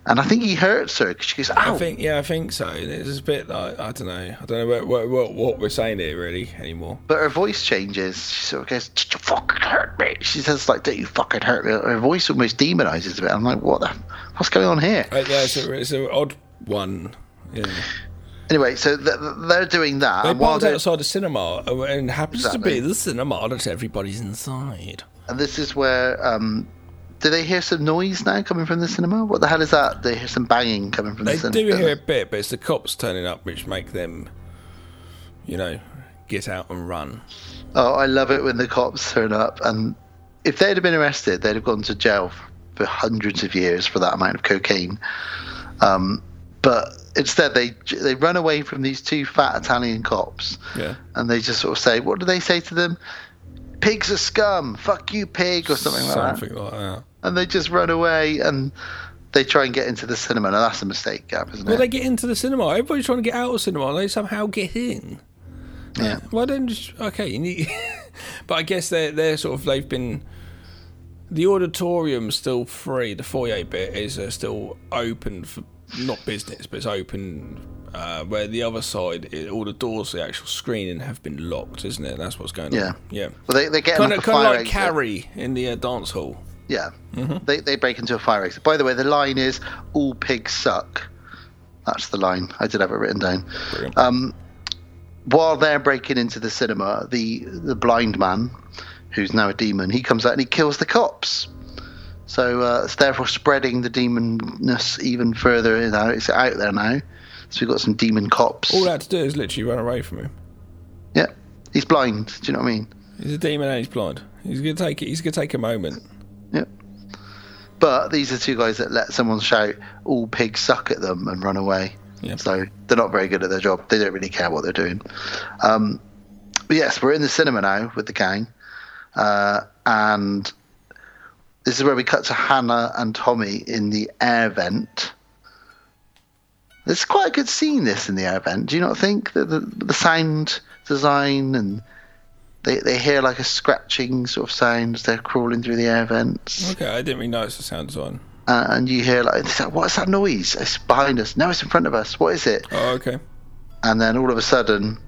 Speaker 5: and I think he hurts her because she goes
Speaker 1: I think, yeah, I think so. It's a bit like I don't know. I don't know what, what, what, what we're saying here really anymore.
Speaker 5: but her voice changes she sort of goes "Don't you fucking hurt me she says like don't you fucking hurt me her voice almost demonizes a bit I'm like what the what's going on here
Speaker 1: Uh, yeah, it's, a, it's an odd one. Yeah.
Speaker 5: anyway so th- th- they're doing that
Speaker 1: They
Speaker 5: and while
Speaker 1: parked
Speaker 5: they're
Speaker 1: outside the cinema, uh, and it happens
Speaker 5: Exactly.
Speaker 1: to be the cinema that everybody's inside.
Speaker 5: and this is where um do they hear some noise now coming from the cinema? What the hell is that? They hear some banging coming from
Speaker 1: They
Speaker 5: the cinema.
Speaker 1: They do hear a bit, but it's the cops turning up which make them, you know, get out and run.
Speaker 5: Oh, I love it when the cops turn up, and if they'd have been arrested, they'd have gone to jail for hundreds of years for that amount of cocaine. Um, but instead, they they run away from these two fat Italian cops,
Speaker 1: Yeah.
Speaker 5: and they just sort of say, "What do they say to them? Pigs are scum. Fuck you, pig," or something like that.
Speaker 1: Like that.
Speaker 5: And they just run away, and they try and get into the cinema. Now that's a mistake, Gav, isn't
Speaker 1: Well,
Speaker 5: it?
Speaker 1: Well, they get into the cinema. Everybody's trying to get out of cinema. And they somehow get in.
Speaker 5: yeah.
Speaker 1: Why don't just okay? You need, *laughs* but I guess they're they're sort of they've been. The auditorium's still free. The foyer bit is uh, still open for not business, but it's open. Uh, where the other side, it, all the doors, the actual screening have been locked, isn't it? That's what's going
Speaker 5: Yeah.
Speaker 1: on. Yeah.
Speaker 5: Well, they they get
Speaker 1: Kind of,
Speaker 5: a
Speaker 1: kind of like
Speaker 5: exit.
Speaker 1: Carrie in the uh, dance hall.
Speaker 5: Yeah.
Speaker 1: Mm-hmm.
Speaker 5: They they break into a fire exit. By the way, the line is "All pigs suck." That's the line. I did have it written down.
Speaker 1: Brilliant.
Speaker 5: Um, while they're breaking into the cinema, the the blind man, who's now a demon, he comes out and he kills the cops. So uh, it's therefore spreading the demonness even further. You know, it's out there now. So we've got some demon cops.
Speaker 1: All I had to do is literally run away from him.
Speaker 5: Yeah, he's blind. Do you know what I mean?
Speaker 1: He's a demon and he's blind. He's gonna take it. He's gonna take a moment.
Speaker 5: Yep. But these are two guys that let someone shout "all pigs suck" at them and run away.
Speaker 1: Yeah.
Speaker 5: So they're not very good at their job. They don't really care what they're doing. Um, but yes, we're in the cinema now with the gang, uh, and this is where we cut to Hannah and Tommy in the air vent. It's quite a good scene, this in the air vent. Do you not think that the, the sound design and they, they hear like a scratching sort of sound as they're crawling through the air vents,
Speaker 1: Okay, I didn't really notice the sound design.
Speaker 5: uh, and you hear like, what's that noise? It's behind us. No, it's in front of us. What is it?
Speaker 1: Oh, okay.
Speaker 5: And then all of a sudden,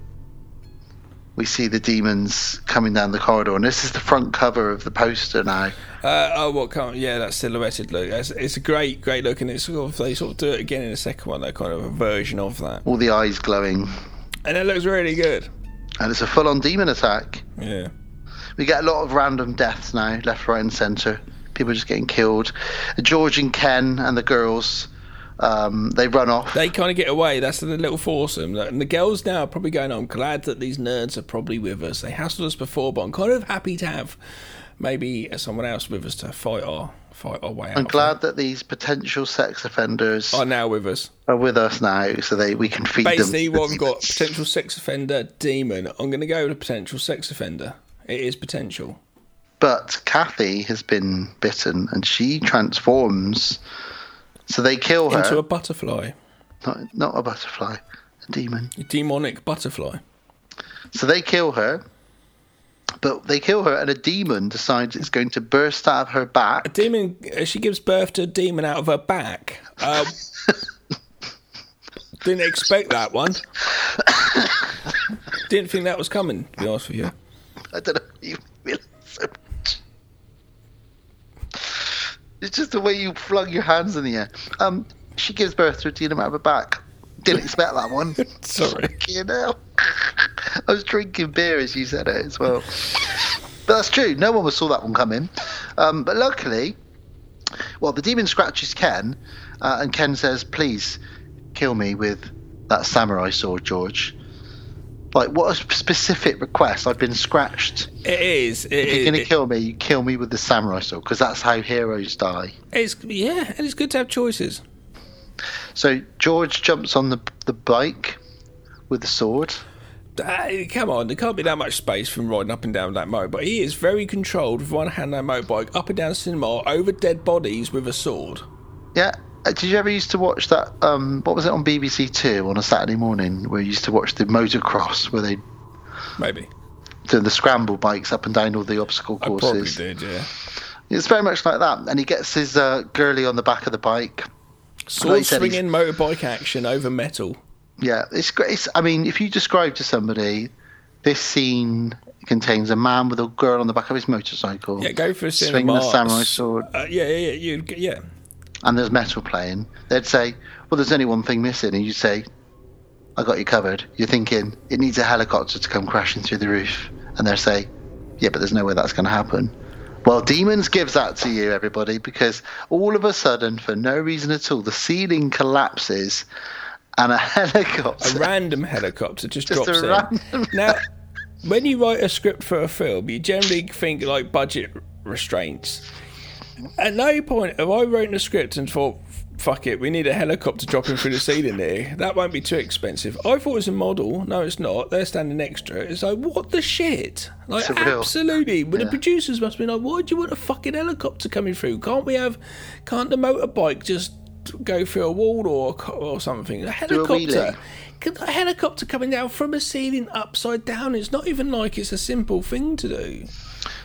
Speaker 5: we see the demons coming down the corridor, and this is the front cover of the poster now.
Speaker 1: Uh, oh, what kind? Yeah, that silhouetted look. It's, it's a great, great look, and it's sort of they sort of do it again in the second one. That kind of a version of that,
Speaker 5: All the eyes glowing,
Speaker 1: and it looks really good.
Speaker 5: and it's a full-on demon attack.
Speaker 1: Yeah.
Speaker 5: We get a lot of random deaths now, left, right, and centre. People just getting killed. George and Ken and the girls, um, they run off.
Speaker 1: They kind of get away. That's the little foursome. And the girls now are probably going, I'm glad that these nerds are probably with us. They hassled us before, but I'm kind of happy to have maybe someone else with us to fight our fight our way out.
Speaker 5: I'm glad that these potential sex offenders
Speaker 1: Are now with us.
Speaker 5: are with us now, so they we can feed
Speaker 1: Basically,
Speaker 5: them. to the
Speaker 1: what we've got potential sex offender, demon. I'm going to go with a potential sex offender. It is potential.
Speaker 5: But Kathy has been bitten, and she transforms. So they kill her.
Speaker 1: Into a butterfly.
Speaker 5: not, not a butterfly, a demon.
Speaker 1: A demonic butterfly.
Speaker 5: So they kill her. But they kill her, and a demon decides it's going to burst out of her back.
Speaker 1: A demon. uh, She gives birth to a demon out of her back. Uh, *laughs* didn't expect that one. *coughs* Didn't think that was coming. To be honest with you.
Speaker 5: I don't know if you realise so much. It's just the way you flung your hands in the air. Um, she gives birth to a demon out of her back. Didn't expect that one. *laughs*
Speaker 1: Sorry.
Speaker 5: You know, *laughs* I was drinking beer as you said it as well. But that's true. No one saw that one coming. Um, but luckily, well, the demon scratches Ken, uh, and Ken says, "Please kill me with that samurai sword, George." Like, what a specific request! I've been scratched.
Speaker 1: It is. It,
Speaker 5: If you're
Speaker 1: is-
Speaker 5: gonna
Speaker 1: it-
Speaker 5: kill me, you kill me with the samurai sword because that's how heroes die.
Speaker 1: It's yeah, and it's good to have choices.
Speaker 5: So George jumps on the the bike with the sword.
Speaker 1: Uh, come on, there can't be that much space from riding up and down that motorbike. He is very controlled with one hand on that motorbike, up and down cinema, over dead bodies with a sword.
Speaker 5: Yeah. Uh, Did you ever used to watch that? Um, what was it on BBC Two on a Saturday morning where you used to watch the motocross where they
Speaker 1: Maybe.
Speaker 5: do the scramble bikes up and down all the obstacle courses.
Speaker 1: I probably did, yeah.
Speaker 5: It's very much like that. And he gets his uh, girly on the back of the bike.
Speaker 1: Sword swinging motorbike action over metal.
Speaker 5: Yeah, it's great. It's, I mean, if you describe to somebody, this scene contains a man with a girl on the back of his motorcycle.
Speaker 1: Yeah, go for a
Speaker 5: swinging
Speaker 1: cinema.
Speaker 5: the samurai sword,
Speaker 1: Uh, yeah, yeah, yeah. You, yeah.
Speaker 5: And there's metal playing. They'd say, "Well, there's only one thing missing," and you say, "I got you covered." You're thinking it needs a helicopter to come crashing through the roof, and they'll say, "Yeah, but there's no way that's going to happen." Well, Demons gives that to you, everybody, because all of a sudden, for no reason at all, the ceiling collapses, and a *laughs* helicopter.
Speaker 1: A random helicopter just,
Speaker 5: Just
Speaker 1: drops
Speaker 5: a
Speaker 1: in.
Speaker 5: random
Speaker 1: Now, when you write a script for a film, you generally think like budget restraints. At no point have I written a script and thought, fuck it, we need a helicopter dropping through the ceiling here. That won't be too expensive. I thought it was a model. No, it's not. They're standing extra. It's like, what the shit? Like,
Speaker 5: Surreal.
Speaker 1: absolutely. But the producers must be like, why do you want a fucking helicopter coming through? Can't we have, can't the motorbike just go through a wall or, or something? A
Speaker 5: a
Speaker 1: helicopter.
Speaker 5: wheelie.
Speaker 1: Could a helicopter coming down from a ceiling upside down? It's not even like it's a simple thing to do.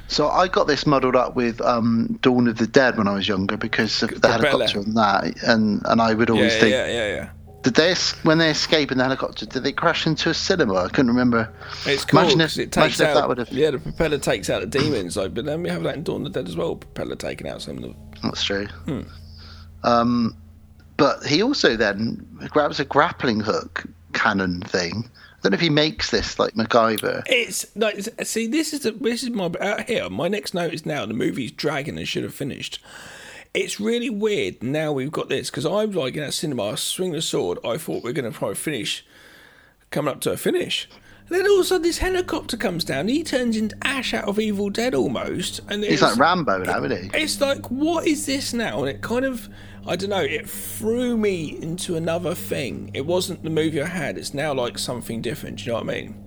Speaker 5: So I got this muddled up with um, Dawn of the Dead when I was younger because of the
Speaker 1: Propeller.
Speaker 5: helicopter and that, and and I would always
Speaker 1: yeah,
Speaker 5: think,
Speaker 1: yeah, yeah. yeah.
Speaker 5: did they when they escape in the helicopter, did they crash into a cinema? I couldn't remember.
Speaker 1: It's cool
Speaker 5: Imagine if-
Speaker 1: it takes
Speaker 5: imagine if
Speaker 1: out.
Speaker 5: that would have-
Speaker 1: Yeah, the propeller takes out the demons. Like, but then we have that in Dawn of the Dead as well. Propeller taking out some of the.
Speaker 5: That's true.
Speaker 1: Hmm.
Speaker 5: Um, but he also then grabs a grappling hook cannon thing. Don't know if he makes this like MacGyver.
Speaker 1: It's like see, this is the, this is my out here. My next note is now the movie's dragging and should have finished. It's really weird now we've got this because I'm like in that cinema, I swing the sword. I thought we are going to probably finish, coming up to a finish. And then all of a sudden this helicopter comes down. He turns into Ash out of Evil Dead almost, and
Speaker 5: He's
Speaker 1: it's-
Speaker 5: like Rambo now, isn't he?
Speaker 1: It's like, what is this now? And it kind of, I don't know, it threw me into another thing. It wasn't the movie I had. It's now like something different. Do you know what I mean?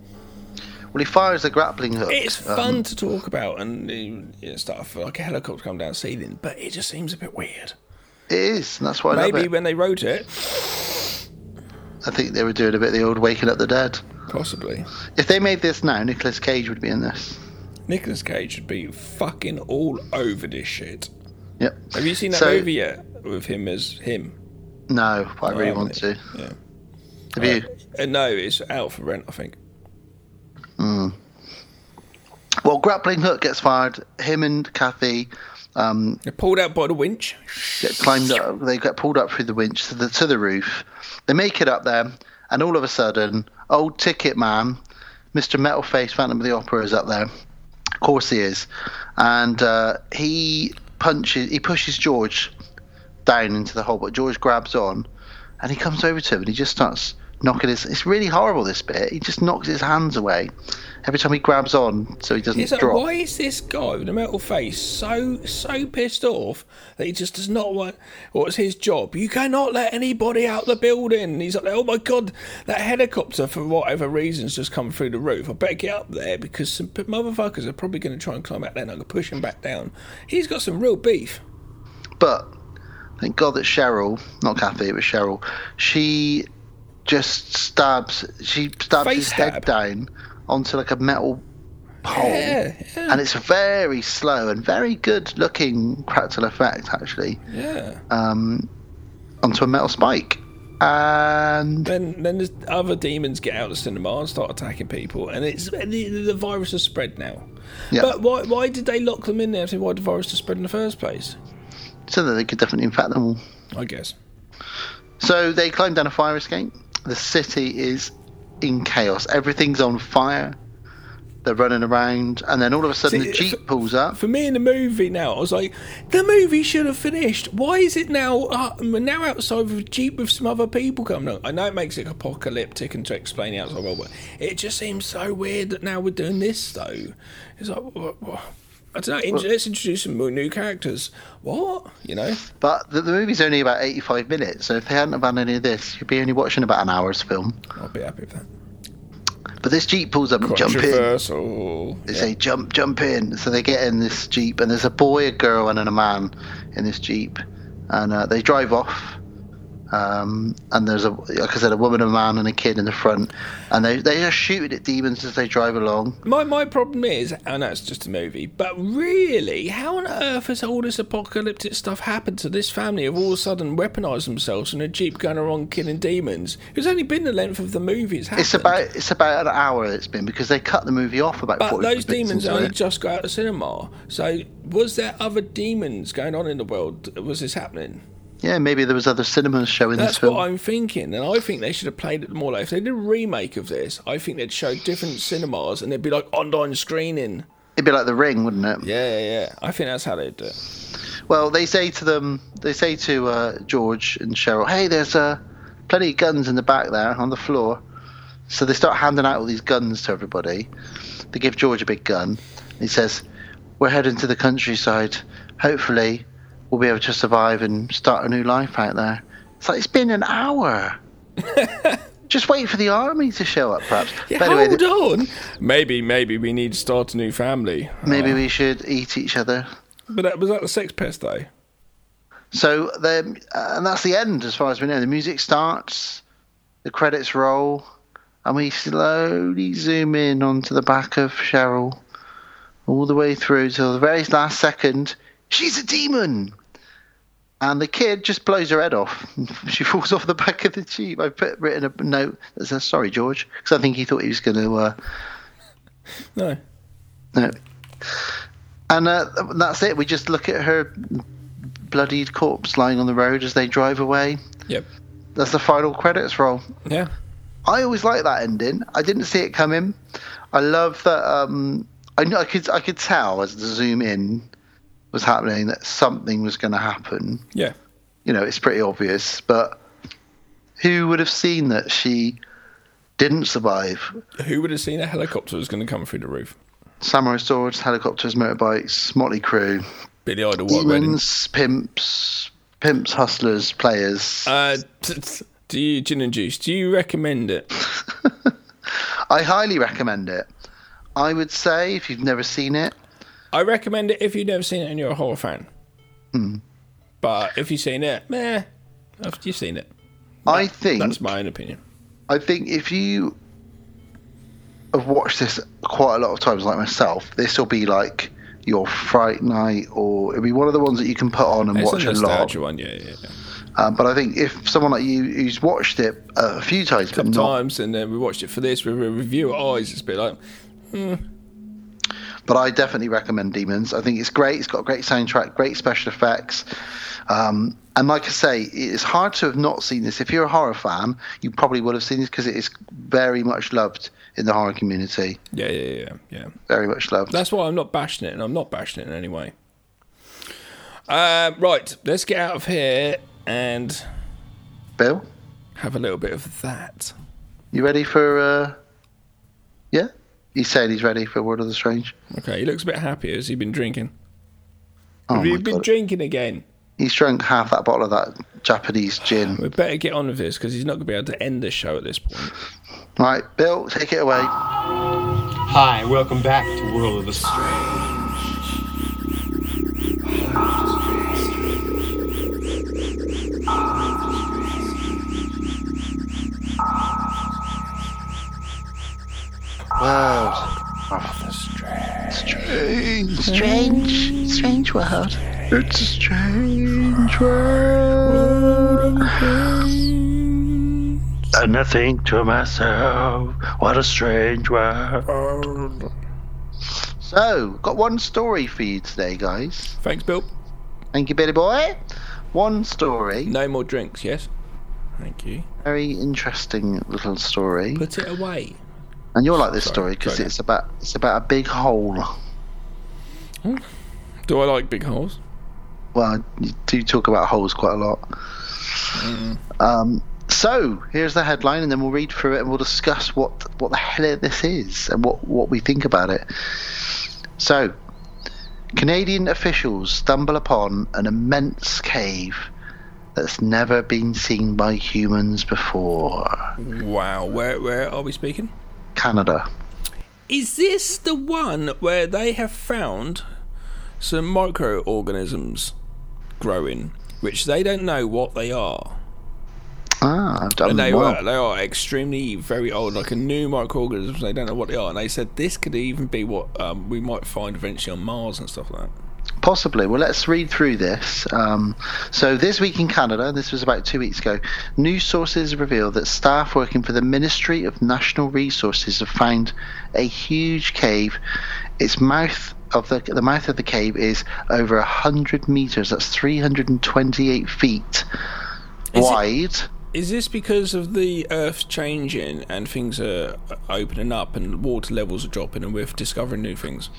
Speaker 5: Well, he fires a grappling hook.
Speaker 1: It's
Speaker 5: um,
Speaker 1: fun to talk about and uh, you know, stuff like a helicopter come down ceiling, but it just seems a bit weird.
Speaker 5: It is, and that's why I
Speaker 1: Maybe when they wrote it,
Speaker 5: I think they were doing a bit of the old Waking Up the Dead.
Speaker 1: possibly.
Speaker 5: If they made this now, Nicolas Cage would be in this.
Speaker 1: Nicolas Cage would be fucking all over this shit.
Speaker 5: Yep.
Speaker 1: Have you seen that
Speaker 5: So-
Speaker 1: movie yet with him as him?
Speaker 5: No, but I really want to.
Speaker 1: Yeah.
Speaker 5: Have you?
Speaker 1: Uh, no, it's out for rent, I think.
Speaker 5: Mm. Well, grappling hook gets fired. Him and Kathy um,
Speaker 1: They're pulled out by the winch.
Speaker 5: get climbed up. They get pulled up through the winch to the to the roof. They make it up there, and all of a sudden, old Ticket Man, Mister Metal Face, Phantom of the Opera, is up there. Of course he is, and uh, he punches. He pushes George down into the hole, but George grabs on, and he comes over to him, and he just starts knocking his. It's really horrible. This bit. He just knocks his hands away every time he grabs on, so he doesn't
Speaker 1: It's like,
Speaker 5: drop.
Speaker 1: why is this guy with a metal face so so pissed off that he just does not want? What's his job? You cannot let anybody out the building. And he's like, oh my god, that helicopter for whatever reasons just come through the roof. I better get up there because some motherfuckers are probably going to try and climb out there and I can push him back down. He's got some real beef.
Speaker 5: But thank God that Cheryl, not Kathy, it was Cheryl, she just stabs, she stabs
Speaker 1: Face
Speaker 5: his head
Speaker 1: stab.
Speaker 5: down onto like a metal pole.
Speaker 1: Yeah, yeah.
Speaker 5: And it's very slow and very good looking practical effect, actually,
Speaker 1: Yeah.
Speaker 5: um, onto a metal spike. And
Speaker 1: Then, then there's other demons get out of the cinema and start attacking people, and it's the, the virus has spread now.
Speaker 5: Yeah.
Speaker 1: But why, why did they lock them in there? Why did the virus spread in the first place?
Speaker 5: So that they could definitely infect them all.
Speaker 1: I guess.
Speaker 5: So they climb down a fire escape. The city is in chaos. Everything's on fire. They're running around, and then all of a sudden
Speaker 1: See,
Speaker 5: the jeep
Speaker 1: for-
Speaker 5: pulls up.
Speaker 1: For me in the movie now, I was like, the movie should have finished. Why is it now? Uh, we're now outside with a jeep with some other people coming on. I know it makes it apocalyptic and to explain the outside world, but it just seems so weird that now we're doing this though. It's like, what, what? I don't know. in- let's introduce some new characters. What? You know?
Speaker 5: But the, the movie's only about 85 minutes, so if they hadn't have done any of this, you'd be only watching about an hour's film.
Speaker 1: I'll be happy with that.
Speaker 5: But this jeep pulls up and jump in. They
Speaker 1: Yeah.
Speaker 5: say jump, jump in. So they get in this jeep, and there's a boy, a girl, and then a man in this jeep, and uh, they drive off. Um, and there's a, like I said, a woman, a man, and a kid in the front, and they they are shooting at demons as they drive along.
Speaker 1: My my problem is, and that's just a movie, but really, how on earth has all this apocalyptic stuff happened to this family? Have all of a sudden weaponized themselves in a jeep going around killing demons? It's only been the length of the movie. It's,
Speaker 5: It's about it's about an hour it's been because they cut the movie off about.
Speaker 1: But
Speaker 5: 40
Speaker 1: those demons only
Speaker 5: it.
Speaker 1: just got out of cinema. So was there other demons going on in the world? Was this happening?
Speaker 5: Yeah, maybe there was other cinemas showing this
Speaker 1: That's
Speaker 5: film.
Speaker 1: what I'm thinking, and I think they should have played it more like if they did a remake of this. I think they'd show different cinemas, and they'd be like online screening.
Speaker 5: It'd be like The Ring, wouldn't it?
Speaker 1: Yeah, yeah, yeah. I think that's how they'd do it.
Speaker 5: Well, they say to them, they say to uh, George and Cheryl, "Hey, there's uh, plenty of guns in the back there on the floor." So they start handing out all these guns to everybody. They give George a big gun. He says, "We're heading to the countryside. Hopefully, we'll be able to survive and start a new life out there." It's like it's been an hour. *laughs* Just wait for the army to show up, perhaps.
Speaker 1: Yeah,
Speaker 5: But anyway,
Speaker 1: hold
Speaker 5: the-
Speaker 1: on. Maybe, maybe we need to start a new family.
Speaker 5: maybe we should eat each other.
Speaker 1: But that was that the Sex Pest though.
Speaker 5: So then, uh, and that's the end as far as we know. The music starts, the credits roll, and we slowly zoom in onto the back of Cheryl, all the way through till the very last second. She's a demon, and the kid just blows her head off. *laughs* she falls off the back of the jeep. I put written a note that says "Sorry, George," because I think he thought he was going to. Uh,
Speaker 1: No.
Speaker 5: no. And uh, that's it. We just look at her bloodied corpse lying on the road as they drive away.
Speaker 1: Yep.
Speaker 5: That's the final credits roll.
Speaker 1: Yeah.
Speaker 5: I always like that ending. I didn't see it coming. I love that. Um, I know I could I could tell as the zoom in was happening that something was going to happen.
Speaker 1: Yeah.
Speaker 5: You know, it's pretty obvious, but who would have seen that she didn't survive?
Speaker 1: Who would have seen a helicopter was going to come through the roof?
Speaker 5: Samurai swords, helicopters, motorbikes, Mötley Crüe,
Speaker 1: Billy Idol,
Speaker 5: demons, pimps, pimps, hustlers, players.
Speaker 1: Uh, t- t- do you gin and juice? Do you recommend it? *laughs*
Speaker 5: I highly recommend it. I would say if you've never seen it,
Speaker 1: I recommend it if you've never seen it and you're a horror fan.
Speaker 5: Hmm.
Speaker 1: But if you've seen it, meh, after you've seen it.
Speaker 5: I think
Speaker 1: That's my own opinion.
Speaker 5: I think if you have watched this quite a lot of times, like myself, this will be like your fright night, or it'll be one of the ones that you can put on and
Speaker 1: It's
Speaker 5: watch
Speaker 1: a
Speaker 5: a lot.
Speaker 1: one, yeah, yeah, yeah.
Speaker 5: Um, but I think if someone like you who's watched it a few times,
Speaker 1: Couple
Speaker 5: not,
Speaker 1: times, and then we watched it for this with a review. Always, it's a bit like,
Speaker 5: But I definitely recommend Demons. I think it's great. It's got a great soundtrack, great special effects. Um, and like I say, it's hard to have not seen this. If you're a horror fan, you probably would have seen this because it is very much loved in the horror community.
Speaker 1: Yeah, yeah, yeah, yeah.
Speaker 5: Very much loved.
Speaker 1: That's why I'm not bashing it, and I'm not bashing it in any way. Uh, right, let's get out of here and
Speaker 5: Bill,
Speaker 1: have a little bit of that.
Speaker 5: you ready for? Uh... Yeah, he's saying he's ready for World of the Strange.
Speaker 1: Okay, he looks a bit happier. Has he been drinking?
Speaker 5: Oh
Speaker 1: Have you been
Speaker 5: God.
Speaker 1: drinking again?
Speaker 5: He's drunk half that bottle of that Japanese gin.
Speaker 1: We better get on with this because he's not going to be able to end the show at this point.
Speaker 5: Right, Bill, take it away.
Speaker 8: Hi, welcome back to World of the Strange.
Speaker 5: World
Speaker 1: of the Strange.
Speaker 5: Strange.
Speaker 7: Strange, strange world.
Speaker 5: It's a strange world. And I think to myself, what a strange world. So, got one story for you today, guys.
Speaker 1: Thanks, Bill.
Speaker 5: Thank you, Billy Boy. One story.
Speaker 1: No more drinks, yes? Thank you.
Speaker 5: Very interesting little story.
Speaker 1: Put it away.
Speaker 5: And you'll like this
Speaker 1: Sorry,
Speaker 5: story because it's about it's about a big hole.
Speaker 1: Do I like big holes?
Speaker 5: Well, you do talk about holes quite a lot. Um, so here's the headline, and then we'll read through it and we'll discuss what what the hell this is and what what we think about it. So, Canadian officials stumble upon an immense cave that's never been seen by humans before.
Speaker 1: Wow. Where where are we speaking?
Speaker 5: Canada.
Speaker 1: Is this the one where they have found some microorganisms growing, which they don't know what they are?
Speaker 5: Ah, I've done
Speaker 1: And they
Speaker 5: well.
Speaker 1: are they are extremely very old, like a new microorganisms. They don't know what they are, and they said this could even be what um, we might find eventually on Mars and stuff like that.
Speaker 5: Possibly. Well, let's read through this. Um, so, this week in Canada, this was about two weeks ago, news sources reveal that staff working for the Ministry of National Resources have found a huge cave. Its mouth of the the mouth of the cave is over hundred meters. That's three hundred and twenty-eight feet
Speaker 1: Is
Speaker 5: wide.
Speaker 1: Is this because of the Earth changing and things are opening up and water levels are dropping and we're discovering new things?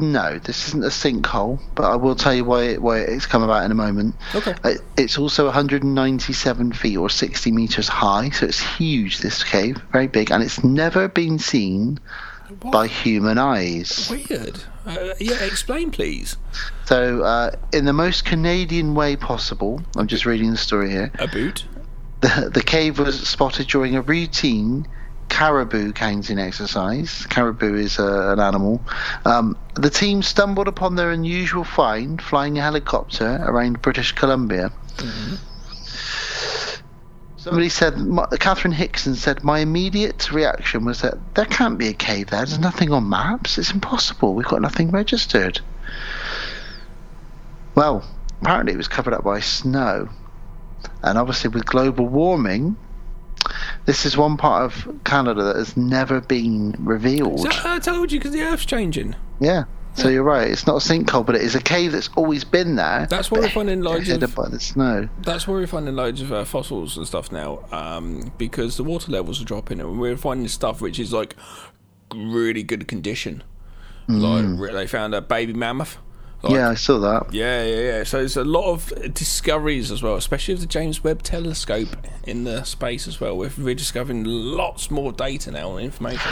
Speaker 5: No, this isn't a sinkhole, but I will tell you why it, why it's come about in a moment.
Speaker 1: Okay.
Speaker 5: Uh, It's also 197 feet or 60 meters high, so it's huge. This cave, very big, and it's never been seen by human eyes.
Speaker 1: Weird. Uh, yeah, explain, please.
Speaker 5: So, uh, in the most Canadian way possible, I'm just reading the story here.
Speaker 1: A boot.
Speaker 5: The, the cave was spotted during a routine caribou counting exercise. Caribou is uh, an animal. Um, the team stumbled upon their unusual find flying a helicopter around British Columbia. Somebody said, Catherine Hickson said, my immediate reaction was that there can't be a cave there. There's nothing on maps. It's impossible. We've got nothing registered. Well, apparently it was covered up by snow. And obviously, with global warming, this is one part of Canada that has never been revealed.
Speaker 1: So I told you because the Earth's changing.
Speaker 5: yeah. So you're right. It's not a sinkhole, but it is a cave that's always been there.
Speaker 1: That's why we're finding loads of-
Speaker 5: by the snow.
Speaker 1: That's where we're finding loads of uh, fossils and stuff now, um, because the water levels are dropping, and we're finding stuff which is like really good condition. Like they found a baby mammoth. Like,
Speaker 5: yeah, I saw that.
Speaker 1: yeah, yeah, yeah. So there's a lot of discoveries as well, especially with the James Webb Telescope in the space as well. We're, we're lots more data now and information.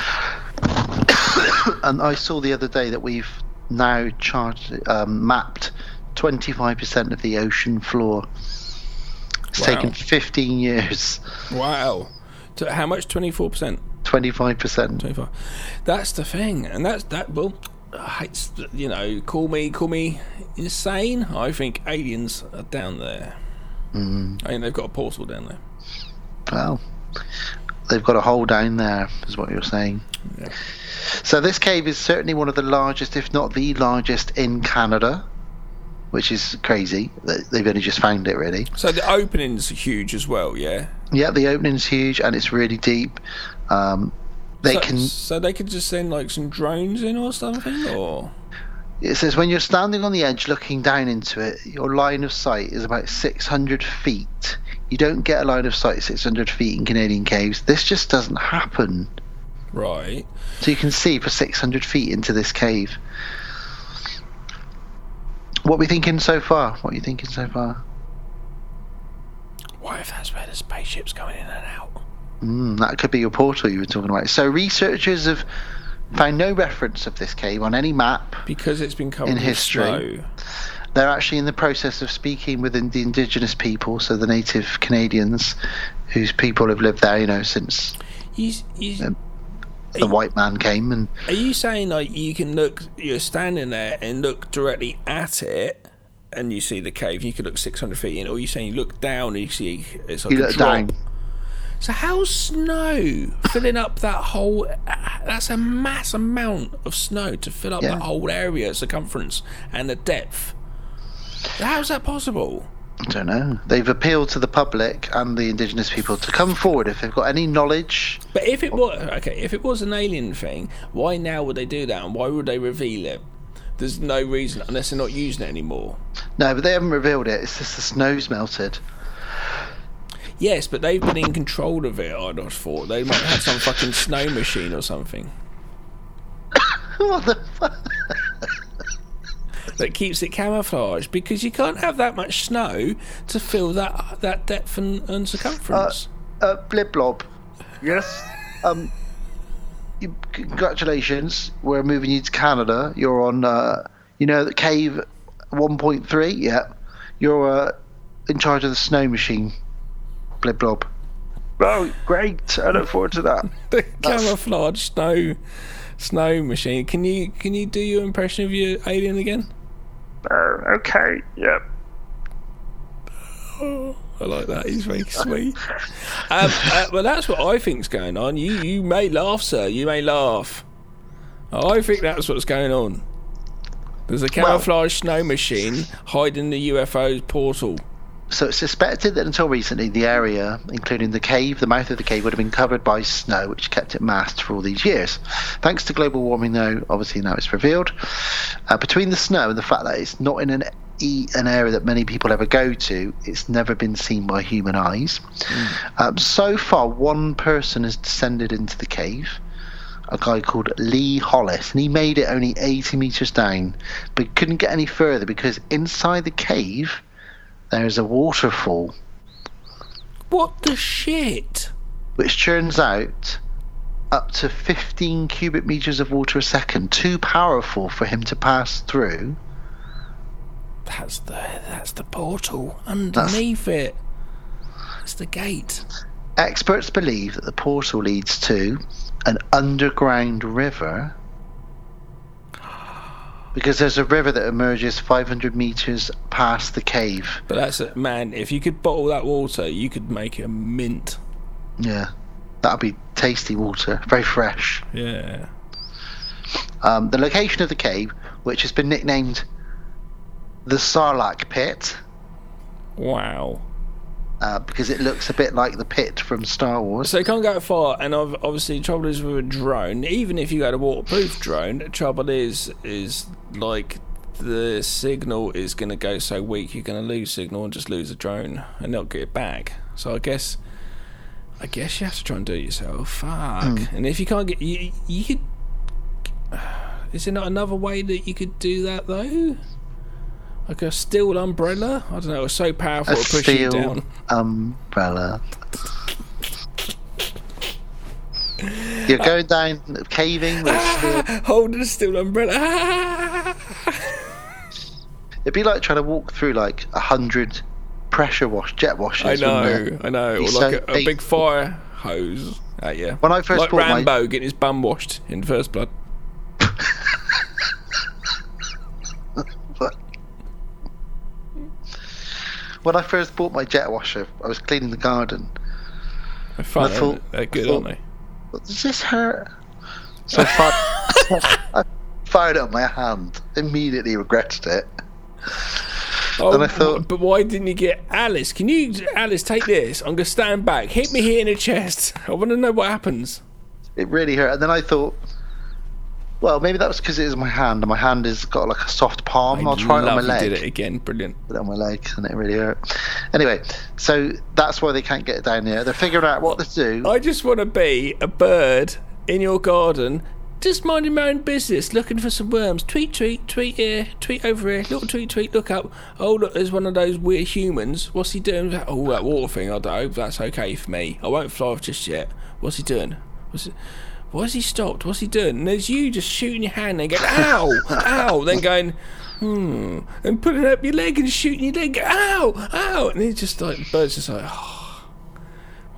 Speaker 1: *coughs*
Speaker 5: And I saw the other day that we've now charted, um, mapped 25% of the ocean floor. It's
Speaker 1: Wow.
Speaker 5: taken 15 years.
Speaker 1: Wow. So how much? Twenty four percent.
Speaker 5: 25%.
Speaker 1: 25. That's the thing, and that's that. Well, you know, call me call me insane. I think aliens are down there.
Speaker 5: Mm.
Speaker 1: I think they've got a portal down there.
Speaker 5: Well, they've got a hole down there, is what you're saying.
Speaker 1: Yeah.
Speaker 5: So this cave is certainly one of the largest, if not the largest, in Canada, which is crazy. They've only just found it, really.
Speaker 1: So the opening's huge as well. Yeah.
Speaker 5: Yeah, the opening's huge and it's really deep. Um, They
Speaker 1: so,
Speaker 5: can.
Speaker 1: So they could just send like some drones in or something, or
Speaker 5: It says when you're standing on the edge looking down into it, your line of sight is about 600 feet. You don't get a line of sight 600 feet in Canadian caves. This just doesn't happen.
Speaker 1: right?
Speaker 5: So you can see for 600 feet into this cave. What are we thinking so far? What are you thinking so far?
Speaker 1: What if that's where the spaceship's going in and out?
Speaker 5: Mm, that could be your portal you were talking about. So researchers have found no reference of this cave on any map.
Speaker 1: Because it's been covered
Speaker 5: In history.
Speaker 1: snow.
Speaker 5: They're actually in the process of speaking with the indigenous people, so the native Canadians, whose people have lived there, you know, since
Speaker 1: You, you,
Speaker 5: Um, the white man came. And
Speaker 1: Are you saying like you can look? You're standing there and look directly at it, and you see the cave. You could look 600 feet in, or you saying you look down and you see it's like
Speaker 5: you
Speaker 1: a
Speaker 5: look
Speaker 1: drop.
Speaker 5: down.
Speaker 1: So how's snow filling up that whole? That's a mass amount of snow to fill up
Speaker 5: Yeah.
Speaker 1: that whole area, circumference and the depth. How's that possible?
Speaker 5: I don't know. They've appealed to the public and the indigenous people to come forward if they've got any knowledge.
Speaker 1: But if it was okay, if it was an alien thing, why now would they do that, and why would they reveal it? There's no reason unless they're not using it anymore.
Speaker 5: No, but they haven't revealed it. It's just the snow's melted.
Speaker 1: Yes, but they've been in control of it. I'd have thought they might have some fucking snow machine or something *laughs*
Speaker 5: what the fuck?
Speaker 1: that keeps it camouflaged because you can't have that much snow to fill that that depth and, and circumference.
Speaker 5: Uh, Blib Blob. Yes. Um. You, congratulations. We're moving you to Canada. You're on. Uh, you know the cave, 1.3. Yeah. You're uh, in charge of the snow machine. Blib Blob. Oh, great! I look forward to that. *laughs*
Speaker 1: the camouflage snow snow machine. Can you can you do your impression of your alien again?
Speaker 5: Uh, okay. Yep.
Speaker 1: I like that. He's very *laughs* sweet. Um, uh, well, that's what I think's going on. You you may laugh, sir. You may laugh. I think that's what's going on. There's a camouflage snow machine hiding the UFO's portal.
Speaker 5: So it's suspected that until recently, the area, including the cave, the mouth of the cave, would have been covered by snow, which kept it masked for all these years. Thanks to global warming, though, obviously now it's revealed. Uh, between the snow and the fact that it's not in an an area that many people ever go to, it's never been seen by human eyes. Um, so far, one person has descended into the cave. A guy called Lee Hollis, and he made it only 80 meters down, but couldn't get any further because inside the cave there is a waterfall
Speaker 1: What the shit?
Speaker 5: which churns out up to 15 cubic meters of water a second, too powerful for him to pass through.
Speaker 1: That's the that's the portal underneath it. It's the gate.
Speaker 5: Experts believe that the portal leads to an underground river because there's a river that emerges 500 meters past the cave.
Speaker 1: But that's it, man. If you could bottle that water, you could make a mint.
Speaker 5: Yeah, that'll be tasty water, very fresh.
Speaker 1: Yeah.
Speaker 5: Um, the location of the cave, which has been nicknamed the Sarlacc Pit,
Speaker 1: Wow.
Speaker 5: Uh, because it looks a bit like the pit from Star Wars.
Speaker 1: So you can't go far, and obviously, trouble is with a drone. Even if you got a waterproof drone, the trouble is is like the signal is going to go so weak, you're going to lose signal and just lose the drone and not get it back. So I guess, I guess you have to try and do it yourself. Fuck. And if you can't get, you you could. *sighs* Is there not another way that you could do that though? Like a steel umbrella? I don't know. It's so powerful
Speaker 5: a
Speaker 1: to push you
Speaker 5: steel
Speaker 1: down.
Speaker 5: umbrella. You're ah. going down caving with a ah, steel.
Speaker 1: Holding a steel umbrella. Ah.
Speaker 5: It'd be like trying to walk through like a hundred pressure wash jet washers.
Speaker 1: I know. I know. Or like
Speaker 5: so
Speaker 1: a, a big fire hose. Uh, yeah.
Speaker 5: When I first
Speaker 1: like
Speaker 5: bought my-
Speaker 1: Rambo getting his bum washed in First Blood. *laughs*
Speaker 5: But when I first bought my jet washer, I was cleaning the garden.
Speaker 1: They're fun,
Speaker 5: I thought-?
Speaker 1: They're good,
Speaker 5: I
Speaker 1: aren't they?
Speaker 5: Does this hurt? So I fired, *laughs* I fired it on my hand. Immediately regretted it.
Speaker 1: Oh,
Speaker 5: And I thought-
Speaker 1: but why didn't you get Alice? Can you, Alice, take this? I'm gonna stand back. Hit me here in the chest. I want to know what happens.
Speaker 5: It really hurt. And then I thought, well, maybe that was because it was my hand, and my hand has got like a soft palm. I'll try it on my
Speaker 1: you
Speaker 5: leg.
Speaker 1: did it again. Brilliant.
Speaker 5: Put it on my leg, and it really hurt. Anyway, so that's why they can't get it down there. They're figuring out what to do.
Speaker 1: I just want to be a bird in your garden, just minding my own business, looking for some worms. Tweet, tweet, tweet here, tweet over here, little tweet, tweet, look up. Oh, look, there's one of those weird humans. What's he doing? Oh, that water thing. I don't know that's okay for me. I won't fly off just yet. What's he doing? What's it? Why has he stopped? What's he doing? And there's you just shooting your hand and going, ow, ow, then *laughs* going, hmm, and putting up your leg and shooting your leg, ow, ow, and it's just like, bird's just like, oh,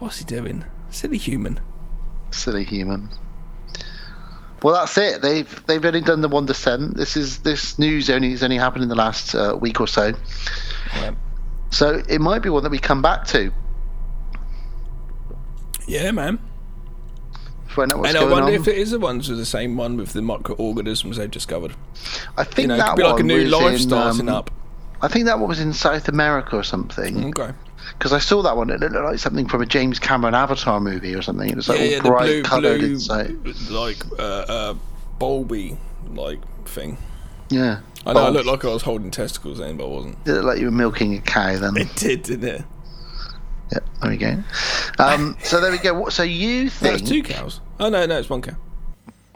Speaker 1: what's he doing? Silly human.
Speaker 5: Silly human. Well, that's it. They've they've only done the one descent. This is this news only has only happened in the last uh, week or so.
Speaker 1: Yeah.
Speaker 5: So it might be one that we come back to.
Speaker 1: Yeah, man.
Speaker 5: Find out what's
Speaker 1: and I wonder
Speaker 5: on.
Speaker 1: if it is the ones with the same one with the microorganisms they've discovered.
Speaker 5: I think
Speaker 1: You know,
Speaker 5: that
Speaker 1: could be like a new life
Speaker 5: in,
Speaker 1: starting
Speaker 5: um,
Speaker 1: up.
Speaker 5: I think that one was in South America or something.
Speaker 1: Okay.
Speaker 5: Because I saw that one. It looked like something from a James Cameron Avatar movie or something. It was like
Speaker 1: yeah,
Speaker 5: all
Speaker 1: yeah,
Speaker 5: bright
Speaker 1: blue,
Speaker 5: coloured
Speaker 1: blue,
Speaker 5: inside.
Speaker 1: like uh, uh, bulby like thing.
Speaker 5: Yeah.
Speaker 1: I know. I
Speaker 5: Bulbs.
Speaker 1: looked like I was holding testicles then, but I wasn't.
Speaker 5: It looked like you were milking a cow then.
Speaker 1: It did, didn't it?
Speaker 5: Yeah, there we go. Um, so there we go. What- So you think?
Speaker 1: it's two cows. Oh no, no, it's one cow.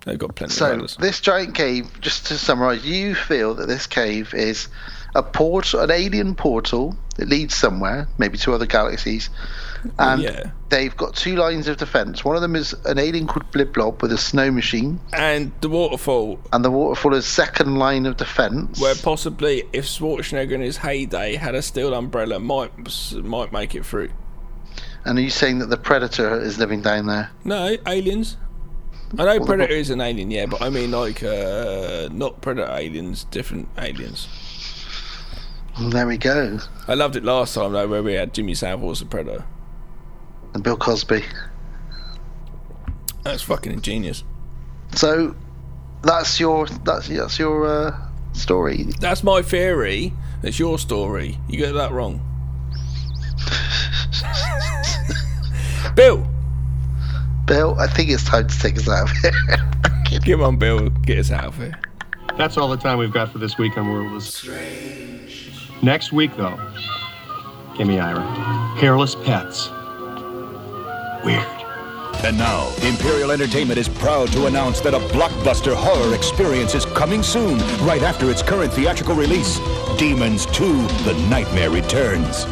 Speaker 1: They've got plenty of
Speaker 5: So this giant cave, just to summarise, you feel that this cave is a portal, an alien portal that leads somewhere, maybe to other galaxies, and
Speaker 1: yeah.
Speaker 5: they've got two lines of defence. One of them is an alien called Bliblob with a snow machine,
Speaker 1: And the waterfall,
Speaker 5: and the waterfall is second line of defence.
Speaker 1: where possibly if Schwarzenegger in his heyday had a steel umbrella, might might make it through.
Speaker 5: And are you saying that the Predator is living down there?
Speaker 1: No, aliens. I know Predator is an alien, yeah, but I mean like uh, not Predator aliens, different aliens.
Speaker 5: Well, there we go.
Speaker 1: I loved it last time though, where we had Jimmy Savile as a Predator.
Speaker 5: And Bill Cosby.
Speaker 1: That's fucking ingenious.
Speaker 5: So that's your that's that's your uh, story.
Speaker 1: That's my theory. That's your story. You get that wrong. Bill,
Speaker 5: Bill, I think it's time to take us out of here. *laughs*
Speaker 1: come on, Bill, get us out of here.
Speaker 8: That's all the time we've got for this week on World of Next week, though, Gimme Ira. Hairless pets. Weird.
Speaker 9: And now, Imperial Entertainment is proud to announce that a blockbuster horror experience is coming soon, right after its current theatrical release Demons 2 The Nightmare Returns.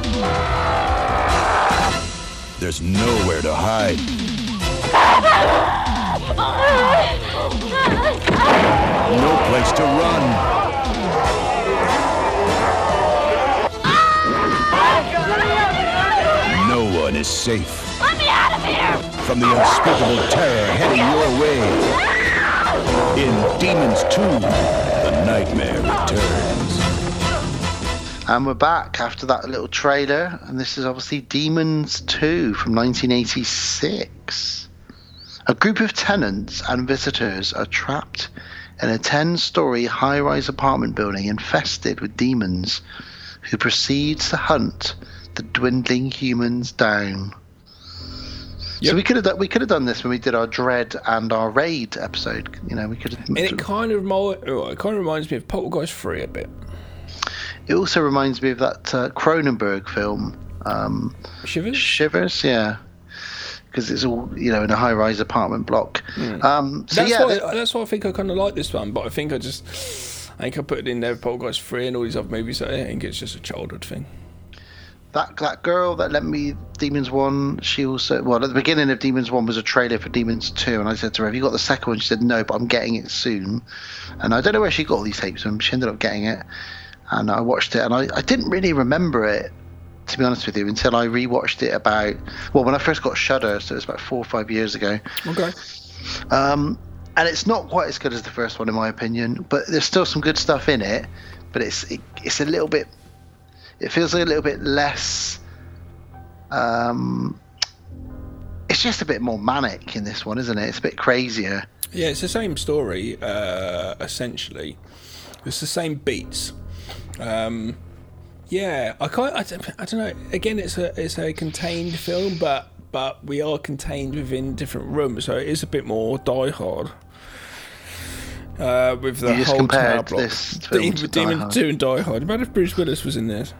Speaker 9: There's nowhere to hide. No place to run. No one is safe.
Speaker 10: Let me out of here!
Speaker 9: From the unspeakable terror heading your way. In Demons 2, The Nightmare Returns.
Speaker 5: And we're back after that little trailer, and this is obviously Demons 2 from 1986. A group of tenants and visitors are trapped in a 10 story high rise apartment building infested with demons who proceeds to hunt the dwindling humans down. So we could have done, we could have done this when we did our Dredd and our raid episode. You know, we could have.
Speaker 1: And it kind of oh, it kind of reminds me of Poltergeist 3 a bit.
Speaker 5: It also reminds me of that uh, Cronenberg film. Um,
Speaker 1: Shivers?
Speaker 5: Shivers, yeah. Because it's all, you know, in a high rise apartment block.
Speaker 1: Hmm.
Speaker 5: Um, so,
Speaker 1: that's
Speaker 5: yeah.
Speaker 1: why. that's why I think I kind of like this one. But I think I just, I think I put it in there. Poltergeist three and all these other movies. I think it's just a childhood thing.
Speaker 5: That, that girl that lent me Demons 1, she also, well, at the beginning of Demons 1 was a trailer for Demons 2. And I said to her, Have you got the second one? She said, No, but I'm getting it soon. And I don't know where she got all these tapes from. She ended up getting it. And I watched it. And I, I didn't really remember it to be honest with you, until I rewatched it about well, when I first got Shudder, so it was about four or five years ago.
Speaker 1: Okay.
Speaker 5: Um, and it's not quite as good as the first one, in my opinion, but there's still some good stuff in it. But it's it, it's a little bit, it feels a little bit less. Um, it's just a bit more manic in this one, isn't it? It's a bit crazier.
Speaker 1: Yeah, it's the same story, uh, essentially. It's the same beats. Um, yeah, I can't. I don't, I don't know. Again, it's a it's a contained film, but but we are contained within different rooms, so it is a bit more Die Hard. Uh, with the
Speaker 5: You
Speaker 1: whole tower
Speaker 5: compared
Speaker 1: block.
Speaker 5: this
Speaker 1: Demon,
Speaker 5: to Die
Speaker 1: Demon 2 and Die Hard. Imagine if Bruce Willis was in this.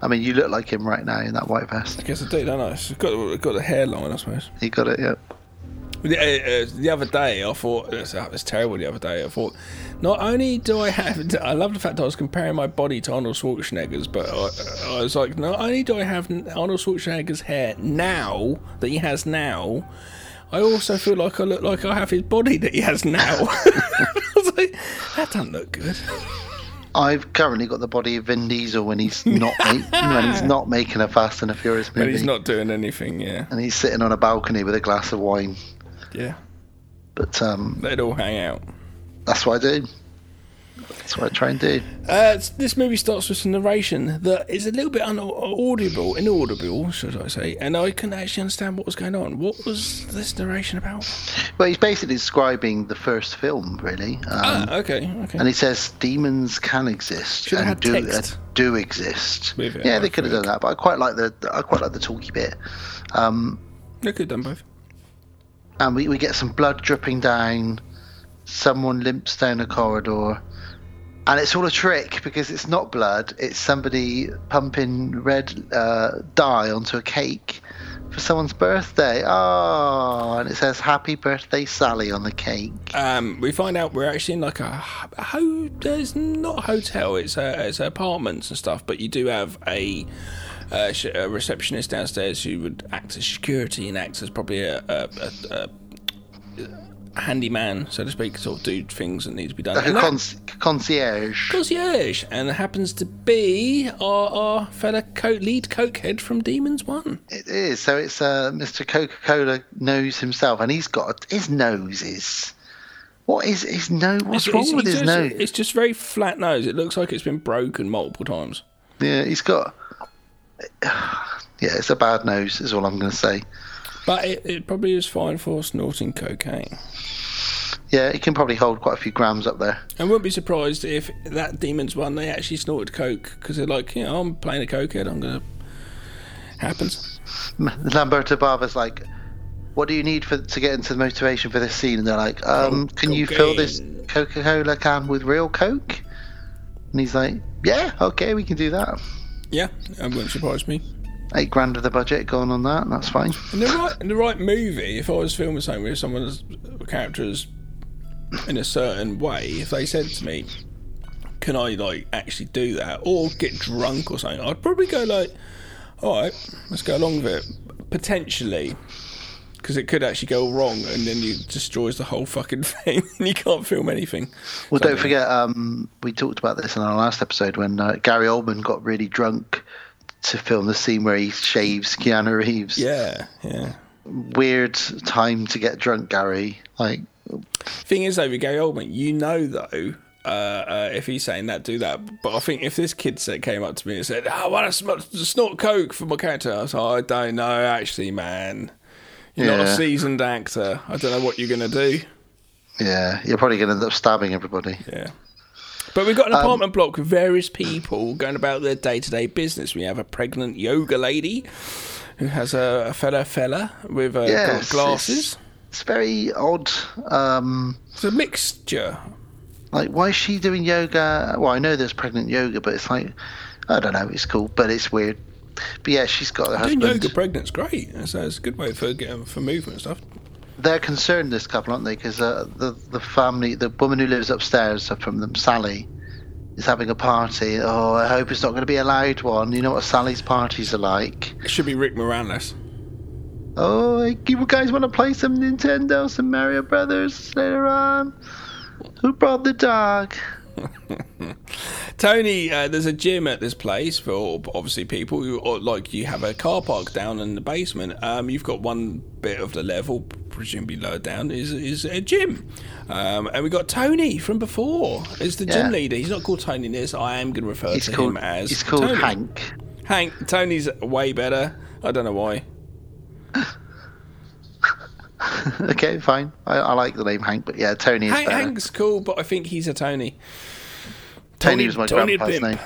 Speaker 5: I mean, you look like him right now in that white vest.
Speaker 1: I guess I do, don't I? It's got, got the hairline, I suppose.
Speaker 5: You got it, yep.
Speaker 1: The, uh, uh, the other day, I thought it was, was terrible. The other day, I thought not only do I have, *laughs* I love the fact that I was comparing my body to Arnold Schwarzenegger's, but I, I was like, not only do I have Arnold Schwarzenegger's hair now that he has now, I also feel like I look like I have his body that he has now. *laughs* I was like, that doesn't look good.
Speaker 5: I've currently got the body of Vin Diesel when he's *laughs* not make, when he's not making a Fast and a Furious movie,
Speaker 1: When he's not doing anything, yeah,
Speaker 5: and he's sitting on a balcony with a glass of wine.
Speaker 1: yeah,
Speaker 5: But um,
Speaker 1: it all hang out.
Speaker 5: that's what I do. That's what I try and do.
Speaker 1: Uh, this movie starts with some narration that is a little bit unaudible, inaudible, should I say, and I couldn't actually understand what was going on. What was this narration about?
Speaker 5: Well, he's basically describing the first film, really. Um,
Speaker 1: ah, okay, okay.
Speaker 5: And he says demons can exist
Speaker 1: Should
Speaker 5: and do uh, do exist. Yeah, they could have done that, but I quite like the I quite like the talky bit. Um,
Speaker 1: They could have done both.
Speaker 5: and we, we get some blood dripping down. Someone limps down a corridor, and it's all a trick because it's not blood. It's somebody pumping red uh, dye onto a cake for someone's birthday. Oh, and it says "Happy Birthday, Sally" on the cake.
Speaker 1: Um, we find out we're actually in like a, ho- there's not a hotel, it's a, it's apartments and stuff, but you do have a, uh, a receptionist downstairs who would act as security and acts as probably a, a handyman, so to speak, sort of do things that need to be done.
Speaker 5: Like a
Speaker 1: that-
Speaker 5: concierge.
Speaker 1: concierge, and it happens to be our, our fella coat, lead cokehead from Demons One.
Speaker 5: It is. So it's uh, Mr. Coca Cola knows himself, and he's got his nose is. What is his nose? What's
Speaker 1: It's-
Speaker 5: wrong
Speaker 1: it's-
Speaker 5: with
Speaker 1: it's
Speaker 5: his
Speaker 1: just-
Speaker 5: nose?
Speaker 1: It's just very flat nose. It looks like it's been broken multiple times.
Speaker 5: Yeah, he's got. *sighs* Yeah, it's a bad nose, is all I'm going to say.
Speaker 1: But it, it probably is fine for snorting cocaine.
Speaker 5: Yeah, it can probably hold quite a few grams up there.
Speaker 1: I wouldn't be surprised if that Demons One they actually snorted coke because they're like, you know, I'm playing a cokehead. I'm gonna happens. *laughs*
Speaker 5: Lamberto Bava's like, "What do you need for to get into the motivation for this scene?" And they're like, um, "Can you fill this Coca Cola can with real Coke?" And he's like, "Yeah, okay, we can do that.
Speaker 1: Yeah, it wouldn't surprise me.
Speaker 5: Eight grand of the budget going on that. and That's fine."
Speaker 1: In the right, in the right movie, if I was filming something with someone's characters in a certain way, if they said to me, "Can I like actually do that or get drunk or something?" I'd probably go like, "All right, let's go along with it." Potentially, because it could actually go wrong, and then you destroys the whole fucking *laughs* thing, and you can't film anything.
Speaker 5: Well, don't forget, um, we talked about this in our last episode when uh, Gary Oldman got really drunk to film the scene where he shaves Keanu Reeves.
Speaker 1: Yeah, yeah.
Speaker 5: Weird time to get drunk, Gary. Like,
Speaker 1: Thing is, though, with Gary Oldman, you know, though, uh, uh, if he's saying that, do that. But I think if this kid said, came up to me and said, oh, I want to sm- snort coke for my character, I was like, I don't know, actually, man. You're not a seasoned actor. I don't know what you're going to do.
Speaker 5: yeah, you're probably going to end up stabbing everybody.
Speaker 1: Yeah. But we've got an
Speaker 5: Um,
Speaker 1: apartment block with various people going about their day to day business. We have a pregnant yoga lady who has a, a fella fella with uh,
Speaker 5: Yes,
Speaker 1: glasses.
Speaker 5: It's, it's very odd. Um,
Speaker 1: It's a mixture.
Speaker 5: like, why is she doing yoga? Well, I know there's pregnant yoga, but it's like, I don't know. It's cool, but it's weird. But yeah, she's got her husband.
Speaker 1: Doing yoga pregnant's great. So it's a good way for getting for movement and stuff.
Speaker 5: They're concerned, this couple, aren't they? Because uh, the the family, the woman who lives upstairs from them, Sally, is having a party. Oh, I hope it's not going to be a loud one. You know what Sally's parties are like.
Speaker 1: It should be Rick Moranis.
Speaker 5: Oh, you guys want to play some Nintendo, some Mario Brothers later on? Who brought the dog? *laughs*
Speaker 1: Tony, uh, there's a gym at this place for obviously people who or, like you have a car park down in the basement. Um, you've got one bit of the level, presumably lower down, is is a gym. Um, and we got Tony from before is the gym leader. He's not called Tony in this. I am going to refer
Speaker 5: He's
Speaker 1: to
Speaker 5: called,
Speaker 1: him as
Speaker 5: he's called
Speaker 1: Tony.
Speaker 5: Hank.
Speaker 1: Hank. Tony's way better. I don't know why. *laughs*
Speaker 5: okay, fine. I, I like the name Hank, but yeah, Tony is
Speaker 1: Hank,
Speaker 5: better.
Speaker 1: Hank's cool, but I think he's a Tony.
Speaker 5: Tony was my
Speaker 1: Tony
Speaker 5: grandpa's name.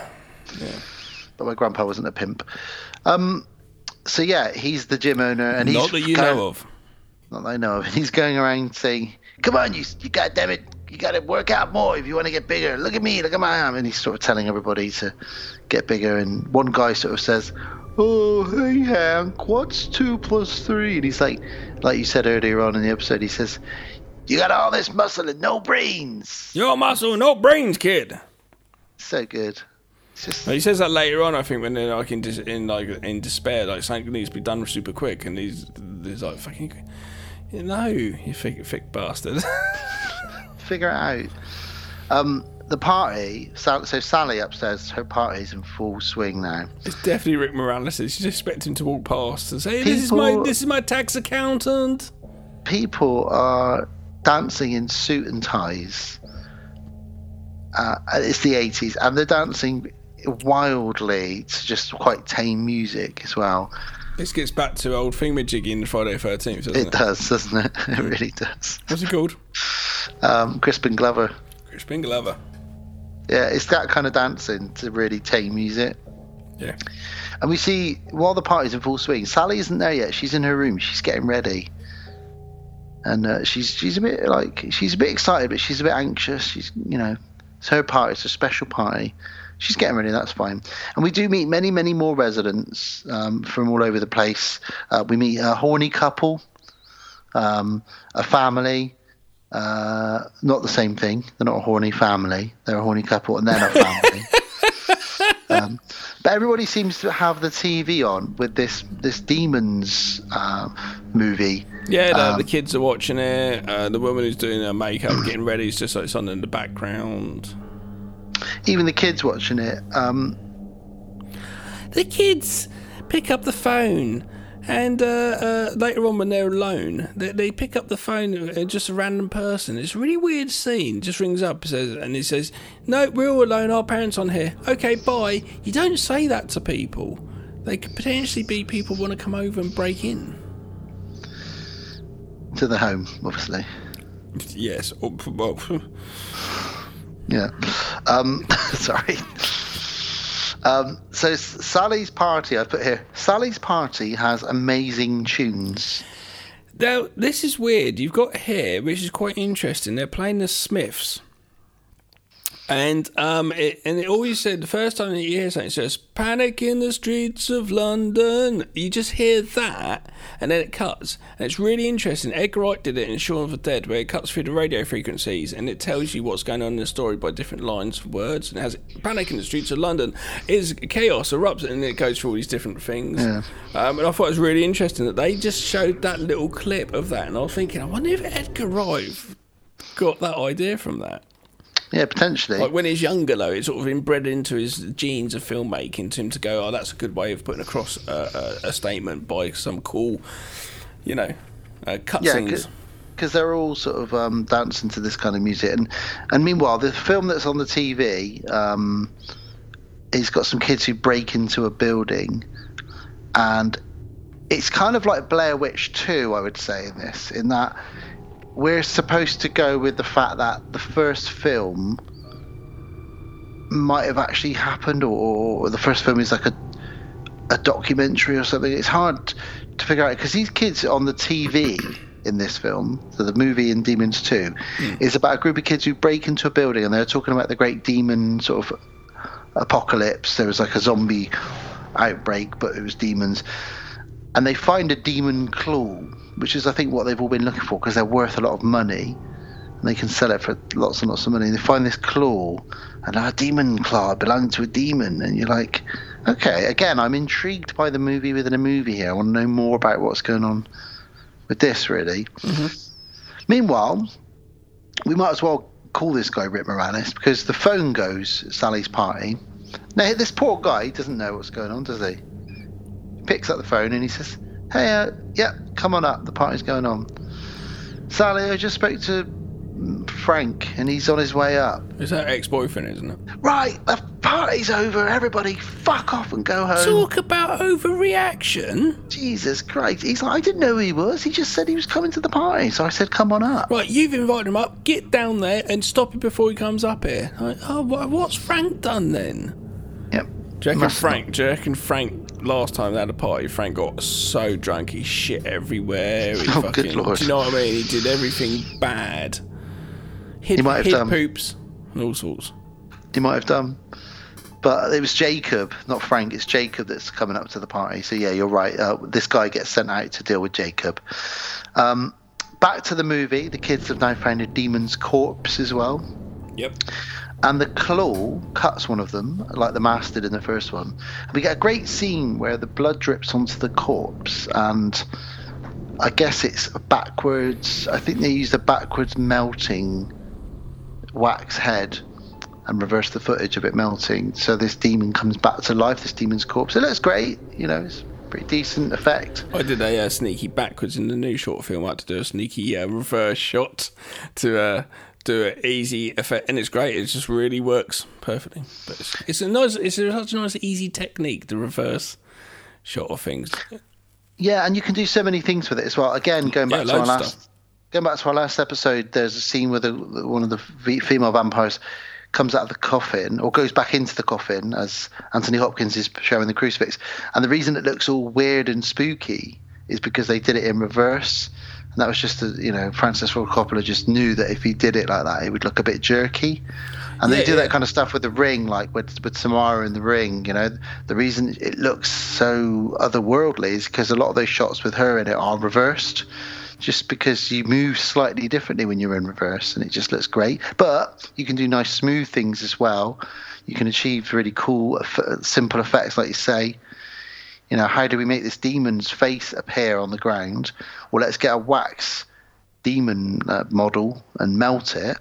Speaker 5: But my grandpa wasn't a pimp. Um, so yeah, he's the gym owner, and he's
Speaker 1: Not that you know of.
Speaker 5: Not that I know of. *laughs* He's going around saying, "Come on, you, you goddamn it, you got to work out more if you want to get bigger. Look at me, look at my arm." And he's sort of telling everybody to get bigger. And one guy sort of says, "Oh, hey Hank, what's two plus three? And he's like, like you said earlier on in the episode, he says, "You got all this muscle and no brains."
Speaker 1: Your muscle, no brains, kid.
Speaker 5: So good. Just
Speaker 1: He says that later on, I think, when they're like in, dis- in like in despair, like something needs to be done super quick, and he's, he's like, "Fucking, no, you thick, thick bastard." *laughs*
Speaker 5: figure it out. Um, the party. So, so Sally upstairs, her party's in full swing now.
Speaker 1: it's definitely Rick Moranis. She's expecting him to walk past and say, "This is my,
Speaker 5: People-
Speaker 1: this is my tax accountant."
Speaker 5: people are dancing in suit and ties. Uh, it's the 80s, and they're dancing wildly to just quite tame music as well.
Speaker 1: This gets back to old thingamajig in Friday Thirteenth, doesn't it?
Speaker 5: It does, doesn't it? *laughs* It really does.
Speaker 1: What's it called?
Speaker 5: Um, Crispin Glover.
Speaker 1: Crispin Glover.
Speaker 5: Yeah, it's that kind of dancing to really tame music.
Speaker 1: Yeah.
Speaker 5: And we see while the party's in full swing, Sally isn't there yet. She's in her room. She's getting ready, and uh, she's she's a bit like she's a bit excited, but she's a bit anxious. She's you know, it's her party. It's a special party. She's getting ready. That's fine. And we do meet many many more residents um, from all over the place. Uh, we meet a horny couple, um, a family. Uh, not the same thing. They're not a horny family. They're a horny couple, and then a family. *laughs* um, but everybody seems to have the TV on with this this demons uh, movie.
Speaker 1: Yeah, the,
Speaker 5: Um,
Speaker 1: the kids are watching it. Uh, the woman who's doing her makeup, getting ready, is just like something in the background.
Speaker 5: Even the kids watching it. Um,
Speaker 1: The kids pick up the phone, and uh, uh, later on when they're alone, they, they pick up the phone, uh, just a random person. It's a really weird scene. Just rings up, says, and it says, "No, we're all alone. Our parents on here. Okay, bye." You don't say that to people. They could potentially be people want to come over and break in.
Speaker 5: to the home, obviously.
Speaker 1: Yes. Well,
Speaker 5: Yeah. Um, *laughs* sorry. Um, so Sally's party, I put here. Sally's party has amazing tunes.
Speaker 1: Now, this is weird. You've got here, which is quite interesting. They're playing the Smiths. And um, it, and it always said the first time that you hear something, it says "Panic in the streets of London." You just hear that, and then it cuts, and it's really interesting. Edgar Wright did it in Shaun of the Dead, where it cuts through the radio frequencies, and it tells you what's going on in the story by different lines of words. And it has "Panic in the streets of London" is chaos erupts, and it goes through all these different things.
Speaker 5: Yeah.
Speaker 1: Um, and I thought it was really interesting that they just showed that little clip of that, and I was thinking, I wonder if Edgar Wright got that idea from that.
Speaker 5: Yeah, potentially.
Speaker 1: Like when he's younger, though, it's sort of inbred into his genes of filmmaking to him to go, oh, that's a good way of putting across a, a, a statement by some cool, you know, uh, cut
Speaker 5: yeah, because they're all sort of um, dancing to this kind of music, and and meanwhile, the film that's on the TV, um, it's got some kids who break into a building, and it's kind of like Blair Witch 2, I would say, in this, in that we're supposed to go with the fact that the first film might have actually happened, or, or the first film is like a a documentary or something. It's hard to figure out because these kids on the TV in this film, so the movie in Demons 2, hmm. is about a group of kids who break into a building and they're talking about the great demon sort of apocalypse. There was like a zombie outbreak, but it was demons. And they find a demon claw, which is, I think, what they've all been looking for because they're worth a lot of money and they can sell it for lots and lots of money. They find this claw, and a demon claw belonging to a demon, and you're like, okay. Again, I'm intrigued by the movie within a movie here. I want to know more about what's going on with this, really. Mm-hmm. Meanwhile, we might as well call this guy Rick Moranis because the phone goes at Sally's party. Now, this poor guy doesn't know what's going on, does he? He picks up the phone and he says, "Hey, uh, yeah, come on up. The party's going on." Sally, I just spoke to Frank, and he's on his way up.
Speaker 1: It's her ex-boyfriend, isn't it?
Speaker 5: Right, the party's over. Everybody, fuck off and go home.
Speaker 1: Talk about overreaction.
Speaker 5: Jesus Christ! He's like, I didn't know who he was. He just said he was coming to the party, so I said, "Come on up."
Speaker 1: Right, you've invited him up. Get down there and stop him before he comes up here. Like, oh, wha- what's Frank done then?
Speaker 5: Yep.
Speaker 1: Do and
Speaker 5: Must
Speaker 1: Frank? Do and Frank last time they had a party, Frank got so drunk he shit everywhere. He *laughs*
Speaker 5: Oh, good lord.
Speaker 1: Do you know what I mean? He did everything bad. Hid,
Speaker 5: He might have
Speaker 1: hid
Speaker 5: done.
Speaker 1: poops and all sorts.
Speaker 5: He might have done. But it was Jacob, not Frank. It's Jacob that's coming up to the party. So yeah, you're right. Uh, this guy gets sent out to deal with Jacob. Um, back to the movie. The kids have now found a demon's corpse as well.
Speaker 1: Yep.
Speaker 5: And the claw cuts one of them, like the master did in the first one. And we get a great scene where the blood drips onto the corpse, and I guess it's backwards. I think they used a backwards melting wax head and reverse the footage of it melting. So this demon comes back to life. This demon's corpse. It looks great. You know, it's pretty decent effect.
Speaker 1: I did a uh, sneaky backwards in the new short film. I had to do a sneaky uh, reverse shot to uh, do an easy effect, and it's great. It just really works perfectly. But it's, it's a nice, it's a, such a nice, easy technique. The reverse shot of things.
Speaker 5: Yeah, and you can do so many things with it as well. Again, going
Speaker 1: Yeah,
Speaker 5: back to our last,
Speaker 1: stuff.
Speaker 5: going back to our last episode, there's a scene where the, one of the female vampires comes out of the coffin or goes back into the coffin as Anthony Hopkins is showing the crucifix. And the reason it looks all weird and spooky is because they did it in reverse. And that was just, a, you know, Francis Ford Coppola just knew that if he did it like that, it would look a bit jerky. And they do
Speaker 1: yeah.
Speaker 5: that kind of stuff with the ring, like with with Samara in the ring. You know, the reason it looks so otherworldly is because a lot of those shots with her in it are reversed, just because you move slightly differently when you're in reverse, and it just looks great. But you can do nice smooth things as well. You can achieve really cool, simple effects, like you say. You know, how do we make this demon's face appear on the ground? Well, let's get a wax demon uh, model and melt it,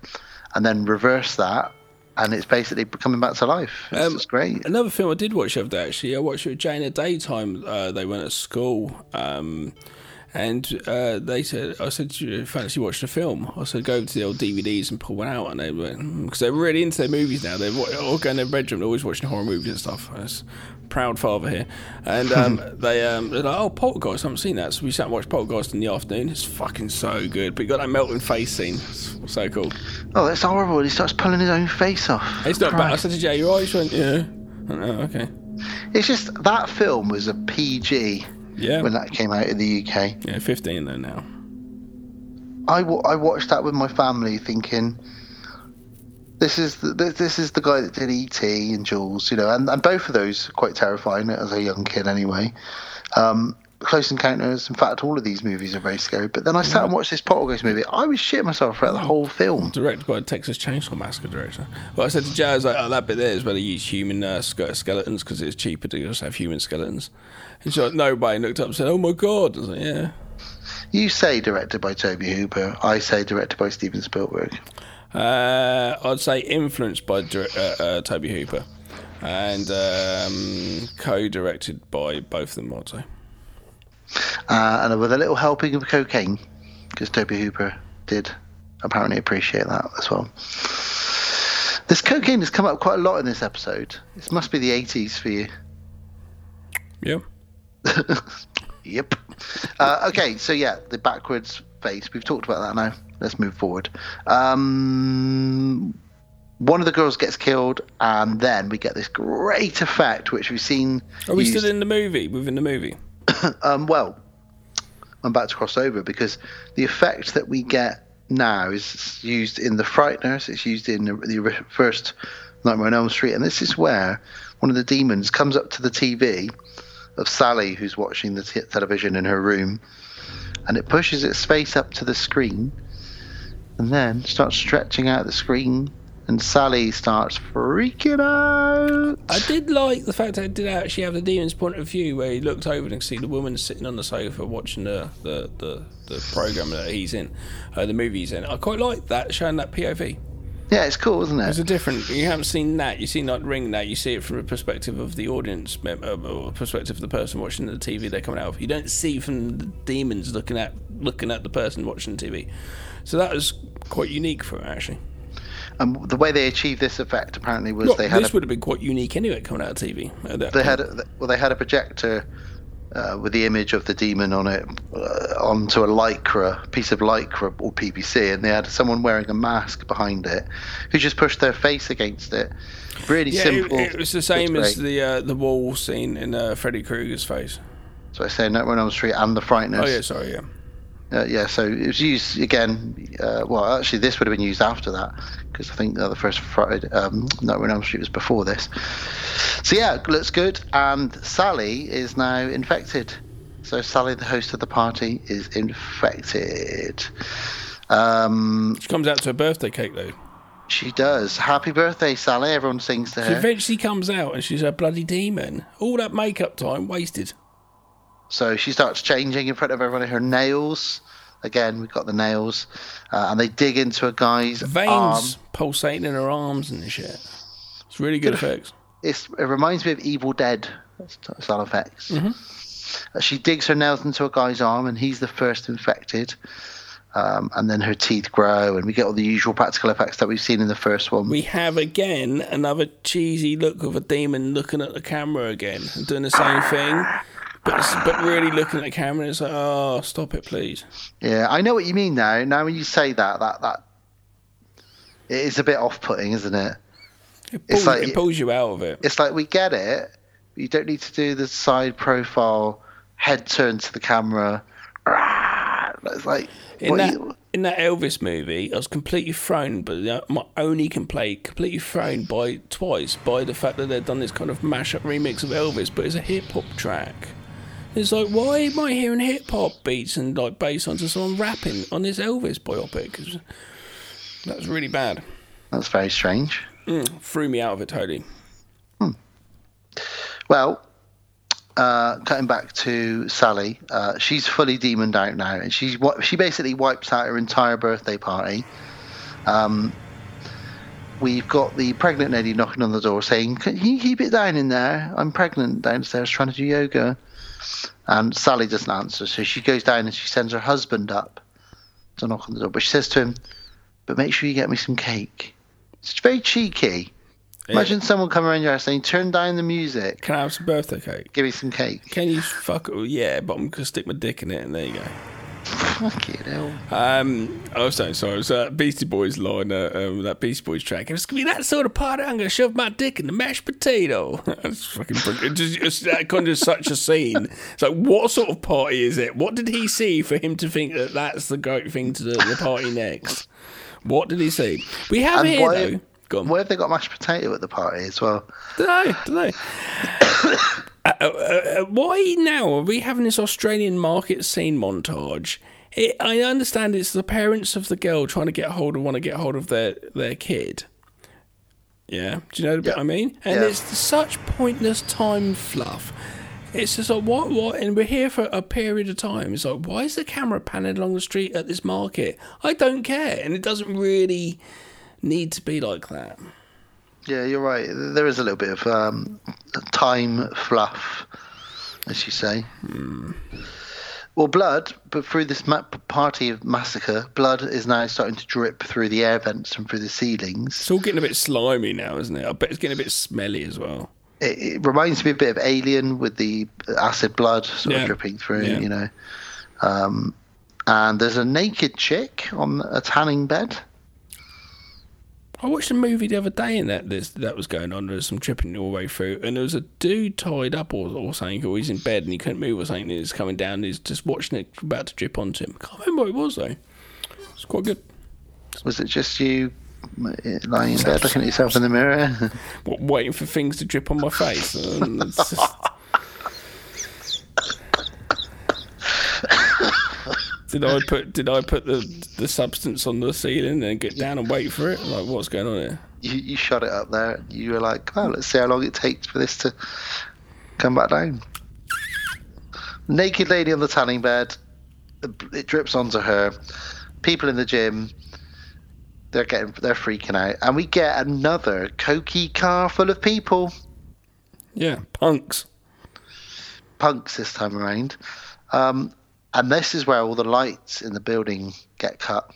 Speaker 5: and then reverse that, and it's basically coming back to life. It's
Speaker 1: Um,
Speaker 5: great.
Speaker 1: Another film I did watch the other day, actually, I watched it with Jane at daytime. Uh, they went at school, um, and uh, they said, "I said, do you fancy watching a film?" I said, "Go over to the old DVDs and pull one out." And they went because they're really into their movies now. They're all going in their bedroom, they're always watching horror movies and stuff. That's proud father here, and um, *laughs* they um, they're like, "Oh, Poltergeist, I haven't seen that." So we sat and watched Poltergeist in the afternoon. It's fucking so good, but you got that melting face scene. It's so cool.
Speaker 5: Oh, that's horrible. He starts pulling his own face off.
Speaker 1: It's not bad. I said to Jay, "You alright?" She went, "Yeah." Went, Oh, okay.
Speaker 5: It's just that film was a PG
Speaker 1: Yeah.
Speaker 5: when that came out in the UK.
Speaker 1: Yeah, 15 though now.
Speaker 5: I, I watched that with my family, thinking, this is the, this, this is the guy that did ET and Jaws, you know, and, and both of those are quite terrifying as a young kid, anyway. Um, Close Encounters, in fact, all of these movies are very scary. But then I sat and watched this Poltergeist movie. I was shitting myself throughout the whole film.
Speaker 1: Directed by a Texas Chainsaw Massacre director. Well, I said to Jazz, like, oh, that bit there is where they use human uh, skeletons because it's cheaper to just have human skeletons. And she's like, nobody looked up and said, oh my god. I was like, yeah.
Speaker 5: You say directed by Tobe Hooper. I say directed by Steven Spielberg.
Speaker 1: Uh, I'd say influenced by uh, uh, Tobe Hooper and um, co-directed by both of them, I'd say.
Speaker 5: Uh, and with a little helping of cocaine, because Tobe Hooper did apparently appreciate that as well. This cocaine has come up quite a lot in this episode. This must be the 80s for you.
Speaker 1: Yeah. *laughs*
Speaker 5: Yep. Uh, okay, so yeah, the backwards face. We've talked about that now. Let's move forward. Um, one of the girls gets killed, and then we get this great effect, which we've seen.
Speaker 1: Are we
Speaker 5: used-
Speaker 1: still in the movie? Within the movie? *coughs*
Speaker 5: um, well, I'm about to cross over because the effect that we get now is used in The Frighteners. It's used in the, the first Nightmare on Elm Street, and this is where one of the demons comes up to the TV of Sally, who's watching the t- television in her room, and it pushes its face up to the screen, and then starts stretching out the screen. And Sally starts freaking out.
Speaker 1: I did like the fact that it did actually have the demon's point of view, where he looked over and could see the woman sitting on the sofa watching the the, the, the program that he's in, uh, the movie he's in. I quite like that, showing that POV.
Speaker 5: Yeah, it's cool, isn't it?
Speaker 1: It's a different. You haven't seen that. You see like Ring that. You see it from the perspective of the audience, uh, or perspective of the person watching the TV they're coming out of. You don't see from the demons looking at looking at the person watching the TV. So that was quite unique for it actually.
Speaker 5: And the way they achieved this effect apparently was
Speaker 1: Look,
Speaker 5: they had
Speaker 1: this
Speaker 5: a,
Speaker 1: would have been quite unique anyway coming out of TV.
Speaker 5: they
Speaker 1: point.
Speaker 5: had a, well they had a projector uh, with the image of the demon on it uh, onto a lycra piece of lycra or PVC, and they had someone wearing a mask behind it who just pushed their face against it. Really
Speaker 1: Yeah,
Speaker 5: simple.
Speaker 1: it, it was the same as the uh, the wall scene in uh, Freddy Krueger's face.
Speaker 5: So I say Nightmare on Elm Street and The Frighteners.
Speaker 1: Oh yeah, sorry, yeah.
Speaker 5: Uh, yeah, so it was used again. Uh, well, actually, this would have been used after that because I think uh, the first Friday, um, Nightmare on Elm Street was before this. So yeah, looks good. And Sally is now infected. So Sally, the host of the party, is infected. Um,
Speaker 1: She comes out to her birthday cake though.
Speaker 5: she does. Happy birthday, Sally! Everyone sings to her.
Speaker 1: She eventually comes out and she's a bloody demon. All that makeup time wasted.
Speaker 5: So she starts changing in front of everyone. In her nails. Again, we've got the nails, uh, and they dig into a guy's
Speaker 1: Veins
Speaker 5: arm.
Speaker 1: pulsating in her arms and shit. It's really good *laughs* effects.
Speaker 5: it's, it reminds me of Evil Dead style effects.
Speaker 1: Mhm.
Speaker 5: Uh, she digs her nails into a guy's arm, and he's the first infected. Um, and then her teeth grow, and we get all the usual practical effects that we've seen in the first one.
Speaker 1: We have again another cheesy look of a demon looking at the camera again and doing the same thing, but but *sighs* really looking at the camera. It's like, oh, stop it, please.
Speaker 5: yeah, I know what you mean now. Now, when you say that, that that it is a bit off-putting, isn't it?
Speaker 1: It
Speaker 5: It's
Speaker 1: pulls,
Speaker 5: like-
Speaker 1: it pulls you out of it.
Speaker 5: It's like we get it. But you don't need to do the side profile, head turn to the camera. *sighs* It's like
Speaker 1: In that
Speaker 5: you-
Speaker 1: in that Elvis movie, I was completely thrown, but my only complaint, completely thrown by twice by the fact that they'd done this kind of mashup remix of Elvis, but it's a hip hop track. It's like, why am I hearing hip hop beats and like bass onto someone rapping on this Elvis biopic? That was really bad.
Speaker 5: that's very strange.
Speaker 1: Mm, threw me out of it totally.
Speaker 5: Well, uh, cutting back to Sally, uh, she's fully demoned out now, and she's she basically wipes out her entire birthday party. Um, we've got the pregnant lady knocking on the door saying, "Can you keep it down in there? I'm pregnant downstairs trying to do yoga." And Sally doesn't answer, so she goes down and she sends her husband up to knock on the door. But she says to him, "But make sure you get me some cake." It's very cheeky. Imagine someone coming around your house saying, "Turn down the music."
Speaker 1: Can I have some birthday cake?
Speaker 5: Give me some cake.
Speaker 1: Can you fuck? Oh, yeah, but I'm gonna stick my dick in it, and there you go.
Speaker 5: Fucking hell.
Speaker 1: Um, I was saying, sorry, it was that Beastie Boys line, uh, um, that Beastie Boys track. If it's gonna be that sort of party, I'm gonna shove my dick in the mashed potato. *laughs* That's fucking brilliant. It just, it's that kind of such a scene. It's like, what sort of party is it? What did he see for him to think that that's the great thing to the, the party next? What did he see? We have
Speaker 5: And
Speaker 1: here
Speaker 5: why,
Speaker 1: though. Go on.
Speaker 5: why have they got mashed potato at the party as well?
Speaker 1: Don't know, don't know. Uh, uh, uh, why now are we having this Australian market scene montage? It, I understand it's the parents of the girl trying to get hold of want to get hold of their their kid. Yeah, do you know what I mean? And
Speaker 5: Yeah.
Speaker 1: it's such pointless time fluff. It's just like what what, and we're here for a period of time. It's like why is the camera panning along the street at this market? I don't care, and it doesn't really need to be like that.
Speaker 5: Yeah, you're right. There is a little bit of um, time fluff, as you say. Well, blood, but through this ma- party of massacre, blood is now starting to drip through the air vents and through the ceilings.
Speaker 1: It's all getting a bit slimy now, isn't it? I bet it's getting a bit smelly as well.
Speaker 5: It, it reminds me a bit of Alien with the acid blood sort
Speaker 1: Yeah.
Speaker 5: of dripping through,
Speaker 1: Yeah.
Speaker 5: you know. Um, and there's a naked chick on a tanning bed.
Speaker 1: I watched a movie the other day and that this that was going on. There was some tripping all the way through, and there was a dude tied up or, or something, or he's in bed and he couldn't move or something. And he's coming down, and he's just watching it about to drip onto him. I Can't remember what it was though. It's quite good.
Speaker 5: Was it just you lying in bed looking at yourself in the mirror? *laughs*
Speaker 1: Waiting for things to drip on my face. *laughs* And it's just- Did I put Did I put the the substance on the ceiling and get down and wait for it? Like what's going on here?
Speaker 5: you, you shot it up there. You were like, oh, let's see how long it takes for this to come back down. Naked lady on the tanning bed. It drips onto her. People in the gym. They're getting, they're freaking out, and we get another cokey car full of people,
Speaker 1: Yeah, punks.
Speaker 5: punks this time around. Um, and this is where all the lights in the building get cut.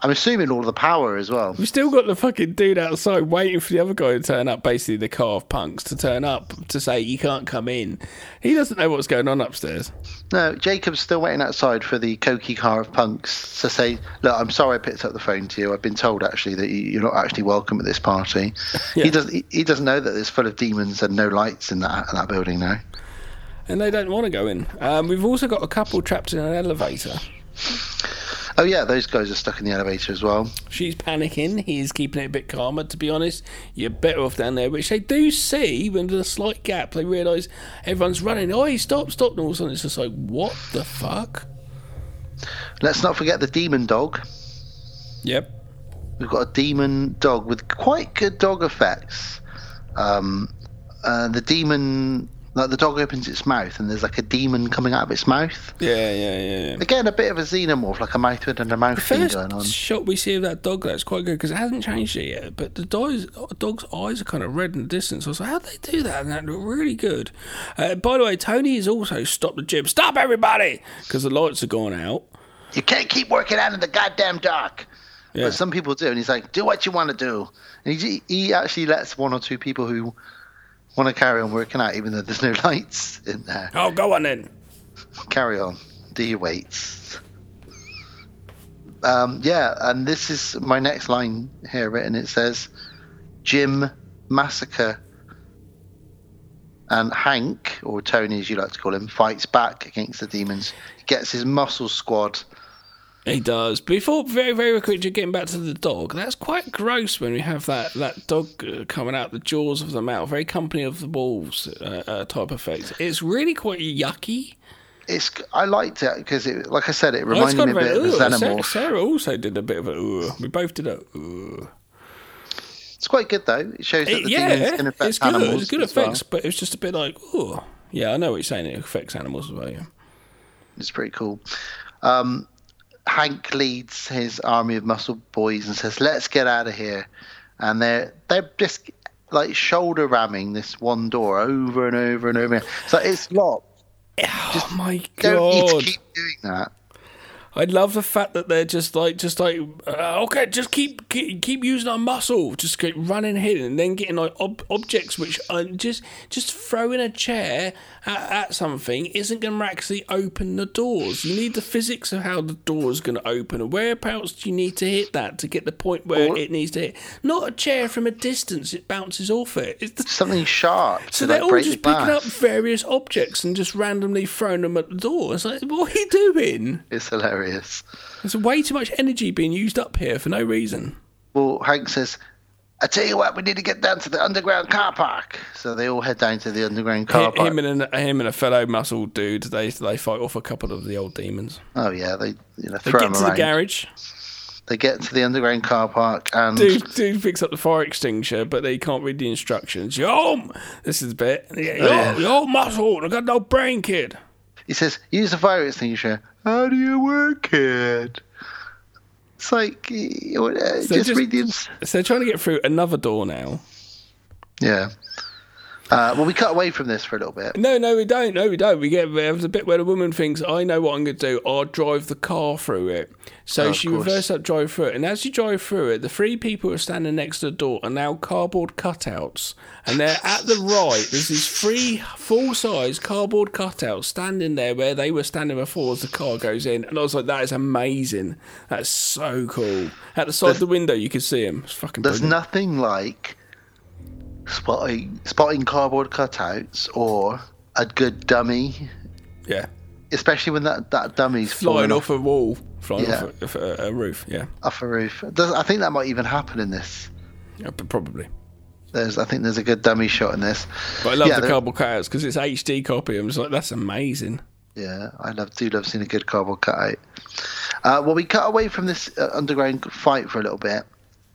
Speaker 5: I'm assuming all the power as well.
Speaker 1: We've still got the fucking dude outside waiting for the other guy to turn up, basically the car of punks to turn up to say you can't come in. He doesn't know what's going on upstairs.
Speaker 5: No, Jacob's still waiting outside for the Koki car of punks to say, "Look, I'm sorry I picked up the phone to you. I've been told actually that you- you're not actually welcome at this party."
Speaker 1: Yeah.
Speaker 5: He doesn't. He, he doesn't know that it's full of demons and no lights in that in that building now.
Speaker 1: And they don't want to go in. Um, we've also got a couple trapped in an elevator.
Speaker 5: Oh yeah, those guys are stuck in the elevator as well.
Speaker 1: She's panicking. He's keeping it a bit calmer. To be honest, you're better off down there, which they do see when there's a slight gap. They realise everyone's running. Oh, stop, stop! And all of a sudden, it's just like, what the fuck?
Speaker 5: Let's not forget the demon dog.
Speaker 1: Yep.
Speaker 5: We've got a demon dog with quite good dog effects. Um, uh, the demon, like the dog opens its mouth and there's like a demon coming out of its mouth.
Speaker 1: Yeah, yeah, yeah. yeah.
Speaker 5: Again, a bit of a xenomorph, like a mouth and a mouth thing
Speaker 1: First
Speaker 5: going on.
Speaker 1: shot we see of that dog, that's quite good because it hasn't changed it yet. But the dog's, dog's eyes are kind of red in the distance. I was like, how'd they do that? And that looked really good. Uh, by the way, Tony has also stopped the gym. Stop, everybody! Because the lights are gone out.
Speaker 5: You can't keep working out in the goddamn dark.
Speaker 1: Yeah.
Speaker 5: But some people do, and he's like, "Do what you want to do." And he he actually lets one or two people who want to carry on working out, even though there's no *laughs* lights in there.
Speaker 1: Oh, go on then.
Speaker 5: Carry on. Do your weights. Um, yeah, and this is my next line here written. It says, "gym massacre." And Hank, or Tony as you like to call him, fights back against the demons. He gets his muscle squad
Speaker 1: He does. Before, very, very quickly, getting back to the dog, that's quite gross when we have that, that dog uh, coming out the jaws of the mouth. Very company of the wolves uh, uh, type effect. It's really quite yucky.
Speaker 5: it's I liked it because it, like I said, it
Speaker 1: it's
Speaker 5: reminded me a bit of
Speaker 1: ooh. Sarah,
Speaker 5: xenomorph.
Speaker 1: Sarah also did a bit of a ooh. We both did a ooh.
Speaker 5: It's quite good though. It shows that
Speaker 1: It-
Speaker 5: the
Speaker 1: yeah,
Speaker 5: demons can affect
Speaker 1: it's good.
Speaker 5: animals.
Speaker 1: It's good
Speaker 5: as well.
Speaker 1: effects, but it's just a bit like ooh. Yeah, I know what you're saying. It affects animals as well. Yeah.
Speaker 5: It's pretty cool. Um, Hank leads his army of muscle boys and says, "Let's get out of here." And they're they're just like shoulder ramming this one door over and over and over. So it's locked.
Speaker 1: oh my
Speaker 5: Don't need
Speaker 1: god!
Speaker 5: to keep doing that.
Speaker 1: I love the fact that they're just like, just like, uh, okay, just keep, keep keep using our muscle, just keep running here, and then getting like ob- objects which are just just throwing a chair at, at something isn't going to actually open the doors. You need the physics of how the door is going to open, and whereabouts do you need to hit that to get the point where
Speaker 5: Or-
Speaker 1: it needs to hit? Not a chair from a distance; it bounces off it. It's the,
Speaker 5: Something sharp *laughs*
Speaker 1: so they're
Speaker 5: like
Speaker 1: all just picking up various objects and just randomly throwing them at the door. It's like, what are you doing?
Speaker 5: It's hilarious.
Speaker 1: There's way too much energy being used up here for no reason.
Speaker 5: Well, Hank says, "I tell you what, we need to get down to the underground car park." So they all head down to the underground car park.
Speaker 1: Him and an, him and a fellow muscle dude, they they fight off a couple of the old demons.
Speaker 5: Oh yeah, they you know
Speaker 1: They get to the garage.
Speaker 5: They get to the underground car park and
Speaker 1: Dude, dude picks up the fire extinguisher, but they can't read the instructions. Yo, this is the bit. Yo,
Speaker 5: yeah.
Speaker 1: yo, muscle. I got no brain, kid.
Speaker 5: he says, "Use the fire extinguisher." How do you work it? It's like uh,
Speaker 1: So
Speaker 5: just,
Speaker 1: just-
Speaker 5: read the.
Speaker 1: So they're trying to get through another door now.
Speaker 5: Yeah. Uh, well, we cut away from this for a little bit.
Speaker 1: No, no, we don't. No, we don't. We get there's a bit where the woman thinks, "I know what I'm going to do. I'll drive the car through it." So
Speaker 5: Oh,
Speaker 1: she
Speaker 5: course.
Speaker 1: reverse up, drive through it, and as you drive through it, the three people who are standing next to the door are now cardboard cutouts, and they're at the right. There's these three full-size cardboard cutouts standing there where they were standing before as the car goes in, and I was like, "That is amazing. That's so cool." At the side of the window, you can see them. It's fucking
Speaker 5: There's
Speaker 1: brilliant.
Speaker 5: nothing like spotting spotting cardboard cutouts or a good dummy,
Speaker 1: yeah,
Speaker 5: especially when that that dummy's
Speaker 1: flying
Speaker 5: falling
Speaker 1: off a wall, flying
Speaker 5: Yeah.
Speaker 1: off a, a, a roof. Yeah,
Speaker 5: off a roof. Does, I think that might even happen in this.
Speaker 1: yeah probably.
Speaker 5: There's, I think there's a good dummy shot in this.
Speaker 1: But I love
Speaker 5: Yeah,
Speaker 1: the cardboard cutouts because it's HD copy. I'm just like, that's amazing.
Speaker 5: Yeah, I love do love seeing a good cardboard cutout. Uh, well, we cut away from this uh, underground fight for a little bit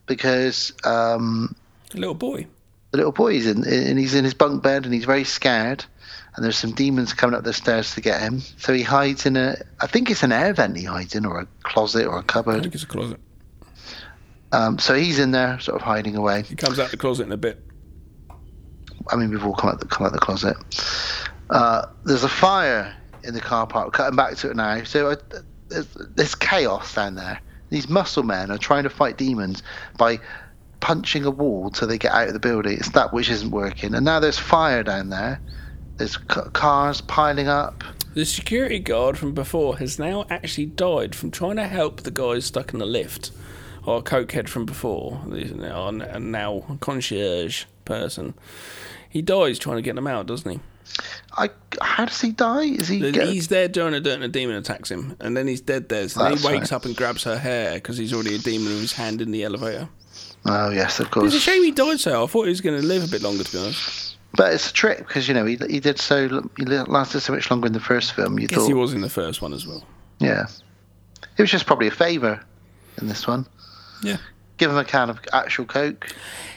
Speaker 5: because um,
Speaker 1: Little boy.
Speaker 5: The little boy is in, and he's in his bunk bed and he's very scared. And there's some demons coming up the stairs to get him. So he hides in a, I think it's an air vent he hides in, or a closet, or a cupboard.
Speaker 1: I think it's a closet.
Speaker 5: Um, so he's in there, sort of hiding away.
Speaker 1: He comes out the closet in a bit.
Speaker 5: I mean, we've all come out the, come out the closet. Uh, there's a fire in the car park. Cutting back to it now. So uh, there's, there's chaos down there. These muscle men are trying to fight demons by punching a wall till they get out of the building. It's that which isn't working. And now there's fire down there. There's c- cars piling up.
Speaker 1: The security guard from before has now actually died from trying to help the guys stuck in the lift. Or cokehead from before, and now concierge person. He dies trying to get them out, doesn't he?
Speaker 5: I how does he die? Is he?
Speaker 1: The-
Speaker 5: Get,
Speaker 1: He's there doing a dirt and a demon attacks him, and then he's dead there. So then he wakes
Speaker 5: right.
Speaker 1: up and grabs her hair because he's already a demon with his hand in the elevator.
Speaker 5: Oh yes, of course.
Speaker 1: It's a shame he died so. I thought he was going to live a bit longer, to be honest.
Speaker 5: But it's a trick because you know he he did so he lasted so much longer in the first film. You
Speaker 1: Guess
Speaker 5: thought,
Speaker 1: he was in the first one as well.
Speaker 5: yeah, it was just probably a favour in this one.
Speaker 1: Yeah.
Speaker 5: Give him a can of actual coke.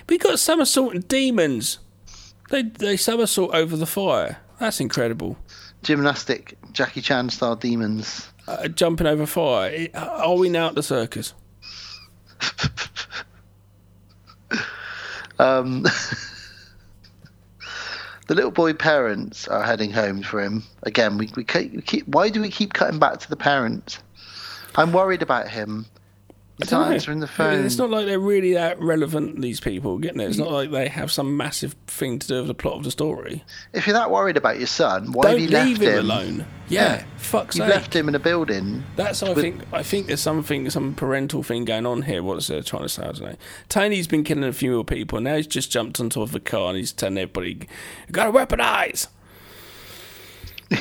Speaker 1: We got somersaulting demons. They they somersault over the fire. That's incredible.
Speaker 5: Gymnastic Jackie Chan style demons.
Speaker 1: Uh, jumping over fire. Are we now at the circus? *laughs*
Speaker 5: Um, *laughs* the little boy parents are heading home for him again. We, we, keep, we keep. Why do we keep cutting back to the parents? I'm worried about him. He's
Speaker 1: I know.
Speaker 5: answering the phone.
Speaker 1: It's not like they're really that relevant. These people, getting it. It's not like they have some massive thing to do with the plot of the story.
Speaker 5: If you're that worried about your son, why have
Speaker 1: Don't
Speaker 5: you left
Speaker 1: leave him,
Speaker 5: him
Speaker 1: alone. Yeah, fuck's
Speaker 5: You've left him in a building.
Speaker 1: That's I
Speaker 5: with-
Speaker 1: think. I think there's something, some parental thing going on here. What's trying to say? I don't know. Tony's been killing a few more people. Now he's just jumped on top of a car and he's telling everybody, "You got to weaponize." *laughs*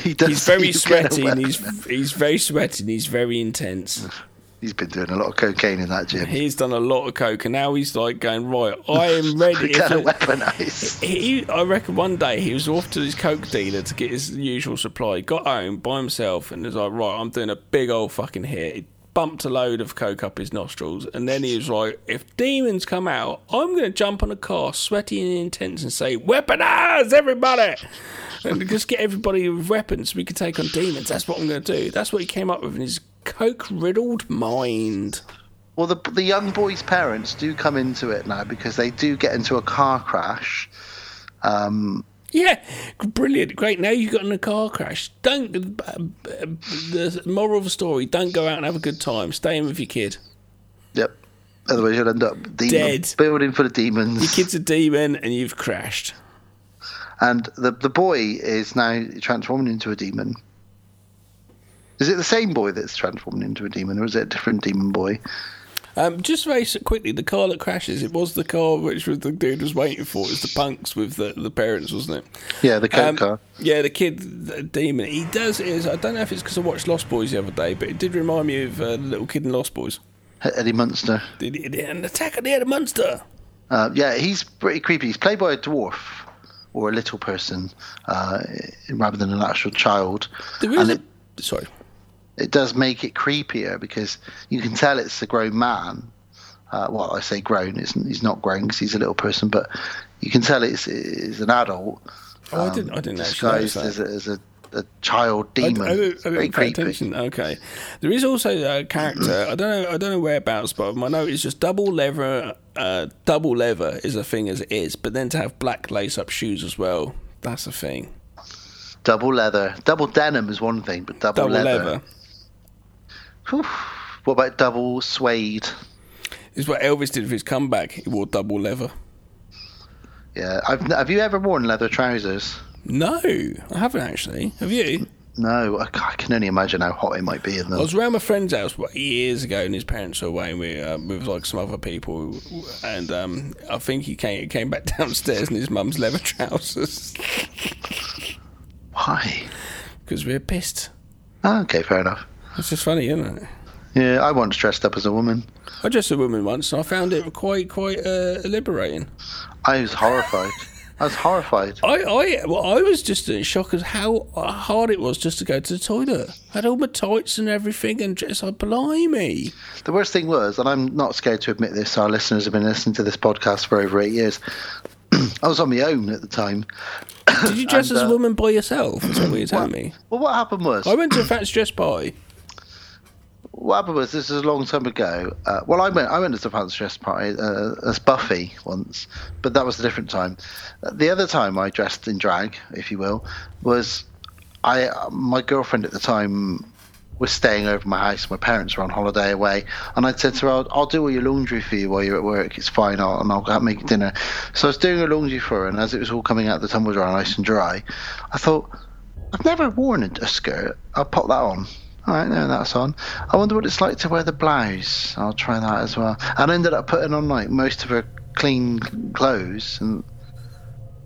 Speaker 5: He does
Speaker 1: He's very *laughs* sweaty and he's he's very sweaty and he's very intense. *laughs*
Speaker 5: He's been doing a lot of cocaine in that gym.
Speaker 1: He's done a lot of coke and now he's like going right. I am *laughs* ready.
Speaker 5: We gotta
Speaker 1: If
Speaker 5: weaponize. *laughs*
Speaker 1: He, I reckon one day he was off to his coke dealer to get his usual supply. Got home by himself and was like, right, I'm doing a big old fucking hit. He bumped a load of coke up his nostrils, and then he was like, if demons come out, I'm going to jump on a car, sweaty and intense, and say, weaponize everybody. And just get everybody with weapons so we can take on demons. That's what I'm going to do. That's what he came up with in his coke riddled mind.
Speaker 5: Well, the the young boy's parents do come into it now because they do get into a car crash. Um,
Speaker 1: Yeah, brilliant, great. Now you got in a car crash. Don't. uh, The moral of the story: Don't go out and have a good time. Stay in with your kid.
Speaker 5: yep. Otherwise, you'll end up demon,
Speaker 1: Dead.
Speaker 5: building for the demons.
Speaker 1: Your kid's a demon, and you've crashed.
Speaker 5: And the the boy is now transforming into a demon. Is it the same boy that's transforming into a demon, or is it a different demon boy?
Speaker 1: Um, just very quickly, the car that crashes. It was the car which was the dude was waiting for. It was the punks with the, the parents, wasn't it?
Speaker 5: Yeah, the
Speaker 1: Um,
Speaker 5: car.
Speaker 1: Yeah, the kid, the demon. He does is. I don't know if it's because I watched Lost Boys the other day, but it did remind me of uh, the little kid in Lost Boys.
Speaker 5: Eddie Munster.
Speaker 1: An attack of the Ed Monster.
Speaker 5: Uh, yeah, he's pretty creepy. He's played by a dwarf or a little person uh, rather than an actual child.
Speaker 1: There is
Speaker 5: and
Speaker 1: a,
Speaker 5: it,
Speaker 1: sorry.
Speaker 5: It does make it creepier because you can tell it's a grown man. Uh, well, I say grown. He's not grown because he's a little person, but you can tell it's, it's an adult.
Speaker 1: Oh, I didn't. I didn't
Speaker 5: disguised
Speaker 1: that.
Speaker 5: as a, as a, a child
Speaker 1: I,
Speaker 5: demon.
Speaker 1: I, didn't, I
Speaker 5: Very
Speaker 1: didn't pay
Speaker 5: creepy.
Speaker 1: attention. Okay, there is also a character. I don't know. I don't know whereabouts, but my note is just double leather. Uh, double leather is a thing as it is, but then to have black lace-up shoes as well, that's a thing.
Speaker 5: Double leather. Double denim is one thing, but double,
Speaker 1: Double
Speaker 5: leather.
Speaker 1: leather
Speaker 5: Whew. What about double suede?
Speaker 1: This is what Elvis did with his comeback. He wore double leather.
Speaker 5: Yeah. I've, have you ever worn leather trousers?
Speaker 1: No, I haven't actually. Have you?
Speaker 5: No, I, I can only imagine how hot it might be in them.
Speaker 1: I was around my friend's house what, years ago, and his parents were away, and we uh, with like some other people, and um, I think he came he came back *laughs* downstairs in his mum's leather trousers
Speaker 5: Why?
Speaker 1: because we were pissed.
Speaker 5: Oh, okay, fair enough.
Speaker 1: It's just funny, isn't it?
Speaker 5: Yeah, I once dressed up as a woman.
Speaker 1: I dressed as a woman once, and I found it quite quite uh, liberating.
Speaker 5: I was horrified. *laughs* I was horrified.
Speaker 1: I, I, well, I was just in shock as how hard it was just to go to the toilet. I had all my tights and everything, and dress like blimey.
Speaker 5: The worst thing was, and I'm not scared to admit this, our listeners have been listening to this podcast for over eight years. *clears throat* I was on my own at the time.
Speaker 1: Did you dress *coughs*
Speaker 5: And,
Speaker 1: as a
Speaker 5: uh,
Speaker 1: woman by yourself? Is that what you're *coughs* telling me?
Speaker 5: Well, what happened was,
Speaker 1: I went to a fancy dress party.
Speaker 5: What happened was, this is a long time ago. Uh, well, I went, I went to fancy dress party uh, as Buffy once, but that was a different time. The other time I dressed in drag, if you will, was I. My girlfriend at the time was staying over my house. My parents were on holiday away, and I said to her, "I'll, I'll do all your laundry for you while you're at work. It's fine, I'll, and I'll go out and make dinner." So I was doing her laundry for her, and as it was all coming out the tumble dryer, nice and dry, I thought, "I've never worn a skirt. I'll pop that on." All right, no, that's on. I wonder what it's like to wear the blouse. I'll try that as well. And I ended up putting on like most of her clean clothes, and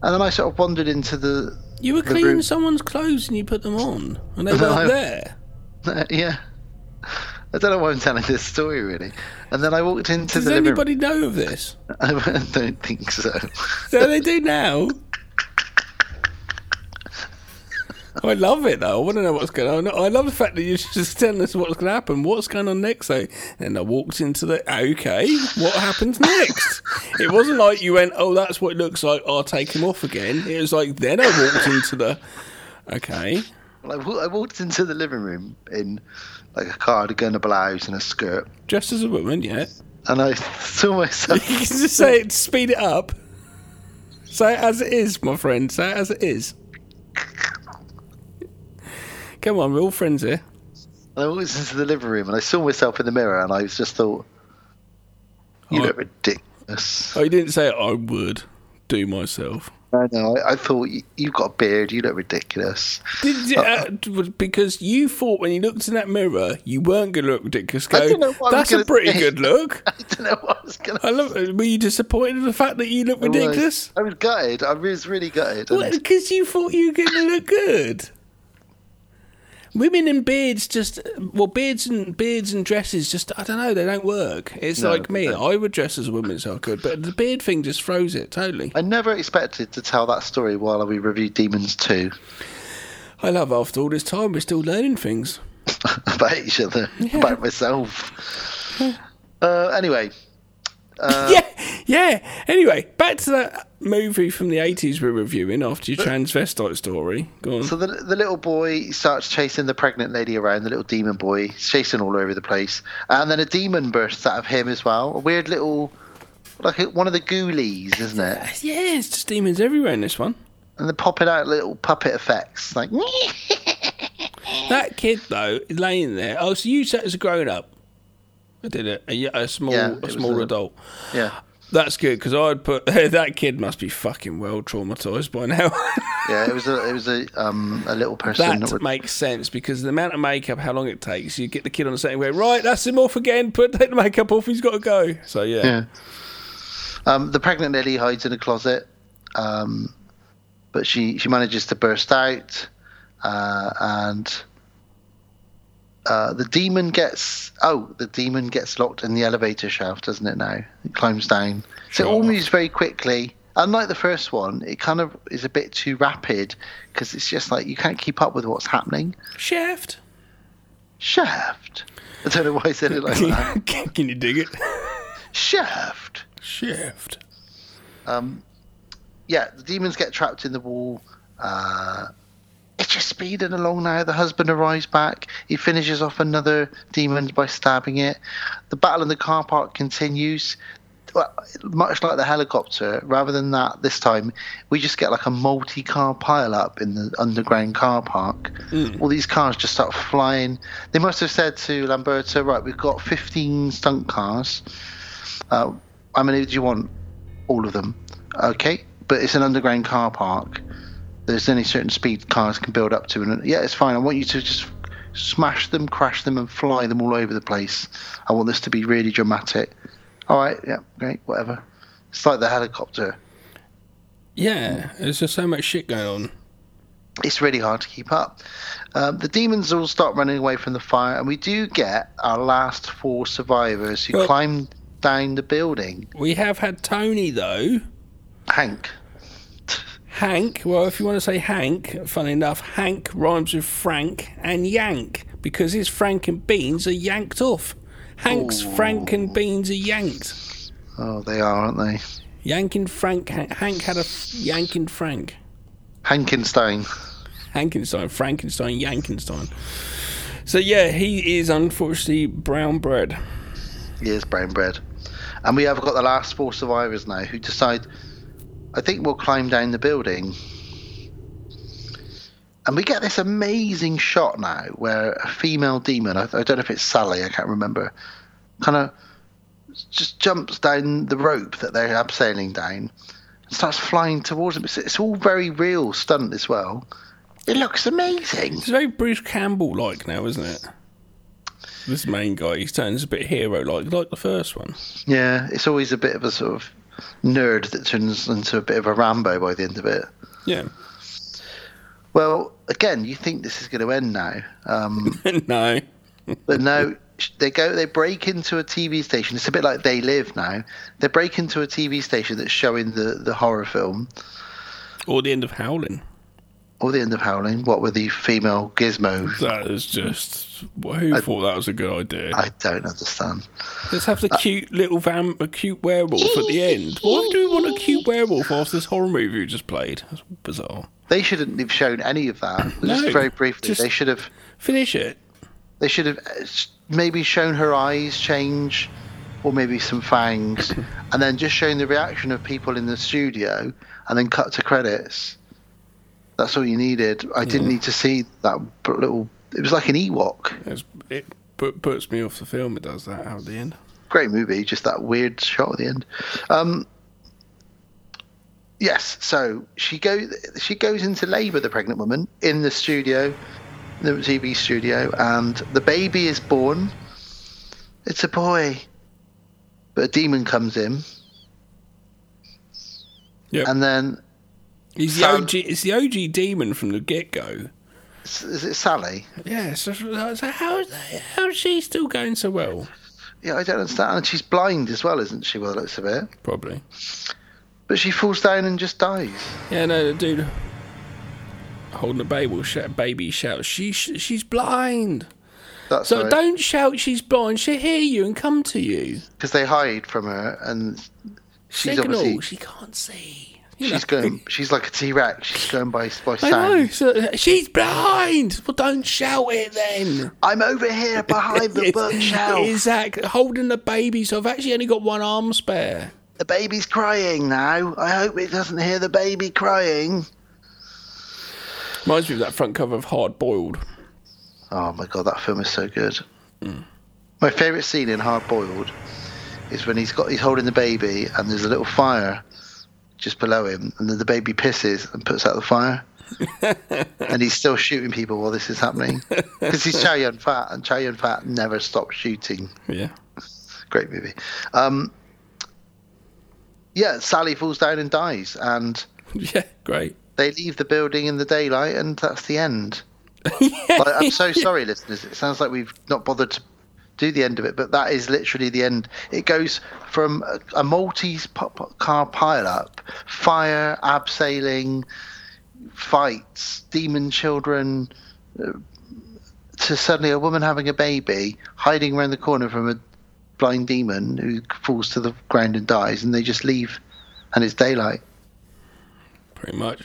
Speaker 5: and then I sort of wandered into the.
Speaker 1: You were
Speaker 5: the
Speaker 1: cleaning
Speaker 5: room-
Speaker 1: someone's clothes and you put them on, and they *laughs* weren't
Speaker 5: I-
Speaker 1: there. *laughs*
Speaker 5: yeah. I don't know why I'm telling this story really. And then I walked into
Speaker 1: Does
Speaker 5: the living
Speaker 1: anybody know of this? *laughs*
Speaker 5: I don't think so.
Speaker 1: So they do now. I love it though. I want to know what's going on. I love the fact that you're just telling us what's going to happen. What's going on next? So, and I walked into the okay. What happens next? it wasn't like you went, oh, that's what it looks like. I'll take him off again. It was like then I walked into the okay.
Speaker 5: Well, I, I walked into the living room in like a cardigan, a blouse, and a skirt,
Speaker 1: Dressed as a woman, yeah.
Speaker 5: and I saw myself. *laughs*
Speaker 1: You can just say it, speed it up. Say it as it is, my friend. Say it as it is. Come on, we're all friends here.
Speaker 5: And I walked into the living room, and I saw myself in the mirror, and I was just thought, "You
Speaker 1: Oh.
Speaker 5: look ridiculous."
Speaker 1: Oh, you didn't say I would do myself.
Speaker 5: I know. I, I thought "You- you've got a beard. You look ridiculous.
Speaker 1: Did you, uh, because you thought when you looked in that mirror you weren't going to look ridiculous. Go,
Speaker 5: I didn't know what I was
Speaker 1: that's a pretty
Speaker 5: say."
Speaker 1: good look. *laughs*
Speaker 5: I don't know what I was gonna.
Speaker 1: I love. Were you disappointed in the fact that you look
Speaker 5: I was.
Speaker 1: ridiculous?
Speaker 5: I was gutted. I was really gutted.
Speaker 1: Because you thought you were going to look good. Women in beards just well beards and beards and dresses just I don't know they don't work. It's
Speaker 5: No,
Speaker 1: like me. I would dress as a woman so I could, but the beard thing just throws it totally.
Speaker 5: I never expected to tell that story while we reviewed Demons 2
Speaker 1: I love after all this time we're still learning things. *laughs*
Speaker 5: about each other, about myself. Uh, anyway, uh,
Speaker 1: yeah, yeah. Anyway, back to that movie from the eighties we're reviewing after your transvestite story. Go on.
Speaker 5: so the, the little boy starts chasing the pregnant lady around, the little demon boy, chasing all over the place. And then a demon bursts out of him as well. A weird little, like one of the ghoulies, isn't it?
Speaker 1: yeah, it's just demons everywhere in this one.
Speaker 5: And they're popping out little puppet effects, like, *laughs*
Speaker 1: That kid though is laying there. Oh, so you sat as a grown up. I did it. A, a small,
Speaker 5: Yeah,
Speaker 1: a small
Speaker 5: a-
Speaker 1: adult.
Speaker 5: yeah.
Speaker 1: That's good because I'd put *laughs* that kid must be fucking well traumatized by now. *laughs*
Speaker 5: Yeah, it was a it was a um a little person
Speaker 1: that
Speaker 5: would
Speaker 1: makes sense because the amount of makeup, how long it takes. You get the kid on the and go, right, that's him off again. Put take the makeup off. He's got to go. So yeah,
Speaker 5: Yeah. Um, the pregnant lady hides in a closet, um, but she, she manages to burst out, uh, and uh, the demon gets oh the demon gets locked in the elevator shaft, doesn't it? Now it climbs down, so it all moves very quickly. Unlike the first one, it kind of is a bit too rapid because it's just like you can't keep up with what's happening.
Speaker 1: Shaft.
Speaker 5: Shaft. I don't know why I said it like that. *laughs*
Speaker 1: Can you dig it?
Speaker 5: Shaft.
Speaker 1: Shaft.
Speaker 5: Um, yeah, the demons get trapped in the wall. Uh, it's just speeding along now. The husband arrives back. He finishes off another demon by stabbing it. The battle in the car park continues. Well, much like the helicopter, rather than that, this time we just get like a multi-car pile-up in the underground car park. All these cars just start flying. They must have said to Lamberto, "Right, we've got 15 stunt cars. Uh, how many do you want? All of them. Okay, but it's an underground car park. There's only certain speed cars can build up to, and yeah, it's fine. I want you to just smash them, crash them, and fly them all over the place. I want this to be really dramatic. All right, yeah, great, whatever. It's like the helicopter.
Speaker 1: Yeah, there's just so much shit going on.
Speaker 5: It's really hard to keep up. Um, the demons all start running away from the fire, and we do get our last four survivors who
Speaker 1: Well-
Speaker 5: climb down the building.
Speaker 1: We have had Tony though.
Speaker 5: Hank.
Speaker 1: Hank, well, if you want to say Hank, funny enough, Hank rhymes with Frank and Yank because his Frank and beans are yanked off. Hank's Frank and beans are yanked.
Speaker 5: Oh, they are, aren't they?
Speaker 1: Yanking Frank, Hank had a f- yanking Frank.
Speaker 5: Hankenstein.
Speaker 1: Hankenstein, Frankenstein, Yankenstein. So yeah, he is unfortunately brown bread.
Speaker 5: He is brown bread. And we have got the last four survivors now who decide, I think we'll climb down the building. and we get this amazing shot now where a female demon, I, I don't know if it's Sally, I can't remember, kind of just jumps down the rope that they're abseiling down and starts flying towards them. It's, it's all very real stunt as well. It looks amazing.
Speaker 1: It's very Bruce Campbell like now, isn't it? This main guy, he turns a bit hero like, like the first one.
Speaker 5: Yeah, it's always a bit of a sort of nerd that turns into a bit of a Rambo by the end of it.
Speaker 1: Yeah.
Speaker 5: Well, again, you think this is going to end now. Um, *laughs*
Speaker 1: no.
Speaker 5: but no, they go. They break into a TV station. It's a bit like They Live now. They break into a TV station that's showing the the horror film.
Speaker 1: Or the end of Howling.
Speaker 5: Or the end of Howling. What were the female gizmos?
Speaker 1: That is just. Who
Speaker 5: I-
Speaker 1: thought that was a good idea?
Speaker 5: I don't understand.
Speaker 1: Let's have the cute little vamp, a cute werewolf at the end. Why do we want a cute werewolf after this horror movie we just played? That's bizarre.
Speaker 5: They shouldn't have shown any of that. *laughs*
Speaker 1: No,
Speaker 5: just very briefly,
Speaker 1: just-
Speaker 5: they should have.
Speaker 1: Finish it.
Speaker 5: They should have uh, maybe shown her eyes change, or maybe some fangs, *laughs* and then just shown the reaction of people in the studio, and then cut to credits. That's all you needed. I didn't
Speaker 1: Yeah.
Speaker 5: need to see that little. It was like an Ewok.
Speaker 1: It's, it put, puts me off the film. It does that out at the end.
Speaker 5: Great movie, just that weird shot at the end. Um, yes, so she goes. She goes into labour, the pregnant woman, in the studio, the TV studio, and the baby is born. It's a boy, but a demon comes in,
Speaker 1: Yep.
Speaker 5: and then
Speaker 1: He's the OG. It's the OG demon from the get go.
Speaker 5: is it Sally?
Speaker 1: Yeah. So, so how how is she still going so well?
Speaker 5: Yeah, I don't understand. And she's blind as well, isn't she? Well, the looks of it.
Speaker 1: Probably.
Speaker 5: But she falls down and just dies.
Speaker 1: Yeah. No, the dude holding the baby shout. Baby shouts. She she's blind.
Speaker 5: That's
Speaker 1: So
Speaker 5: right.
Speaker 1: don't shout. She's blind. She'll hear you and come to you.
Speaker 5: because they hide from her, and she's
Speaker 1: Signal.
Speaker 5: obviously
Speaker 1: She can't see. You
Speaker 5: she's
Speaker 1: know.
Speaker 5: going. She's like a T Rex. She's going by by
Speaker 1: I know. So, uh, she's blind. Well, don't shout it then.
Speaker 5: I'm over here behind the *laughs* bookshelf.
Speaker 1: Exactly. Holding the baby, so I've actually only got one arm spare.
Speaker 5: The baby's crying now. I hope it doesn't hear the baby crying.
Speaker 1: Reminds me of that front cover of Hard Boiled.
Speaker 5: Oh my god, that film is so good. Mm. My favourite scene in Hard Boiled is when he's got he's holding the baby and there's a little fire just below him, and then the baby pisses and puts out the fire. *laughs* and he's still shooting people while this is happening because he's Chow Yun Fat, and Chow Yun Fat never stops shooting.
Speaker 1: Yeah.
Speaker 5: Great movie. Um, yeah, Sally falls down and dies, and *laughs*
Speaker 1: Yeah, great.
Speaker 5: they leave the building in the daylight, and that's the end. *laughs* Like, I'm so sorry, listeners. It sounds like we've not bothered to do the end of it, but that is literally the end. It goes from a, a Maltese po- po- car pile-up, fire, abseiling, fights, demon children, uh, to suddenly a woman having a baby, hiding around the corner from a blind demon who falls to the ground and dies, and they just leave, and it's daylight.
Speaker 1: Pretty much.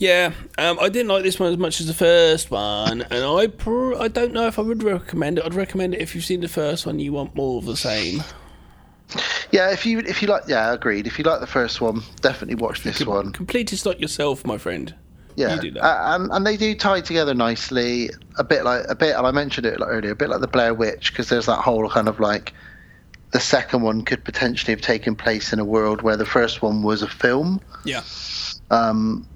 Speaker 1: Yeah, um, I didn't like this one as much as the first one, and I pr- I don't know if I would recommend it. I'd recommend it if you've seen the first one, you want more of the same.
Speaker 5: Yeah, if you if you like, yeah, agreed. If you like the first one, definitely watch this one.
Speaker 1: Completist like yourself, my friend.
Speaker 5: Yeah,
Speaker 1: You do that.
Speaker 5: Uh, and, and they do tie together nicely. A bit like a bit, and I mentioned it like earlier, a bit like the Blair Witch, because there's that whole kind of like the second one could potentially have taken place in a world where the first one was a film.
Speaker 1: Yeah.
Speaker 5: Um,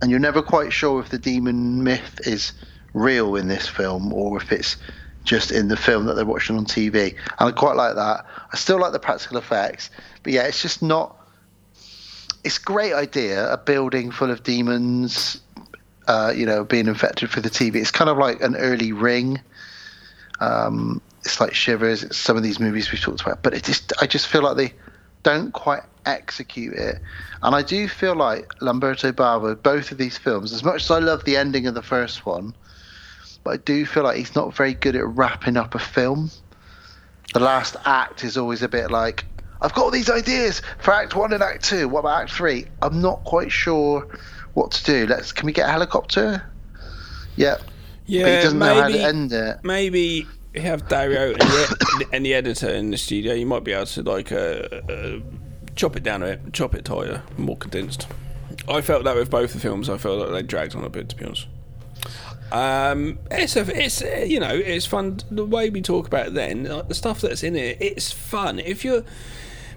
Speaker 5: and you're never quite sure if the demon myth is real in this film or if it's just in the film that they're watching on TV. And I quite like that. I still like the practical effects, but yeah, it's just not. It's a great idea, a building full of demons, uh, you know, being infected for the TV. It's kind of like an early Ring. Um, it's like Shivers. It's some of these movies we've talked about, but it just, I just feel like they don't quite execute it. And I do feel like Lamberto Bava, both of these films, as much as I love the ending of the first one, but I do feel like he's not very good at wrapping up a film. The last act is always a bit like, I've got all these ideas for Act One and Act Two. What about Act Three? I'm not quite sure what to do. Let's can we get a helicopter? Yeah.
Speaker 1: Yeah,
Speaker 5: but he doesn't know how to end it.
Speaker 1: Maybe have Dario and the, and the editor in the studio. You might be able to like uh, uh, chop it down a bit, chop it tighter, more condensed. I felt that with both the films. I felt like they dragged on a bit, to be honest. Um, it's a, it's uh, you know, it's fun. The way we talk about it then, like the stuff that's in it, it's fun. If you're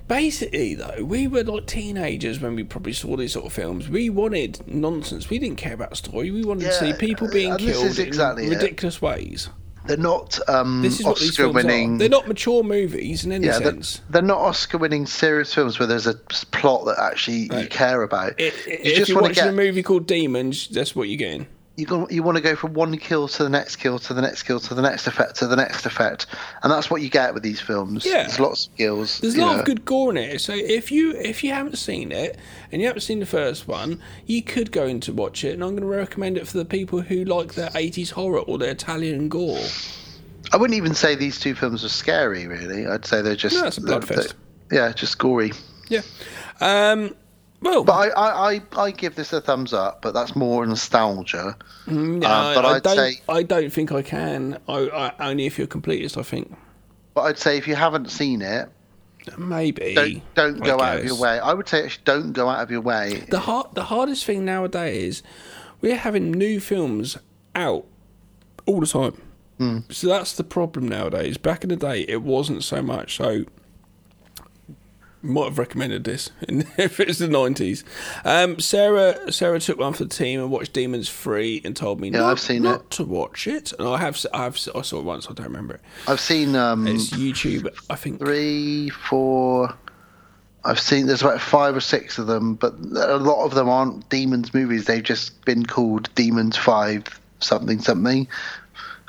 Speaker 1: basically though, we were like teenagers when we probably saw these sort of films. We wanted nonsense. We didn't care about story. We wanted to see people being killed
Speaker 5: exactly
Speaker 1: in
Speaker 5: it.
Speaker 1: ridiculous ways.
Speaker 5: They're not um,
Speaker 1: This is what these films
Speaker 5: Oscar-winning.
Speaker 1: They're not mature movies in any
Speaker 5: yeah, they're,
Speaker 1: sense.
Speaker 5: they're not Oscar-winning serious films where there's a plot that actually you care about.
Speaker 1: It,
Speaker 5: you
Speaker 1: if
Speaker 5: just
Speaker 1: you're watching
Speaker 5: get
Speaker 1: a movie called Demons, that's what you're getting.
Speaker 5: You go, you want to go from one kill to the next kill to the next kill to the next effect to the next effect, and that's what you get with these films.
Speaker 1: Yeah.
Speaker 5: there's lots of kills.
Speaker 1: There's a lot
Speaker 5: know.
Speaker 1: of good gore in it. So if you if you haven't seen it and you haven't seen the first one, you could go in to watch it. And I'm going to recommend it for the people who like their 80s horror or their Italian gore.
Speaker 5: I wouldn't even say these two films are scary. Really, I'd say they're just
Speaker 1: No, it's a
Speaker 5: they're-
Speaker 1: bloodfest.
Speaker 5: they're- yeah, just gory.
Speaker 1: Yeah. Um. Well,
Speaker 5: but I, I, I, I give this a thumbs up, but that's more nostalgia.
Speaker 1: No,
Speaker 5: Uh, but
Speaker 1: I,
Speaker 5: I'd
Speaker 1: don't.
Speaker 5: say-
Speaker 1: I don't think I can. I, I only if you're a completist. I think
Speaker 5: But I'd say if you haven't seen it,
Speaker 1: maybe
Speaker 5: don't don't go out of your way. I would say actually don't go out of your way.
Speaker 1: The hard, the hardest thing nowadays is we're having new films out all the time.
Speaker 5: Hmm.
Speaker 1: So that's the problem nowadays. Back in the day, it wasn't so much. So might have recommended this *laughs* in, if it's the nineties. Um, Sarah Sarah took one for the team and watched Demons Free and told me
Speaker 5: Yeah,
Speaker 1: not,
Speaker 5: I've seen
Speaker 1: not
Speaker 5: it.
Speaker 1: to watch it. And I have I've I saw it once. I don't remember it.
Speaker 5: I've seen um,
Speaker 1: It's YouTube. I think
Speaker 5: three, four. I've seen there's about five or six of them, but a lot of them aren't Demons movies. They've just been called Demons Five something something,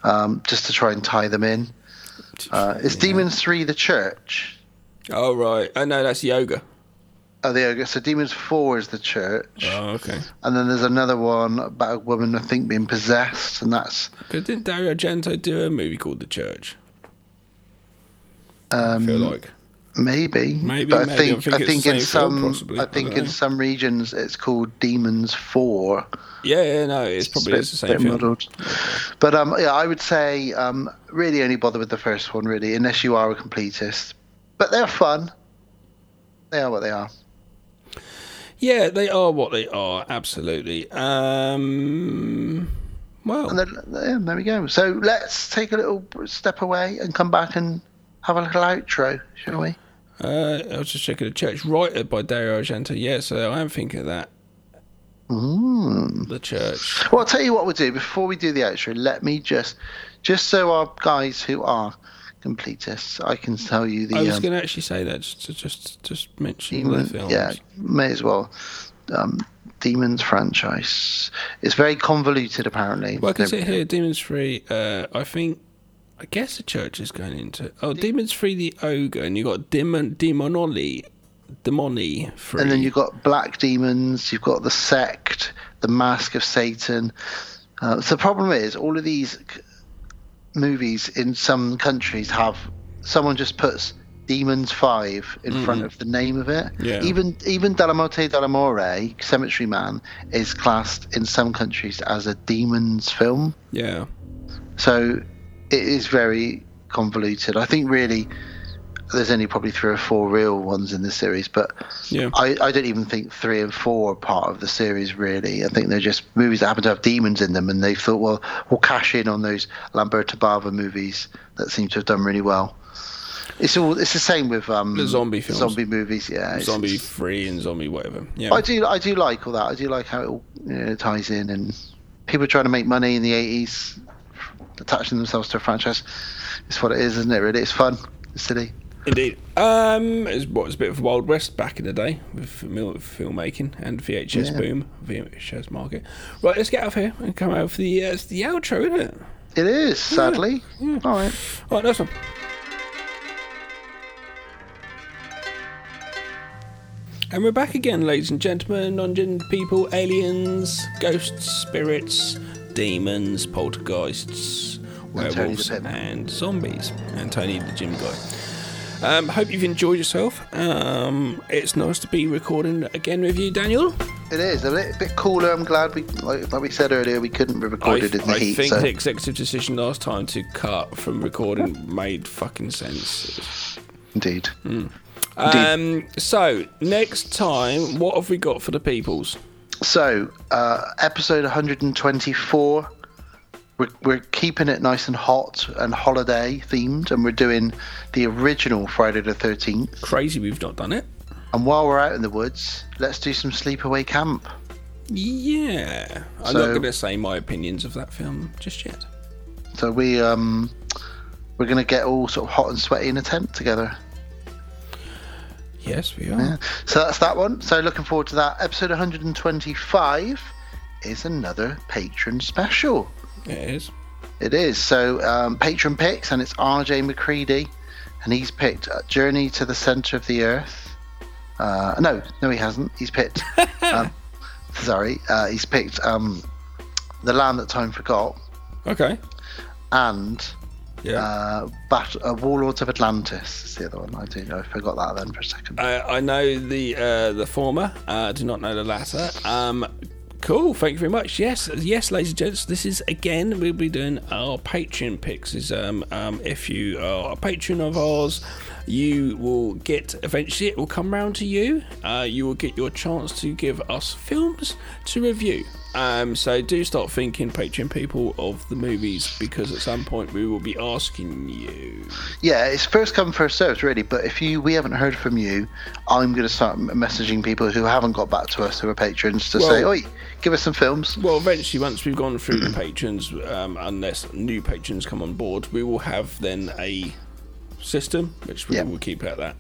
Speaker 5: um, just to try and tie them in. Uh, is Demons Three the church?
Speaker 1: Oh right. Oh no, that's ogre.
Speaker 5: Oh, the ogre. So Demons Four is the church,
Speaker 1: Oh okay.
Speaker 5: and then there's another one about a woman I think being possessed, and that's
Speaker 1: But didn't Dario Argento do a movie called The Church?
Speaker 5: um,
Speaker 1: I feel like.
Speaker 5: Maybe,
Speaker 1: Maybe,
Speaker 5: but I
Speaker 1: maybe. I
Speaker 5: think
Speaker 1: think
Speaker 5: I think in
Speaker 1: same film,
Speaker 5: some. I
Speaker 1: I
Speaker 5: think
Speaker 1: don't
Speaker 5: in
Speaker 1: know.
Speaker 5: some regions it's called Demons Four.
Speaker 1: Yeah, yeah, no, it's probably
Speaker 5: bit-
Speaker 1: it's the
Speaker 5: bit
Speaker 1: same film.
Speaker 5: muddled. But um, yeah, I would say um, really only bother with the first one, really, unless you are a completist. But they're fun. They are what they are.
Speaker 1: Yeah, they are what they are. Absolutely. Um, well,
Speaker 5: And then, yeah, there we go. So let's take a little step away and come back and have a little outro, shall we?
Speaker 1: uh, I was just checking the church. Writer by Dario Argento. Yeah, so I am thinking of that.
Speaker 5: Mm.
Speaker 1: The church.
Speaker 5: Well, I'll tell you what we'll do before we do the outro. Let me just, just so our guys who are completists, I can tell you the.
Speaker 1: I was
Speaker 5: um,
Speaker 1: going to actually say that just to just just mention
Speaker 5: Demon-
Speaker 1: the films.
Speaker 5: Yeah, may as well. Um, Demons franchise. It's very convoluted, apparently.
Speaker 1: Well, I can see here, Demons Free. Uh, I think, I guess the church is going into. Oh, Demons Free, the ogre, and you got Demon Demonoli, Demoni Free.
Speaker 5: And then you've got Black Demons, you've got the Sect, the Mask of Satan. Uh, so the problem is, all of these movies in some countries have someone just puts Demons Five in mm-hmm. front of the name of it.
Speaker 1: Yeah.
Speaker 5: Even even Dellamorte Dellamore, Cemetery Man, is classed in some countries as a demons film.
Speaker 1: yeah.
Speaker 5: So it is very convoluted. I think really there's only probably three or four real ones in the series, but
Speaker 1: Yeah.
Speaker 5: I, I don't even think three and four are part of the series really. I think they're just movies that happen to have demons in them, and they thought, well, we'll cash in on those Lamberto Bava movies that seem to have done really well. It's all it's the same with um
Speaker 1: The zombie films.
Speaker 5: zombie movies, yeah.
Speaker 1: Zombie Free and Zombie whatever. Yeah.
Speaker 5: I do I do like all that. I do like how it all you know, ties in and people trying to make money in the eighties, attaching themselves to a franchise. It's what it is, isn't it? Really, it's fun. It's silly.
Speaker 1: Indeed. Um, it was, what was a bit of Wild West back in the day with film, filmmaking and VHS
Speaker 5: Yeah.
Speaker 1: boom, VHS market. Right, let's get out of here and come out for the uh, the outro, isn't it?
Speaker 5: It is, sadly. All right.
Speaker 1: All right, nice one. And we're back again, ladies and gentlemen, non-gendered people, aliens, ghosts, spirits, demons, poltergeists, werewolves,
Speaker 5: the
Speaker 1: and zombies. And Tony the gym guy. Um, hope you've enjoyed yourself. Um, it's nice to be recording again with you, Daniel.
Speaker 5: It is a bit, bit cooler. I'm glad we, like, like we said earlier, we couldn't be
Speaker 1: I,
Speaker 5: recorded in the
Speaker 1: I
Speaker 5: heat.
Speaker 1: I think
Speaker 5: so.
Speaker 1: the executive decision last time to cut from recording made fucking sense.
Speaker 5: Indeed.
Speaker 1: Um, so next time, what have we got for the peoples?
Speaker 5: So, uh, episode 124. We're, we're keeping it nice and hot and holiday themed, and we're doing the original Friday the 13th.
Speaker 1: Crazy we've not done it.
Speaker 5: And while we're out in the woods, let's do some sleepaway camp.
Speaker 1: Yeah. I'm
Speaker 5: So-
Speaker 1: not going to say my opinions of that film just yet.
Speaker 5: So we um we're gonna get all sort of hot and sweaty in a tent together.
Speaker 1: Yes, we are.
Speaker 5: Yeah. So that's that one. So looking forward to that. Episode 125 is another patron special.
Speaker 1: It is.
Speaker 5: It is. So um, patron picks, and it's RJ McCready, and he's picked Journey to the Center of the Earth. Uh, no, no, he hasn't. He's picked. *laughs* um, sorry, uh, he's picked um, The Land That Time Forgot
Speaker 1: Okay.
Speaker 5: and
Speaker 1: Yeah.
Speaker 5: uh, Bat- uh, Warlords of Atlantis. Is the other one. I do. Know. I forgot that then for a second.
Speaker 1: I, I know the uh, the former. Uh, do not know the latter. Um, cool. Thank you very much. Yes, yes, ladies and gents. This is again. We'll be doing our Patreon picks. Is um, um, if you are a patron of ours, you will get eventually. It will come round to you. Uh, you will get your chance to give us films to review. Um, so do start thinking, Patreon people, of the movies because at some point we will be asking you.
Speaker 5: Yeah, it's first come first served really. But if you we haven't heard from you, I'm going to start messaging people who haven't got back to us who are patrons to say,
Speaker 1: Well-
Speaker 5: "Oi, give us some films."
Speaker 1: Well, eventually, once we've gone through the patrons, um, unless new patrons come on board, we will have then a system, which we
Speaker 5: Yeah.
Speaker 1: will keep at that.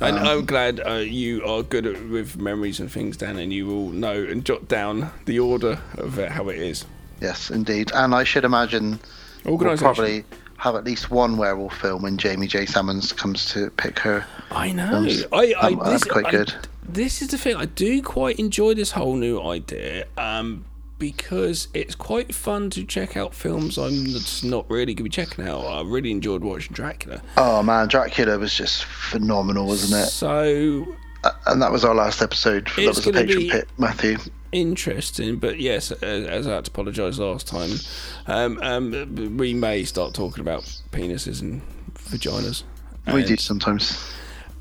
Speaker 1: And
Speaker 5: Um,
Speaker 1: I'm glad uh, you are good at, with memories and things, Dan, and you will know and jot down the order of uh, how it is.
Speaker 5: Yes, indeed. And I should imagine we'll probably have at least one werewolf film when Jamie J. Salmons comes to pick her.
Speaker 1: I know.
Speaker 5: films.
Speaker 1: I, I,
Speaker 5: Um,
Speaker 1: this,
Speaker 5: that's quite
Speaker 1: I-
Speaker 5: good.
Speaker 1: this is the thing. I do quite enjoy this whole new idea um, because it's quite fun to check out films I'm not really going to be checking out. I really enjoyed watching Dracula.
Speaker 5: Oh man, Dracula was just phenomenal, wasn't it?
Speaker 1: So
Speaker 5: and that was our last episode. That was a
Speaker 1: gonna
Speaker 5: patron pick, Matthew.
Speaker 1: interesting, but yes, as I had to apologise last time, um, um, we may start talking about penises and vaginas.
Speaker 5: We
Speaker 1: And,
Speaker 5: do sometimes.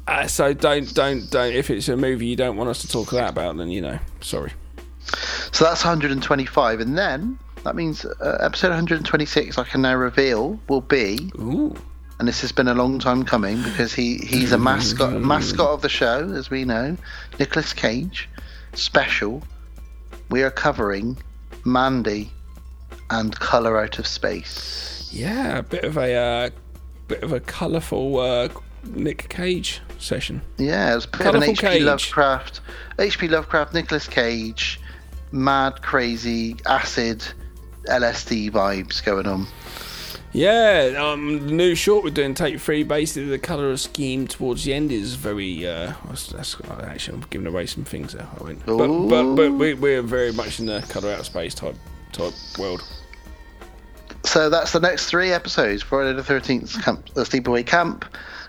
Speaker 1: Uh, so don't, don't, don't. If it's a movie you don't want us to talk that about, then you know, sorry.
Speaker 5: So that's 125, and then that means uh, episode 126. I can now reveal will be.
Speaker 1: Ooh.
Speaker 5: And this has been a long time coming because he, he's a mascot *laughs* mascot of the show, as we know. Nicolas Cage, special. We are covering Mandy and Color Out of Space.
Speaker 1: Yeah, a bit of a uh, bit of a colourful uh, Nick Cage session.
Speaker 5: Yeah, it's a bit of an
Speaker 1: Colourful
Speaker 5: H.P.
Speaker 1: Cage.
Speaker 5: Lovecraft, H.P. Lovecraft, Nicolas Cage, mad, crazy, acid, LSD vibes going on.
Speaker 1: Yeah, um, the new short we're doing, Take Three, basically the colour scheme towards the end is very. Uh, that's, actually, I'm giving away some things there. I went, but but, but we, we're very much in the colour out of space type type world.
Speaker 5: So that's the next three episodes Friday the 13th, camp, uh, Sleepaway Camp,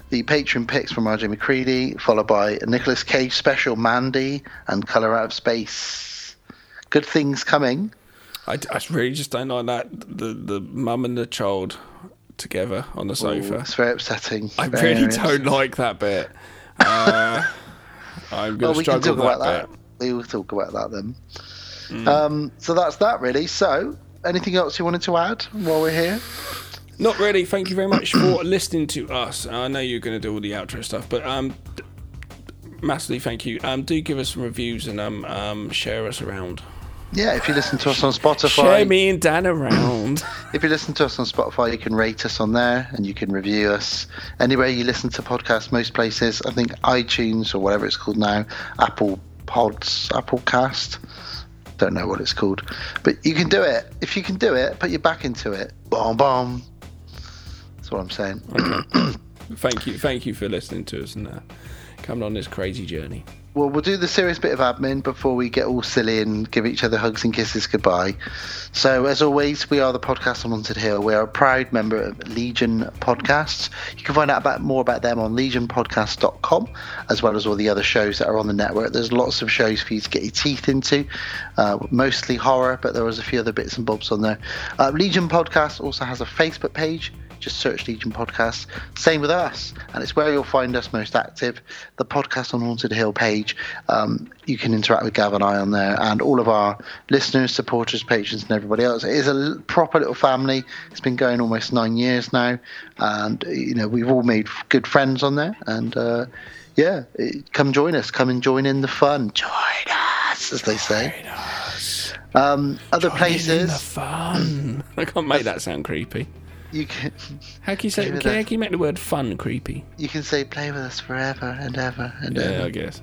Speaker 5: the patron picks from RJ McCready, followed by a Nicolas Cage special, Mandy, and Color Out of Space. Good things coming.
Speaker 1: I, I really just don't like that the the mum and the child together on the sofa.
Speaker 5: Ooh, it's very upsetting.
Speaker 1: I
Speaker 5: Very
Speaker 1: really
Speaker 5: upsetting.
Speaker 1: don't like that bit. Uh, *laughs* I'm
Speaker 5: Well,
Speaker 1: going to
Speaker 5: we can
Speaker 1: struggle
Speaker 5: about
Speaker 1: that,
Speaker 5: that. We will talk about that then.
Speaker 1: Mm.
Speaker 5: Um, so that's that, really. So, anything else you wanted to add while we're here?
Speaker 1: Not really. Thank you very much for *coughs* listening to us. I know you're going to do all the outro stuff, but um, massively thank you. Um, do give us some reviews and um, um, share us around.
Speaker 5: Yeah, if you listen to us on Spotify,
Speaker 1: Share me and Dan around.
Speaker 5: If you listen to us on Spotify, you can rate us on there and you can review us. Anywhere you listen to podcasts, most places, I think iTunes or whatever it's called now, Apple Pods, Apple Cast. Don't know what it's called. But you can do it. If you can do it, put your back into it. Bomb, bomb. That's what I'm saying. *coughs*
Speaker 1: thank you, thank you for listening to us and uh, coming on this crazy journey.
Speaker 5: Well, we'll do the serious bit of admin before we get all silly and give each other hugs and kisses goodbye. So, as always, we are the podcast on Haunted Hill. We are a proud member of Legion Podcasts. You can find out about more about them on legionpodcast.com, as well as all the other shows that are on the network. There's lots of shows for you to get your teeth into, uh, mostly horror, but there was a few other bits and bobs on there. Uh, Legion Podcast also has a Facebook page. Just search Legion Podcast. Same with us, and it's where you'll find us most active. The podcast on Haunted Hill page. Um, you can interact with Gav and I on there, and all of our listeners, supporters, patrons, and everybody else. It is a proper little family. It's been going almost nine years now, and you know we've all made good friends on there. And uh, yeah, it, come join us. Come and join in the fun. Join us, as they say. Um, other places.
Speaker 1: The fun. *clears throat* I can't make that sound creepy.
Speaker 5: You can *laughs*
Speaker 1: How can you say?
Speaker 5: With
Speaker 1: How can you make the word fun creepy?
Speaker 5: you can say play with us forever and ever and
Speaker 1: Yeah,
Speaker 5: ever.
Speaker 1: I guess.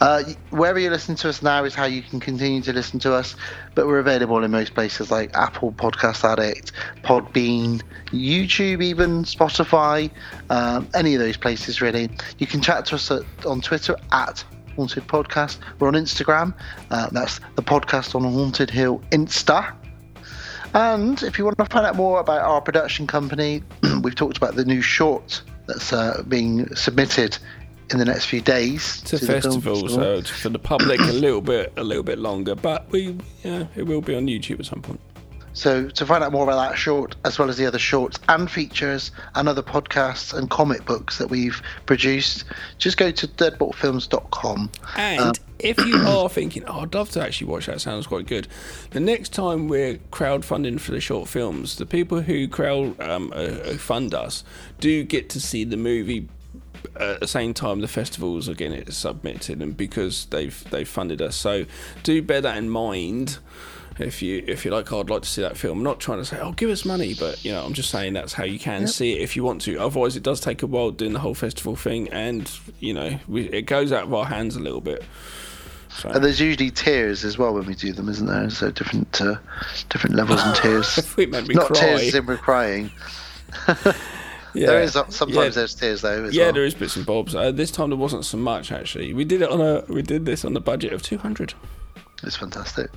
Speaker 5: Uh, wherever you listen to us now is how you can continue to listen to us, but we're available in most places like Apple Podcast Addict, Podbean, YouTube, even Spotify, um, any of those places really. You can chat to us at, on Twitter at Haunted Podcast. We're on Instagram. Uh, that's the podcast on Haunted Hill Insta. And if you want to find out more about our production company, *clears throat* we've talked about the new short that's uh, being submitted in the next few days
Speaker 1: To
Speaker 5: the film
Speaker 1: festival,
Speaker 5: festival.
Speaker 1: so for the public a little bit, a little bit longer, but we, yeah, it will be on YouTube at some point.
Speaker 5: So to find out more about that short, as well as the other shorts and features and other podcasts and comic books that we've produced, just go to deadboltfilms.com.
Speaker 1: And
Speaker 5: Um,
Speaker 1: if you *clears throat* are thinking, oh, I'd love to actually watch that, sounds quite good. The next time we're crowdfunding for the short films, the people who crowd um, uh, uh, fund us do get to see the movie at the same time the festivals are getting it submitted, and because they've they've funded us, so do bear that in mind. If you if you're like, oh, I'd like to see that film. I'm not trying to say, oh, give us money, but you know, I'm just saying that's how you can see it if you want to. Otherwise, it does take a while doing the whole festival thing, and you know, we, it goes out of our hands a little bit. So.
Speaker 5: And there's usually tiers as well when we do them, isn't there? So different uh, different levels and tiers. *laughs*
Speaker 1: If we meant we
Speaker 5: Not
Speaker 1: cry.
Speaker 5: tears as in we're crying. *laughs*
Speaker 1: Yeah.
Speaker 5: There is sometimes
Speaker 1: Yeah.
Speaker 5: there's tears though.
Speaker 1: Yeah,
Speaker 5: well.
Speaker 1: there is bits and bobs. Uh, this time there wasn't so much actually. We did it on a we did this on the budget of two hundred,
Speaker 5: It's fantastic.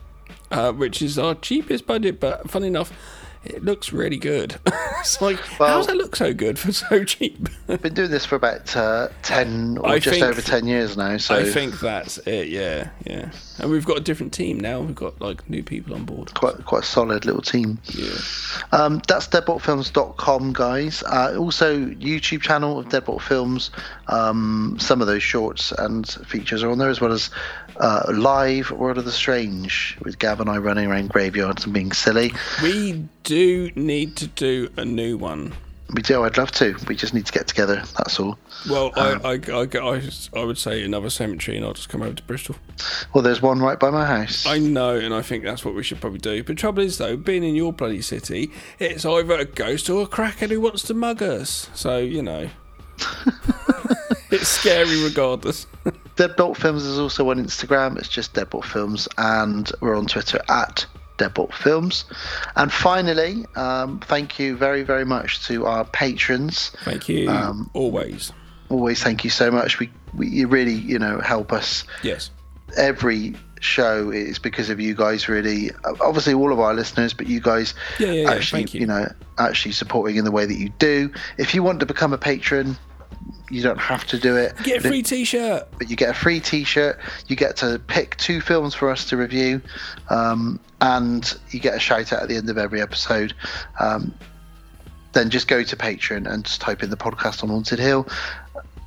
Speaker 1: Uh, which is our cheapest budget. But funny enough, it looks really good. *laughs* it's like
Speaker 5: Well-
Speaker 1: how does it look so good for *laughs* so cheap?
Speaker 5: I've been doing this for about uh, ten or
Speaker 1: I
Speaker 5: just
Speaker 1: think-
Speaker 5: over ten years now. So
Speaker 1: I think that's it. Yeah, yeah. And we've got a different team now. We've got like new people on board.
Speaker 5: quite quite a solid little team.
Speaker 1: Yeah.
Speaker 5: Um, that's deadboltfilms.com, guys. Uh, also, YouTube channel of Deadbolt Films. Um, some of those shorts and features are on there, as well as uh, live World of the Strange with Gav and I running around graveyards and being silly.
Speaker 1: We do need to do a new one.
Speaker 5: We do. I'd love to. We just need to get together. That's all.
Speaker 1: Well,
Speaker 5: Um,
Speaker 1: I, I, I, I, I would say another cemetery, and I'll just come over to Bristol.
Speaker 5: Well, there's one right by my house.
Speaker 1: I know, and I think that's what we should probably do. But trouble is, though, being in your bloody city, it's either a ghost or a crackhead who wants to mug us. So you know, *laughs* it's scary regardless.
Speaker 5: Deadbolt Films is also on Instagram. It's just Deadbolt Films, and we're on Twitter at Deadbolt Films. And finally, um, thank you very, very much to our patrons.
Speaker 1: Thank you.
Speaker 5: Um,
Speaker 1: Always.
Speaker 5: Always, thank you so much. We, we you really, you know, help us.
Speaker 1: Yes.
Speaker 5: Every show is because of you guys. Really, obviously, all of our listeners, but you guys
Speaker 1: Yeah, yeah, yeah,
Speaker 5: actually,
Speaker 1: thank you.
Speaker 5: know, actually supporting in the way that you do. If you want to become a patron. You don't have to do it.
Speaker 1: Get a free T-shirt.
Speaker 5: but you get a free T-shirt. You get to pick two films for us to review, um, and you get a shout out at the end of every episode. Um, then just go to Patreon and just type in the podcast on Haunted Hill.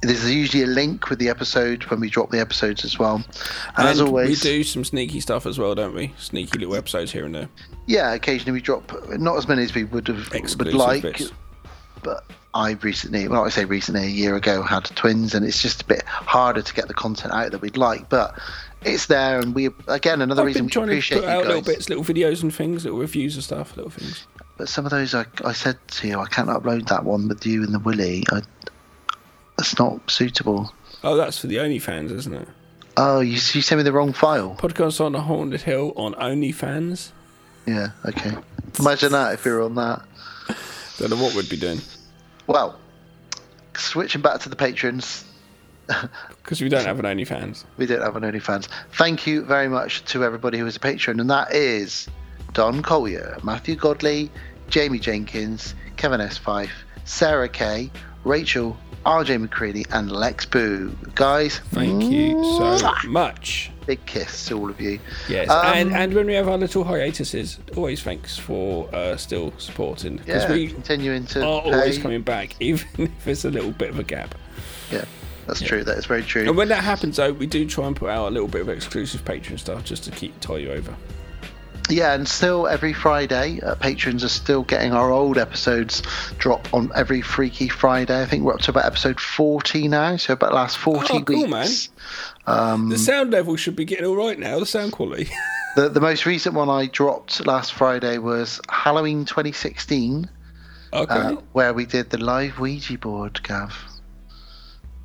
Speaker 5: There's usually a link with the episode when we drop the episodes as well. And, as always,
Speaker 1: we do some sneaky stuff as well, don't we? Sneaky little episodes here and there.
Speaker 5: yeah, occasionally we drop not as many as we would have would like,
Speaker 1: bits.
Speaker 5: but I recently, well, I say recently, a year ago, had twins, and it's just a bit harder to get the content out that we'd like. But it's there, and we again another
Speaker 1: I've
Speaker 5: reason we
Speaker 1: trying to put
Speaker 5: you
Speaker 1: out little bits, little videos and things, little reviews and stuff, little things.
Speaker 5: But some of those, I, I said to you, I can't upload that one with you and the Willy. I, that's not suitable.
Speaker 1: Oh, that's for the OnlyFans, isn't it?
Speaker 5: Oh, you, you sent me the wrong file.
Speaker 1: Podcast on the Haunted Hill on OnlyFans.
Speaker 5: Yeah, okay. Imagine that if we were on that.
Speaker 1: Don't know what we'd be doing
Speaker 5: Well, switching back to the patrons. *laughs*
Speaker 1: because we don't have an OnlyFans.
Speaker 5: We don't have an OnlyFans. Thank you very much to everybody who is a patron, and that is Don Collier, Matthew Godley, Jamie Jenkins, Kevin S. Fife, Sarah Kay, Rachel, RJ McCready, and Lex Boo. Guys,
Speaker 1: Thank you so much.
Speaker 5: Big kiss to all of you.
Speaker 1: Yes,
Speaker 5: Um,
Speaker 1: and and when we have our little hiatuses, always thanks for uh, still supporting because
Speaker 5: yeah,
Speaker 1: we
Speaker 5: continuing to
Speaker 1: are always coming back, *laughs* even if it's a little bit of a gap.
Speaker 5: Yeah, that's true. That is very true.
Speaker 1: And when that happens, though, we do try and put out a little bit of exclusive Patreon stuff just to keep tie you over.
Speaker 5: Yeah, and still every Friday, uh, patrons are still getting our old episodes drop on every Freaky Friday. I think we're up to about episode 40 now, so about the last 40
Speaker 1: Oh, cool,
Speaker 5: weeks. Um,
Speaker 1: The sound level should be getting all right now. The sound quality. *laughs*
Speaker 5: the, the most recent one I dropped last Friday was Halloween 2016,
Speaker 1: okay.
Speaker 5: uh, where we did the live Ouija board, Gav.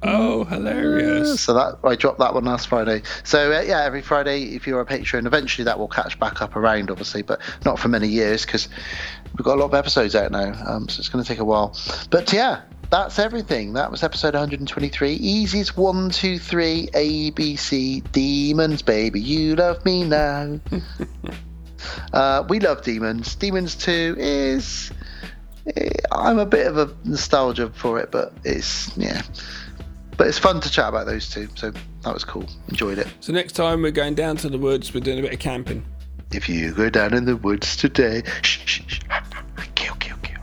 Speaker 1: Oh, hilarious!
Speaker 5: So that I dropped that one last Friday. So uh, yeah, every Friday, if you're a patron, eventually that will catch back up around, obviously, but not for many years because we've got a lot of episodes out now, um, so it's going to take a while. But yeah, that's everything. That was episode 123. Easiest one, two, three, A, B, C, demons, baby, you love me now. *laughs* uh, we love demons. Demons Two is. eh, I'm a bit of a nostalgia for it, but it's yeah. But it's fun to chat about those two, so that was cool. Enjoyed it.
Speaker 1: So next time we're going down to the woods. We're doing a bit of camping.
Speaker 5: If you go down in the woods today, shh, shh, shh. Kill, kill, kill.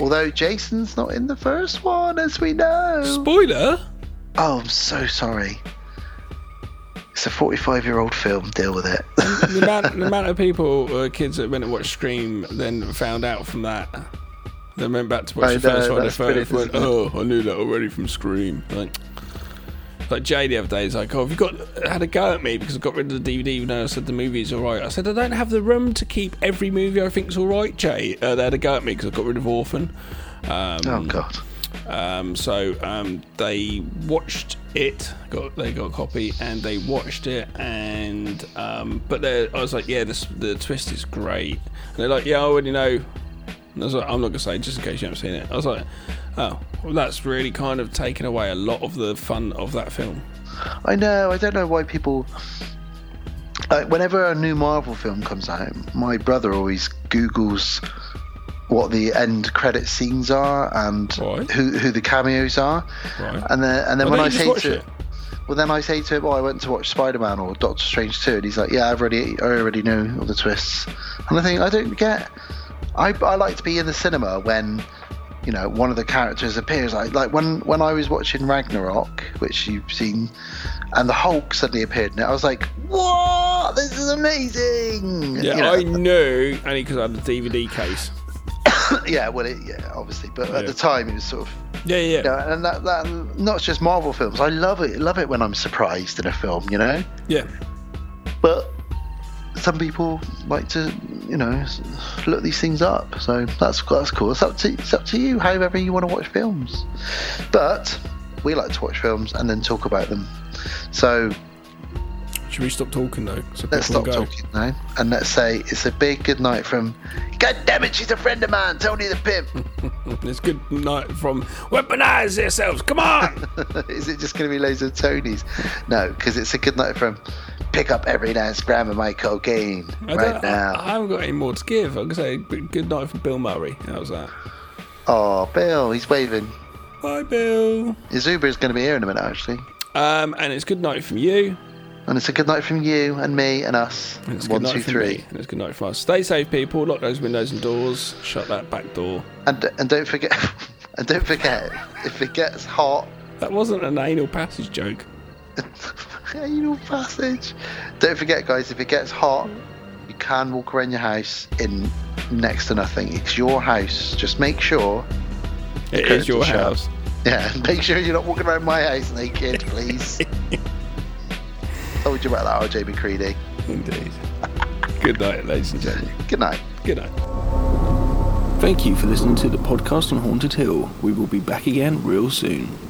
Speaker 5: Although Jason's not in the first one, as we know.
Speaker 1: Spoiler.
Speaker 5: Oh, I'm so sorry. It's a 45 year old film. Deal with it.
Speaker 1: the, amount, the *laughs* amount of people, uh, kids that went to watch Scream, then found out from that. They went back to watch
Speaker 5: I
Speaker 1: the first one. Found, went, oh, I knew that already from Scream. Like, like Jay the other day is like, oh, have you got had a go at me because I got rid of the DVD even though I said the movie's all right. I said I don't have the room to keep every movie I think's all right, Jay. Uh, they had a go at me because I got rid of Orphan. Um,
Speaker 5: oh, God.
Speaker 1: um, so um, they watched it. Got they got a copy and they watched it. And um, but I was like, yeah, this, the twist is great. And they're like, yeah, I already know. I was like, I'm not gonna say just in case you haven't seen it. I was like, oh, well, that's really kind of taken away a lot of the fun of that film.
Speaker 5: I know. I don't know why people. Uh, whenever a new Marvel film comes out, my brother always Googles what the end credit scenes are and
Speaker 1: Right.
Speaker 5: who who the cameos are,
Speaker 1: Right.
Speaker 5: and then and then
Speaker 1: Why
Speaker 5: when
Speaker 1: don't
Speaker 5: I say to
Speaker 1: it?
Speaker 5: well, then I say to him, "Oh, I went to watch Spider Man or Doctor Strange 2. and he's like, "Yeah, I've already I already know all the twists," and I think I don't get. I I like to be in the cinema when. You know, one of the characters appears like like when when I was watching Ragnarok, which you've seen, and the Hulk suddenly appeared in it. I was like, "What? This is amazing!"
Speaker 1: Yeah,
Speaker 5: You know,
Speaker 1: I knew only because I had the DVD case. *coughs*
Speaker 5: yeah, well, it, yeah, obviously, but at the time it was sort of
Speaker 1: Yeah, yeah.
Speaker 5: you know, and that, that not just Marvel films. I love it. Love it when I'm surprised in a film. You know.
Speaker 1: Yeah.
Speaker 5: But some people like to, you know, look these things up. So that's that's cool. It's up to it's up to you, however you want to watch films. But we like to watch films and then talk about them. So
Speaker 1: Should we stop talking though? So
Speaker 5: let's stop talking now and let's say it's a big good night from. God damn it, she's a friend of mine, Tony the Pimp. *laughs*
Speaker 1: It's good night from Weaponize Yourselves. Come on. *laughs*
Speaker 5: Is it just going to be loads of Tonys? No, because it's a good night from. Pick up every dance gram of my cocaine
Speaker 1: I,
Speaker 5: right now.
Speaker 1: I, I haven't got any more to give. I'm gonna say good night from Bill Murray. How's that?
Speaker 5: Oh, Bill, he's waving.
Speaker 1: Bye, Bill.
Speaker 5: His Uber is going to be here in a minute, actually.
Speaker 1: Um, and it's good night from you.
Speaker 5: And it's a good night from you and me and us.
Speaker 1: And it's
Speaker 5: One,
Speaker 1: good night
Speaker 5: two,
Speaker 1: from
Speaker 5: three.
Speaker 1: me. And it's good night from us. Stay safe, people. Lock those windows and doors. Shut that back door.
Speaker 5: And and don't forget, *laughs* and don't forget, if it gets hot,
Speaker 1: That wasn't an anal passage joke. *laughs*
Speaker 5: anal passage. Don't forget, guys, if it gets hot, you can walk around your house in next to nothing. It's your house. Just make sure.
Speaker 1: It is your
Speaker 5: are shut.
Speaker 1: house.
Speaker 5: Yeah, *laughs* make sure you're not walking around my house naked, please. Told you about that, oh, Jamie Creedy.
Speaker 1: Indeed. *laughs* good night, ladies and gentlemen.
Speaker 5: Good night.
Speaker 1: Good night. Thank you for listening to the podcast on Haunted Hill. We will be back again real soon.